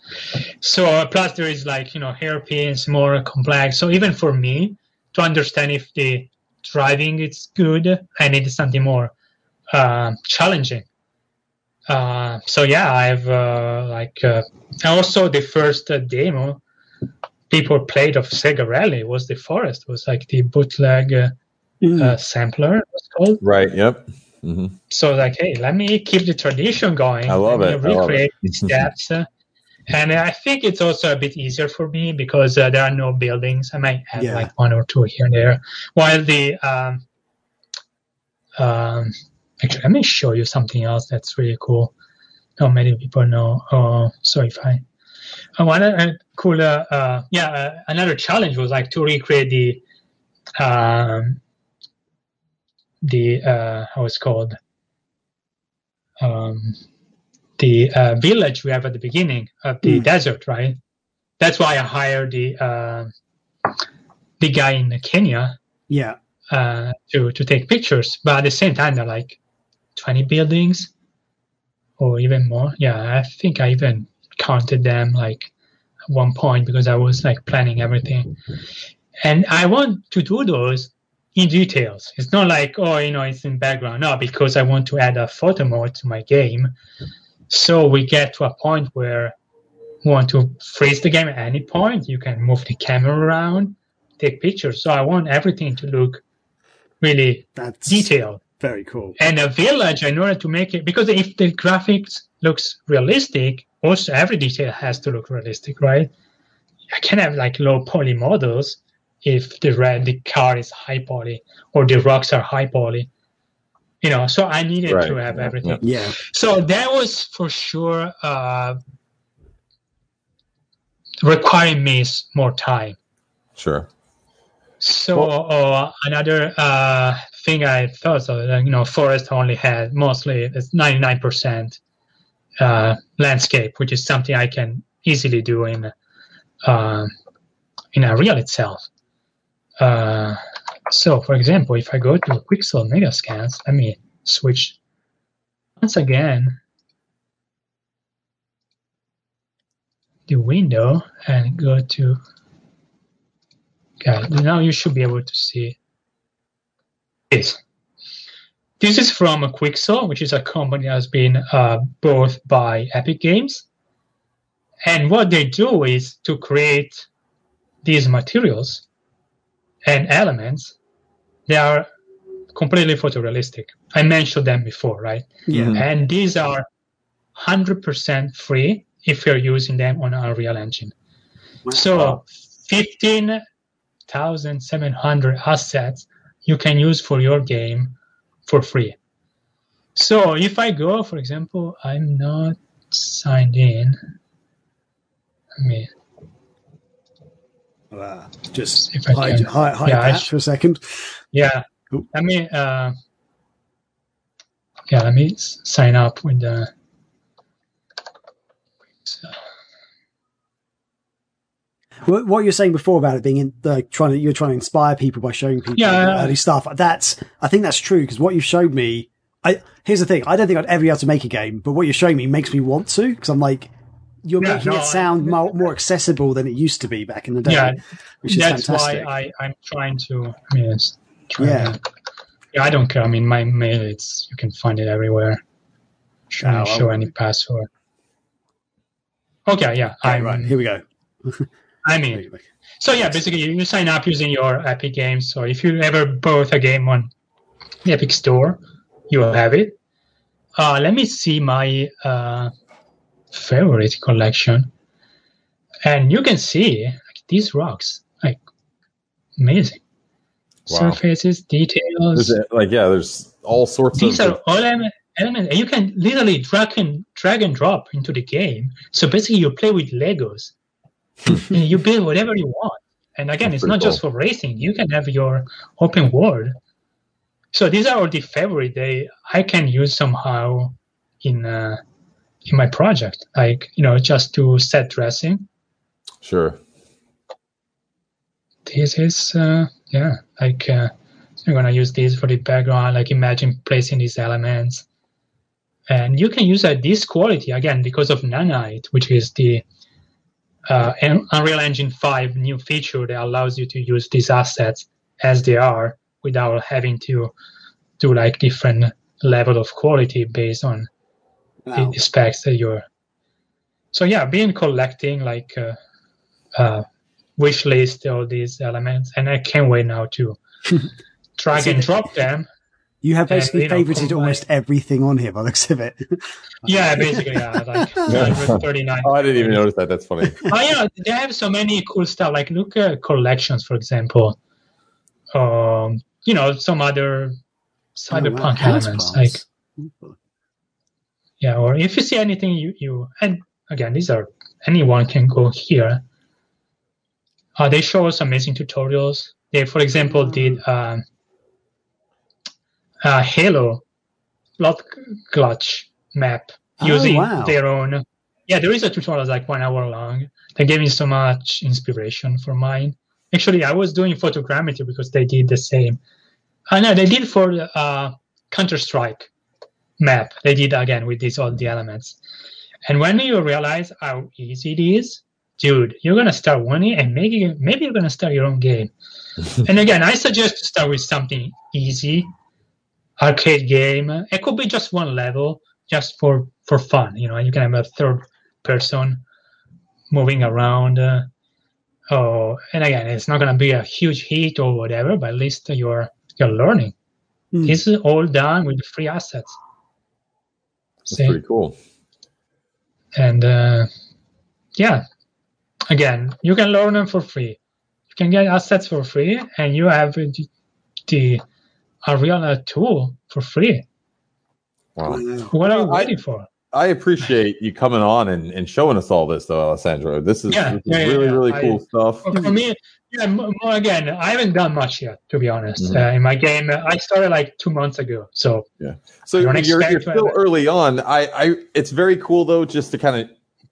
So uh, plus there is like you know hairpins more complex. So even for me to understand if the driving is good, I need something more uh, challenging. Uh, so yeah, I've uh, like uh, also the first uh, demo people played of Sega Rally was the Forest was like the bootleg uh, Mm. uh, sampler it was called. Right. Yep. hmm So like, hey, let me keep the tradition going. I love let it. me I love it. recreate the steps. uh, and I think it's also a bit easier for me because uh, there are no buildings. I might have Yeah. like one or two here and there. While the um, um, actually, let me show you something else that's really cool. Not many people know. Oh, sorry if I. I want a cool. Uh, uh, yeah, uh, another challenge was like to recreate the um, the uh, how it's called um, the uh, village we have at the beginning of the Mm. desert, right? That's why I hired the uh, the guy in Kenya Yeah. uh, to to take pictures. But at the same time, they're like twenty buildings or even more. Yeah, I think I even counted them like at one point because I was like planning everything. And I want to do those in details. It's not like, oh, you know, it's in background. No, because I want to add a photo mode to my game. So we get to a point where we want to freeze the game at any point. You can move the camera around, take pictures. So I want everything to look really That's detailed. Very cool. And a village, in order to make it, because if the graphics looks realistic, also every detail has to look realistic, right? I can have like low poly models if the red, the car is high poly or the rocks are high poly. You know, so I needed Right, to have yeah, everything. Yeah. So that was for sure uh, requiring me more time. Sure. So uh, another uh, thing I thought, so you know, forest only had mostly it's ninety nine percent uh, landscape, which is something I can easily do in uh, in Unreal itself. Uh, so, for example, if I go to Quixel Megascans, let me switch once again the window and go to Okay, now you should be able to see this. This is from Quixel, which is a company that has been uh, bought by Epic Games. And what they do is to create these materials and elements. They are completely photorealistic. I mentioned them before, right? Yeah. And these are 100% free if you're using them on Unreal Engine. So Wow. 15,700 assets you can use for your game for free. So if I go, for example, I'm not signed in. Let me, Uh, just If I hide, can. hide, hide Yeah, I that for a second. yeah, Cool. let me, uh, yeah, let me s- sign up with the. What, what you're saying before about it being in, uh, trying to you're trying to inspire people by showing people Yeah. early stuff. That's I think that's true because what you've showed me. I here's the thing. I don't think I'd ever be able to make a game, but what you're showing me makes me want to because I'm like, you're Yeah, making no, it sound I- more, more accessible than it used to be back in the day. yeah, which is that's fantastic. why I, I'm trying to. I mean, it's trying Yeah. to- yeah, I don't care. I mean, my mail, it's you can find it everywhere. Shouldn't Oh, show any password. Okay, yeah, Okay, I'm. right, here we go. I'm in. So yeah, basically, you, sign up using your Epic Games. So if you ever bought a game on the Epic Store, you will have it. Uh, let me see my uh, favorite collection, and you can see like, these rocks, like amazing Wow. surfaces, details. A- like yeah, there's all sorts These of are all element, elements, and you can literally drag and drag and drop into the game. So basically, you play with Legos, you build whatever you want. And again, That's it's not pretty just for racing. You can have your open world. So these are all the favorite they I can use somehow in uh, in my project, like you know, just to set dressing. Sure. This is uh, yeah, like uh, I'm gonna use this for the background. Like imagine placing these elements, and you can use at this quality again because of Nanite, which is the uh, Un- Unreal Engine 5 new feature that allows you to use these assets as they are without having to do like different level of quality based on the, Wow. the specs that you're. So yeah, being collecting like uh, uh, wish list all these elements, and I can't wait now to drag and drop them. You have And, basically you know, favorited combine- almost everything on here by the looks of it. Yeah, basically, yeah, like 139. Oh, I didn't even notice that. That's funny. oh yeah, they have so many cool stuff. Like look at collections, for example. Um, you know, some other cyberpunk Oh, wow. House elements. Like yeah, or if you see anything, you you and again, these are anyone can go here. Uh, they show us amazing tutorials. They, for example, did um, uh, Halo Blood Gulch map Oh, using wow. their own. Yeah, there is a tutorial that's like one hour long. They gave me so much inspiration for mine. Actually, I was doing photogrammetry because they did the same. I know they did for uh, Counter Strike map. They did again with these all the elements. And when you realize how easy it is, dude, you're gonna start winning, and maybe maybe you're gonna start your own game. and again, I suggest to start with something easy, arcade game. It could be just one level, just for for fun. You know, you can have a third person moving around. Uh, oh, and again, it's not gonna be a huge hit or whatever, but at least you're you're learning. Hmm. This is all done with free assets. That's See? pretty cool. and uh, yeah again you can learn them for free you can get assets for free and you have the, the a real uh, tool for free Wow. Wow. what are you waiting for I appreciate you coming on and, and showing us all this, though, Alessandro. This is, Yeah, this is yeah, yeah, really, yeah. really I- cool stuff. for, for me yeah mo- more again i haven't done much yet to be honest Mhm. uh, in my game uh, i started like two months ago so yeah. So you're, you're expect to still have- early on. I, I, it's very cool though, just to kind of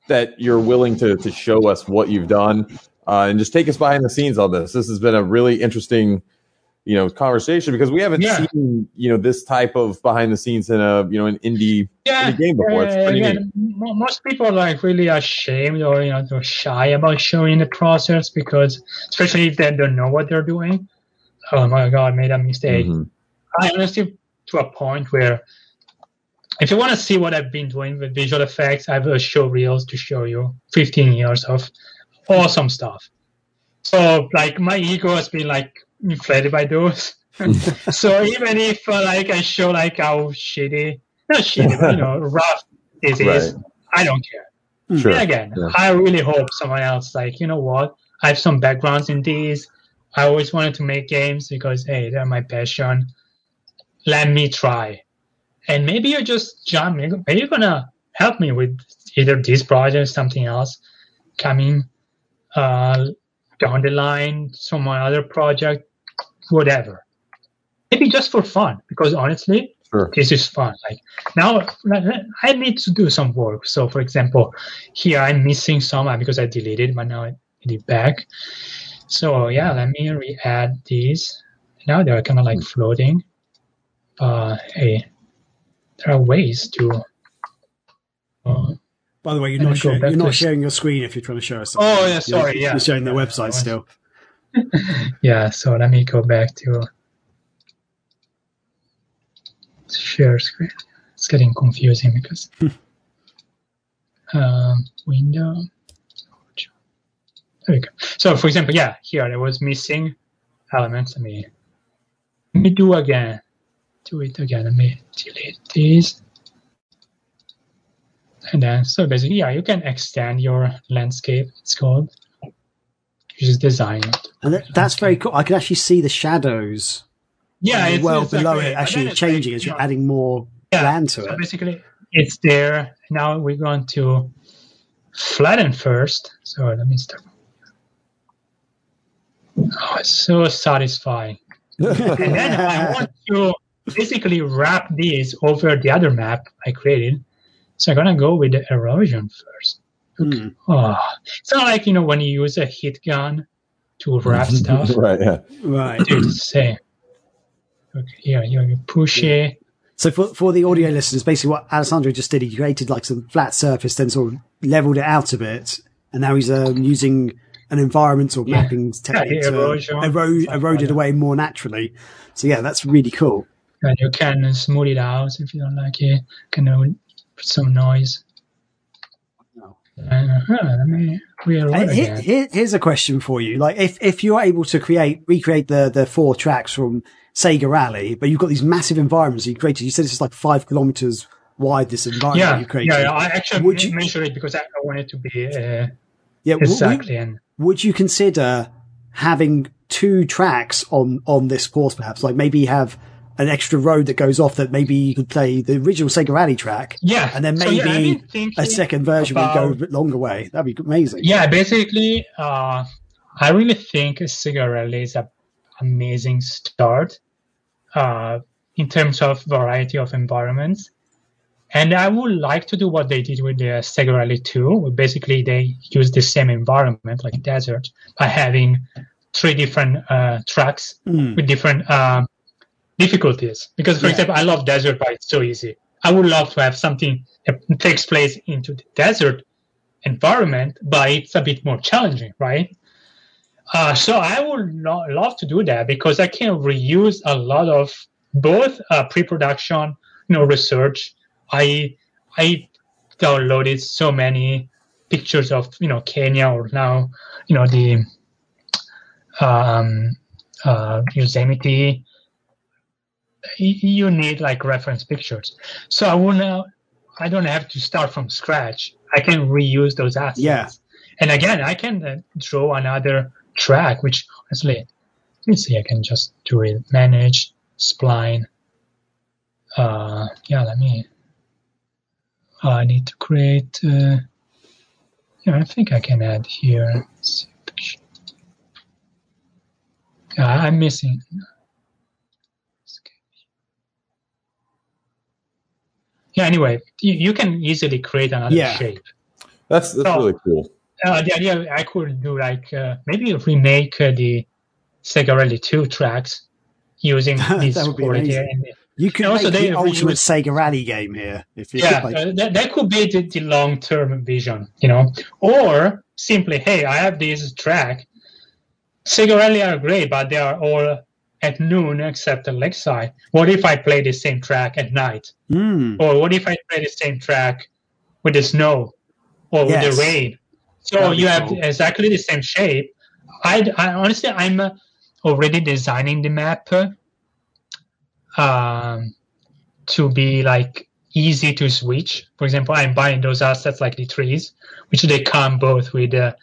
that you're willing to to show us what you've done uh, and just take us behind the scenes on this. This has been a really interesting, you know, conversation because we haven't Yeah. seen you know this type of behind the scenes in a you know an indie yeah indie game before. It's pretty neat. most people are like really ashamed or you know they're shy about showing the process because especially if they don't know what they're doing oh my god made a mistake Mhm. i honestly to a point where if you want to see what i've been doing with visual effects i have a show reels to show you 15 years of awesome stuff so like my ego has been like inflated by those so even if uh, like i show like how shitty not shitty but, you know rough it is Right. i don't care Sure. and again, Yeah. I really hope someone else like, you know what? I have some backgrounds in these. I always wanted to make games because hey, they're my passion. Let me try. And maybe you're just John, maybe maybe you're gonna help me with either this project or something else coming uh down the line, some other project, whatever. Maybe just for fun, because honestly, Sure. this is fun. Like now, I need to do some work. So, for example, here I'm missing some uh, because I deleted, but now I did it back. So yeah, let me re-add these. Now they're kind of like floating. Uh, hey, there are ways to. Uh, By the way, you're not, then sharing, you're not sharing your screen if you're trying to show us. something. Oh, yeah, You're- sorry, yeah. You're showing the Yeah, website still. yeah, so let me go back to share screen. It's getting confusing because um, window. There we go. So, for example, yeah, here I was missing elements. Let me let me do again. Do it again. Let me delete these. And then, so basically, yeah, you can extend your landscape. It's called. You just design. And that, that's very cool. I can actually see the shadows Yeah, it's, world it's below like- it actually changing as you you're know, adding more yeah, land to so it. basically, it's there. Now we're going to flatten first. So let me start. Oh, it's so satisfying. and then I want to basically wrap this over the other map I created. So I'm gonna go with the erosion first. Hmm. Oh, it's not like you know when you use a heat gun to wrap stuff. right. Yeah. Right. Do the same. Okay, here you, you push it. So for, for the audio listeners, basically what Alessandro just did, he created like some flat surface, then sort of leveled it out a bit. And now he's um, using an environmental Yeah. mapping technique to erosion, erode, stuff erode like it away more naturally. So yeah, that's really cool. And you can smooth it out if you don't like it. Can you put some noise. Uh, Uh, here, here's a question for you. Like if, if you're able to create, recreate the, the four tracks from Sega Rally, but you've got these massive environments you created. You said it's like five kilometers wide, this environment Yeah, you created. yeah, yeah, I actually Would you- measure it because I, I want it to be uh, Yeah, exactly. And would you consider having two tracks on on this course perhaps like maybe have an extra road that goes off that maybe you could play the original Sega Rally track yeah, and then so, yeah, maybe a second version would go a bit longer way that'd be amazing Yeah, basically, uh, I really think Sega Rally is an amazing start uh, in terms of variety of environments. And I would like to do what they did with the Sega Rally 2. Basically, they use the same environment, like desert, by having three different uh, tracks Mm. with different um, difficulties. Because, for Yeah. example, I love desert, but it's so easy. I would love to have something that takes place into the desert environment, but it's a bit more challenging, right? Uh, so I would lo- love to do that because I can reuse a lot of both uh, pre-production, you know, research. I I downloaded so many pictures of you know Kenya or now you know the um, uh, Yosemite. You need like reference pictures, so I wanna. I don't have to start from scratch. I can reuse those assets. Yeah. And again, I can uh, draw another track, which honestly, let me see, I can just do it. Manage, spline. Uh, yeah, let me. I need to create. Uh, yeah, I think I can add here. Yeah, I'm missing. Yeah, anyway, you, you can easily create another Yeah. shape. That's that's So- really cool. Uh, the idea I could do like uh, maybe remake uh, the Sega Rally 2 tracks using this quality. And, you could also make they the ultimate reuse- Sega Rally game here if you yeah, like, uh, that, that could be the, the long term vision, you know, or simply, hey, I have this track. Sega Rally are great, but they are all at noon except the Lakeside. What if I play the same track at night? Mm, Or what if I play the same track with the snow or with the rain? So you have cool. exactly the same shape. I, I honestly, I'm uh, already designing the map uh, um, to be like easy to switch. For example, I'm buying those assets like the trees, which they come both with uh,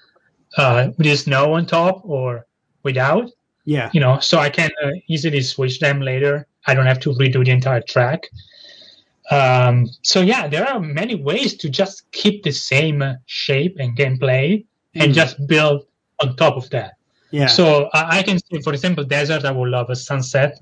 uh, with the snow on top or without yeah. You know so i can uh, easily switch them later. I don't have to redo the entire track. Um, so yeah there are many ways to just keep the same uh, shape and gameplay and Mm. just build on top of that. Yeah. So I, I can see for example desert i would love a sunset.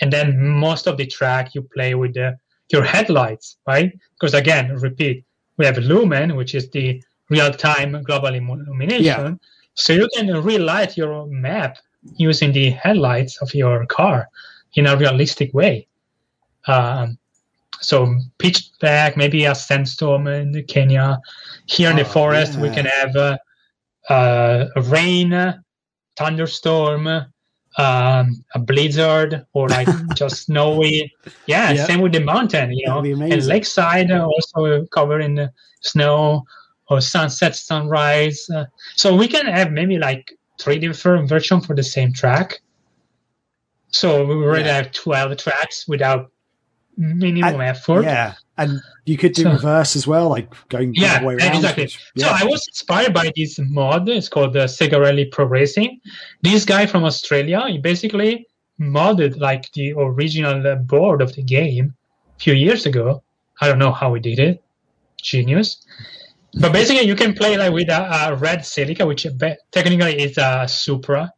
And then most of the track you play with the, your headlights right? Because again repeat we have lumen which is the real-time global illumination. Yeah. so you can relight your map using the headlights of your car in a realistic way. Um, so pitch black, maybe a sandstorm in Kenya. Here in the Oh, forest, we can have uh, uh, a rain, thunderstorm, um, a blizzard, or like just snowy. Yeah, Yeah. same with the mountain, you know, and lakeside uh, also covered in snow or sunset, sunrise. Uh, so we can have maybe like three different versions for the same track. So we already Yeah. have 12 tracks without minimum And- effort. yeah and you could do So- reverse as well like going the Yeah, other way around exactly. which- So. I was inspired by this mod. It's called the Sega Rally Pro Racing. This guy from Australia, he basically modded like the original board of the game a few years ago. I don't know how he did it. Genius. But basically, you can play like with a, a red Celica, which technically is a Supra.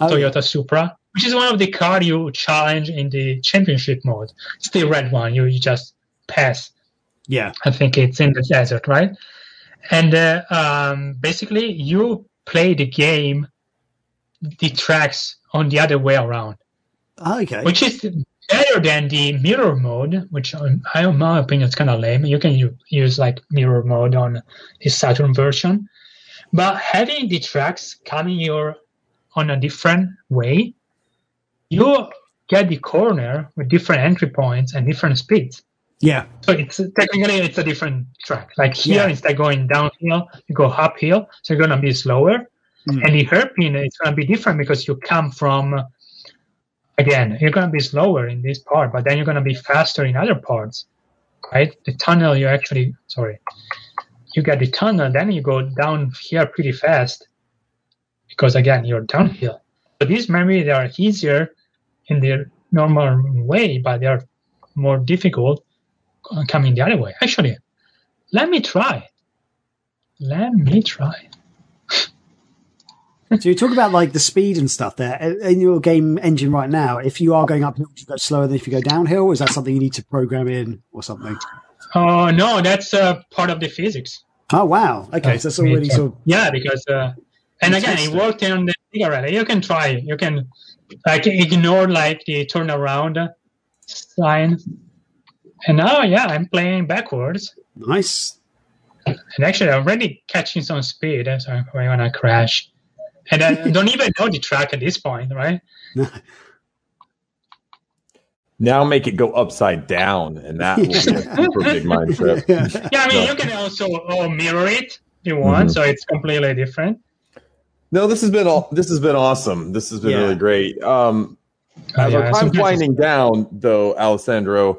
Oh, Toyota Supra, which is one of the car you challenge in the championship mode. It's the red one. You, you just pass. yeah. I think it's in the desert, right? And uh, um, basically, you play the game, the tracks on the other way around, Oh, okay. which is better than the mirror mode, which um, I, in my opinion, is kind of lame. You can use like mirror mode on the Saturn version, but having the tracks coming your on a different way, you get the corner with different entry points and different speeds. yeah. So it's technically it's a different track. Like here, Yeah. instead of going downhill, you go uphill, so you're gonna be slower. Mm. And the hairpin is gonna be different because you come from again, you're gonna be slower in this part, but then you're gonna be faster in other parts. Right? The tunnel you actually sorry. You get the tunnel, then you go down here pretty fast because again you're downhill. But these maybe they are easier in their normal way, but they are more difficult uh, coming the other way. Actually, let me try. Let me try. So you talk about like the speed and stuff there in your game engine right now. If you are going uphill, do you go slower than if you go downhill? Is that something you need to program in or something? Oh no, that's uh, part of the physics. Oh wow. Okay, so that's already sort of yeah, because uh, and again, it worked on the cigarette. You can try. it. You can like ignore like the turnaround sign. And now, yeah, I'm playing backwards. nice. And actually, I'm already catching some speed. uh, So when I crash, and I don't even know the track at this point, right? Now make it go upside down, and that will be a super big mind trip. Yeah, I mean, No. you can also oh, mirror it if you want, Mhm. so it's completely different. No, this has been all. This has been awesome. This has been Yeah. really great. Um, Oh, as yeah, our time's sometimes winding down, though, Alessandro,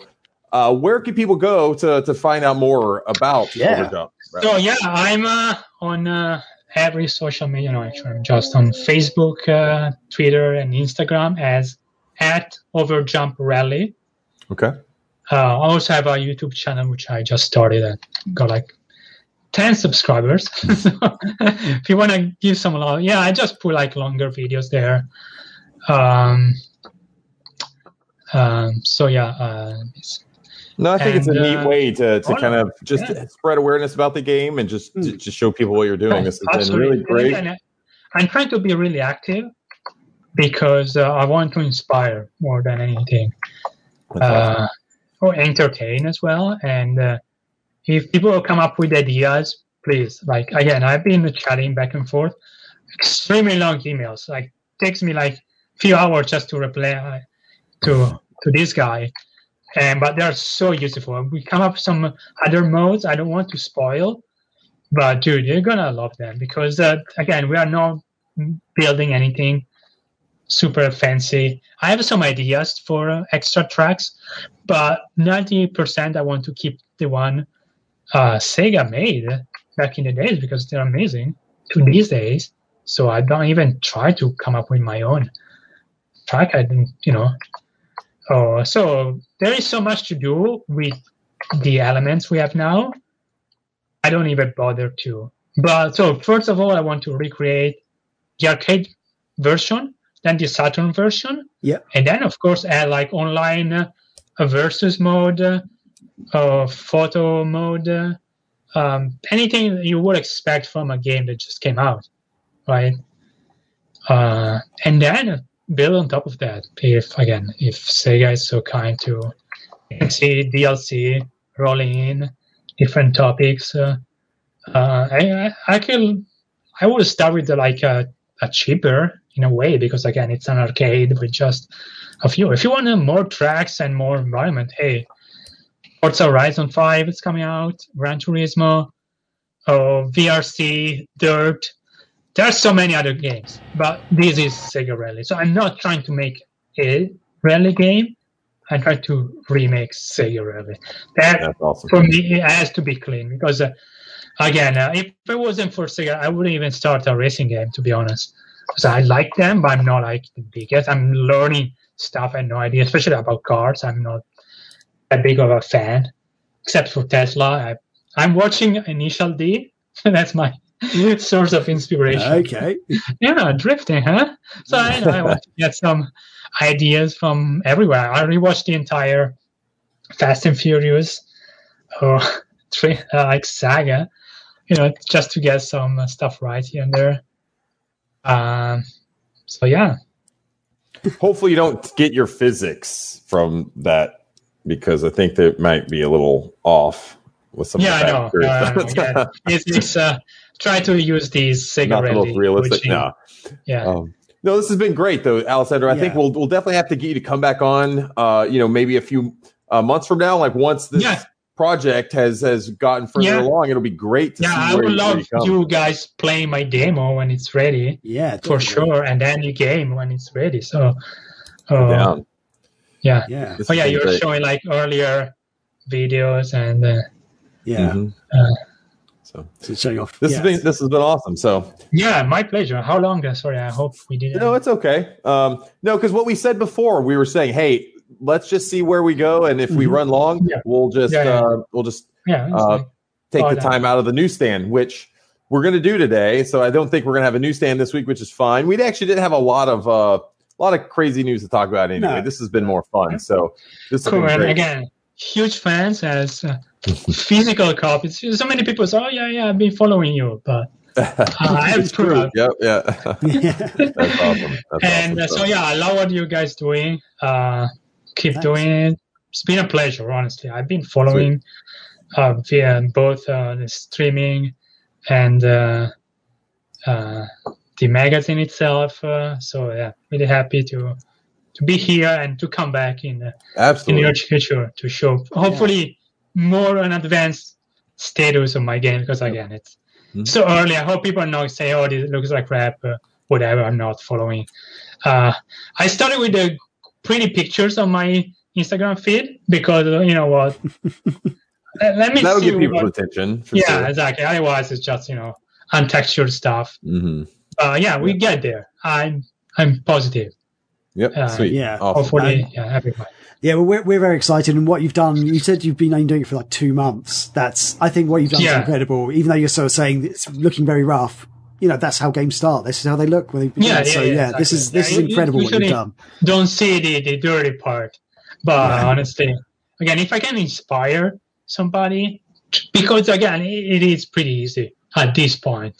uh, where can people go to to find out more about Yeah. Overjump? So yeah, I'm uh, on uh, every social media. No, actually, I'm just on Facebook, uh, Twitter, and Instagram as at Overjump Rally. Okay. Uh, I also have a YouTube channel which I just started and got like 10 subscribers. so if you want to give some love, yeah, I just put like longer videos there. Um, um, so yeah, uh, it's- No, I think it's a And, neat uh, way to, to oh, kind of just yeah. spread awareness about the game and just to, Hmm. just show people what you're doing. This has been really great. And I'm trying to be really active because uh, I want to inspire more than anything, awesome. uh, or entertain as well. And uh, if people come up with ideas, please, like again, I've been chatting back and forth, extremely long emails. Like takes me like few hours just to reply to to this guy. And but they're so useful. We come up with some other modes. I don't want to spoil, but dude, you're gonna love them because uh, again, we are not building anything super fancy. I have some ideas for uh, extra tracks, but ninety percent I want to keep the one uh, Sega made back in the days because they're amazing to these days. So I don't even try to come up with my own track. I didn't, you know. Oh, so there is so much to do with the elements we have now. I don't even bother to. But so first of all, I want to recreate the arcade version, then the Saturn version, Yeah. and then of course add like online uh, versus mode, uh, uh, photo mode, uh, um, anything you would expect from a game that just came out, right? Uh, and then build on top of that. If again, if Sega is so kind to see DLC rolling in different topics, uh, uh, I, I can I would start with the, like a, a cheaper in a way because again it's an arcade with just a few. If you want uh, more tracks and more environment, hey, Forza Horizon Five is coming out, Gran Turismo, oh, VRC, Dirt. There are so many other games, but this is Sega Rally. So I'm not trying to make a rally game. I try to remake Sega Rally. That That's awesome. for me it has to be clean because uh, again uh, if it wasn't for sega i wouldn't even start a racing game to be honest because i like them but i'm not like the biggest i'm learning stuff i no idea especially about cars i'm not that big of a fan except for tesla I, i'm watching initial d that's my source of inspiration. Okay. Yeah, drifting, huh? So I, I want to get some ideas from everywhere. I rewatched the entire Fast and Furious or three, uh, like saga, you know, just to get some uh, stuff right here and there. Um, so yeah, Hopefully, you don't get your physics from that because I think that might be a little off with some. yeah, I of know. the Uh, I know, factors. yeah. It's, it's uh, try to use these Sega Not the most realistic. coaching. No. Yeah, Um, no, this has been great though, Alessandro. I think we'll we'll definitely have to get you to come back on. Uh, you know, maybe a few uh, months from now, like once this Yeah. project has has gotten further Yeah. along, it'll be great to yeah. see I where would you, love you you guys playing my demo when it's ready. Yeah. for sure, and then you game when it's ready. So, uh, down. yeah. Yeah. This Oh yeah, you were showing like earlier videos, and uh, Yeah. Mhm. So So showing off. this yeah. has been this has been awesome. So yeah, my pleasure. How long? Uh, sorry, I hope we didn't. no, it's okay. Um, no, because what we said before, we were saying, hey, let's just see where we go, and if we Mhm. run long, Yeah. we'll just Yeah, yeah. uh, we'll just yeah, uh, like- take the no. time out of the newsstand, which we're going to do today. So I don't think we're going to have a newsstand this week, which is fine. We actually didn't have a lot of uh, a lot of crazy news to talk about anyway. No. This has been more fun. So this has cool. been And again, huge fans as uh, physical copies. So many people say, "Oh yeah, yeah, I've been following you," but uh, I have it's true. proof. Yep, yeah. yeah. That's awesome. That's and uh, awesome. so yeah, I love what you guys doing. Uh, keep Thanks. doing it. It's been a pleasure, honestly. I've been following uh, via both uh, the streaming and uh, uh, the magazine itself. Uh, so yeah, really happy to to be here and to come back in the, in the near future to show hopefully more an advanced status of my game because again it's Mhm. so early. I hope people not say, "Oh, this looks like crap," uh, whatever. I'm not following. Uh, I started with the pretty pictures on my Instagram feed because uh, you know what? let, let me That'll see. get people's what- attention. For yeah, Sure. exactly. Otherwise, it's just you know untextured stuff. hmm Uh, yeah, we get there. I'm I'm positive. Yep. Uh, Sweet. yeah. Awesome. Hopefully, yeah, everybody. Yeah, well, we're, we're very excited. And what you've done, you said you've been only doing it for like two months. That's, I think what you've done is incredible. Even though you're sort of saying it's looking very rough, you know, that's how games start. This is how they look when they begin. Yeah, yeah, so yeah, yeah, this is, this Yeah, is you- incredible what you've done. don't see the, the dirty part. But Yeah. honestly, again, if I can inspire somebody, because again, it, it is pretty easy at this point.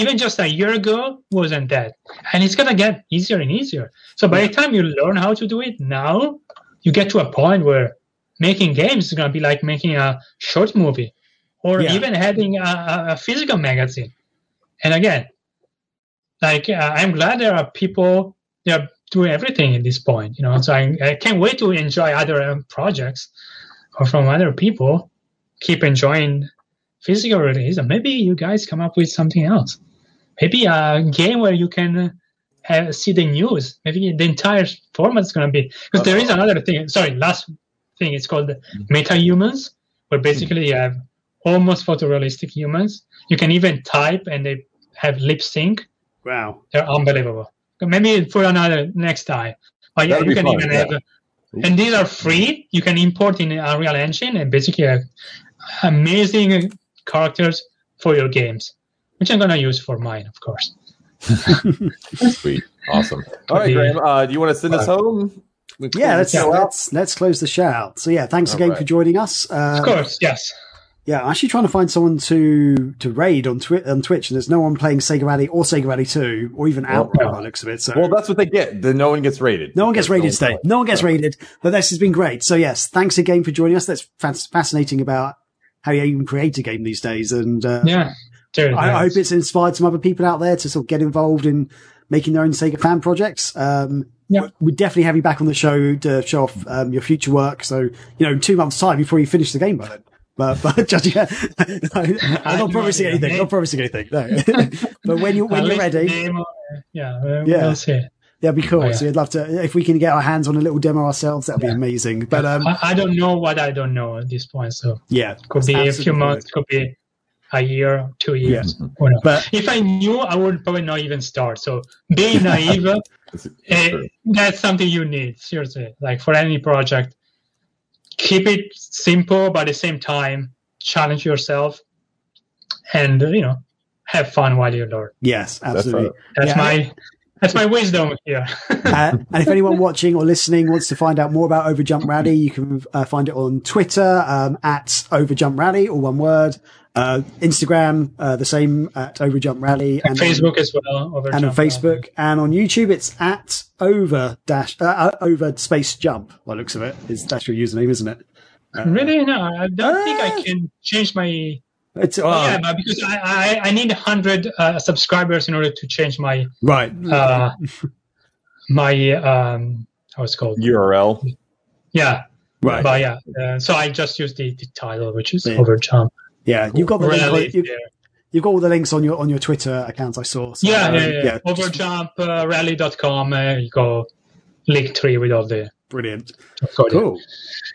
Even just a year ago wasn't that, and it's gonna get easier and easier. So by the time you learn how to do it now, you get to a point where making games is gonna be like making a short movie, or Yeah. even having a, a- a physical magazine. And again, like uh, I'm glad there are people that are doing everything at this point. You know, so I, I can't wait to enjoy other um, projects or from other people. Keep enjoying physical release, and maybe you guys come up with something else. Maybe a game where you can uh, have, see the news. Maybe the entire format is going to be because there is another thing. Sorry, last thing. It's called MetaHumans, where basically you have almost photorealistic humans. You can even type, and they have lip sync. Wow. They're unbelievable. Maybe for another next time. But yeah, That'd you be can fun, even yeah. have, and these are free. You can import in Unreal Engine and basically have amazing characters for your games, which I'm gonna use for mine, of course. Sweet. Awesome. All right, Graham. Uh, do you want to send us home? We Yeah, let's, the show out? let's, let's close the show out. So yeah, thanks All again right. for joining us. Uh, Of course, yes. Yeah, I'm actually trying to find someone to to raid on, twi- on Twitch, and there's no one playing Sega Rally or Sega Rally 2, or even Well, Outlaw by the looks of it. So Well, that's what they get. Then no one gets rated. no one gets Because rated today. one's No one gets rated, but this has been great. So yes, thanks again for joining us. That's fas- fascinating about how you even create a game these days, and uh, Yeah. I, I hope it's inspired some other people out there to sort of get involved in making their own Sega fan projects. Um, Yeah. we definitely have you back on the show to show off um, your future work. So you know, in two months' time before you finish the game by then. But but just yeah, I'm not promising yeah. anything. Not promising anything. No. but when you when you're ready, yeah, uh, Yeah. we'll see. That'd be cool. Oh, yeah. So I'd love to if we can get our hands on a little demo ourselves. That'd be amazing. But um, I, I don't know what I don't know at this point, so yeah, could be a few absolutely months, could be a year, two years. Who knows? But if I knew, I would probably not even start. So being naive, It's- it's eh, that's something you need. Seriously, like for any project, keep it simple, but at the same time, challenge yourself, and uh, you know, have fun while you learn. Yes, absolutely. That's Yeah. my that's my wisdom here. uh, and if anyone watching or listening wants to find out more about Overjump Rally, you can uh, find it on Twitter um, at Overjump Rally, or one word. Uh, Instagram, uh, the same at Overjump Rally, and Facebook as well. Over and on Facebook, and on YouTube, it's at over dash uh, uh, over space jump. By the looks of it, is that's your username, isn't it? really? No, I don't think. I can change my. It's Oh, uh, yeah, but because I, I, I need hundred uh, subscribers in order to change my right. uh, my um how it's called. URL. Yeah, Right. but yeah. Uh, so I just use the, the title, which is Yeah. Overjump. Yeah, you've got the link. Rally You've, there. you've got all the links on your on your Twitter account. I saw. So, Yeah, um, yeah, yeah. just- Overjump uh, rally.com. Uh, you go Linktree with all the brilliant. Cool.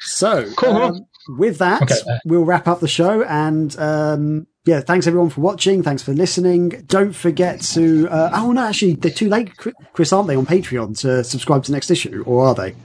So, Cool. um, with that, Okay. we'll wrap up the show. And um, yeah, thanks everyone for watching. Thanks for listening. Don't forget to. Uh, oh no, actually, they're too late, Chris, aren't they, on Patreon to subscribe to next issue, or are they?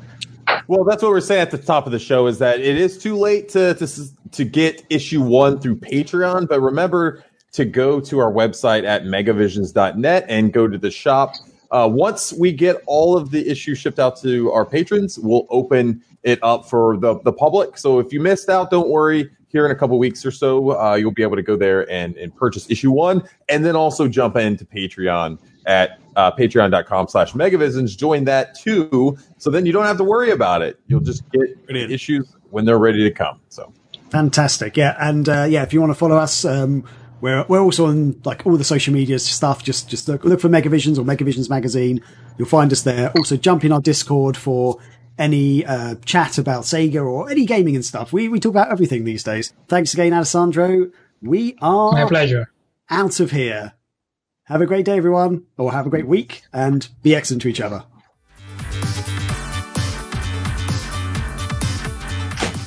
Well, that's what we're saying at the top of the show is that it is too late to to to get issue one through Patreon, but remember to go to our website at megavisions.net and go to the shop. Uh, once we get all of the issues shipped out to our patrons, we'll open it up for the, the public. So if you missed out, don't worry. Here in a couple weeks or so, uh, you'll be able to go there and, and purchase issue one, and then also jump into Patreon at uh, patreon.com slash megavisions. Join that too. So then you don't have to worry about it. You'll just get Brilliant. issues when they're ready to come. So Fantastic. Yeah, and uh, yeah, if you want to follow us, um, we're we're also on like all the social media stuff. Just just look, look for Megavisions or Megavisions magazine. You'll find us there. Also, jump in our Discord for any uh, chat about Sega or any gaming and stuff. We we talk about everything these days. Thanks again, Alessandro. We are My are pleasure. out of here. Have a great day, everyone, or have a great week, and be excellent to each other.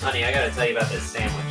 Honey, I gotta tell you about this sandwich.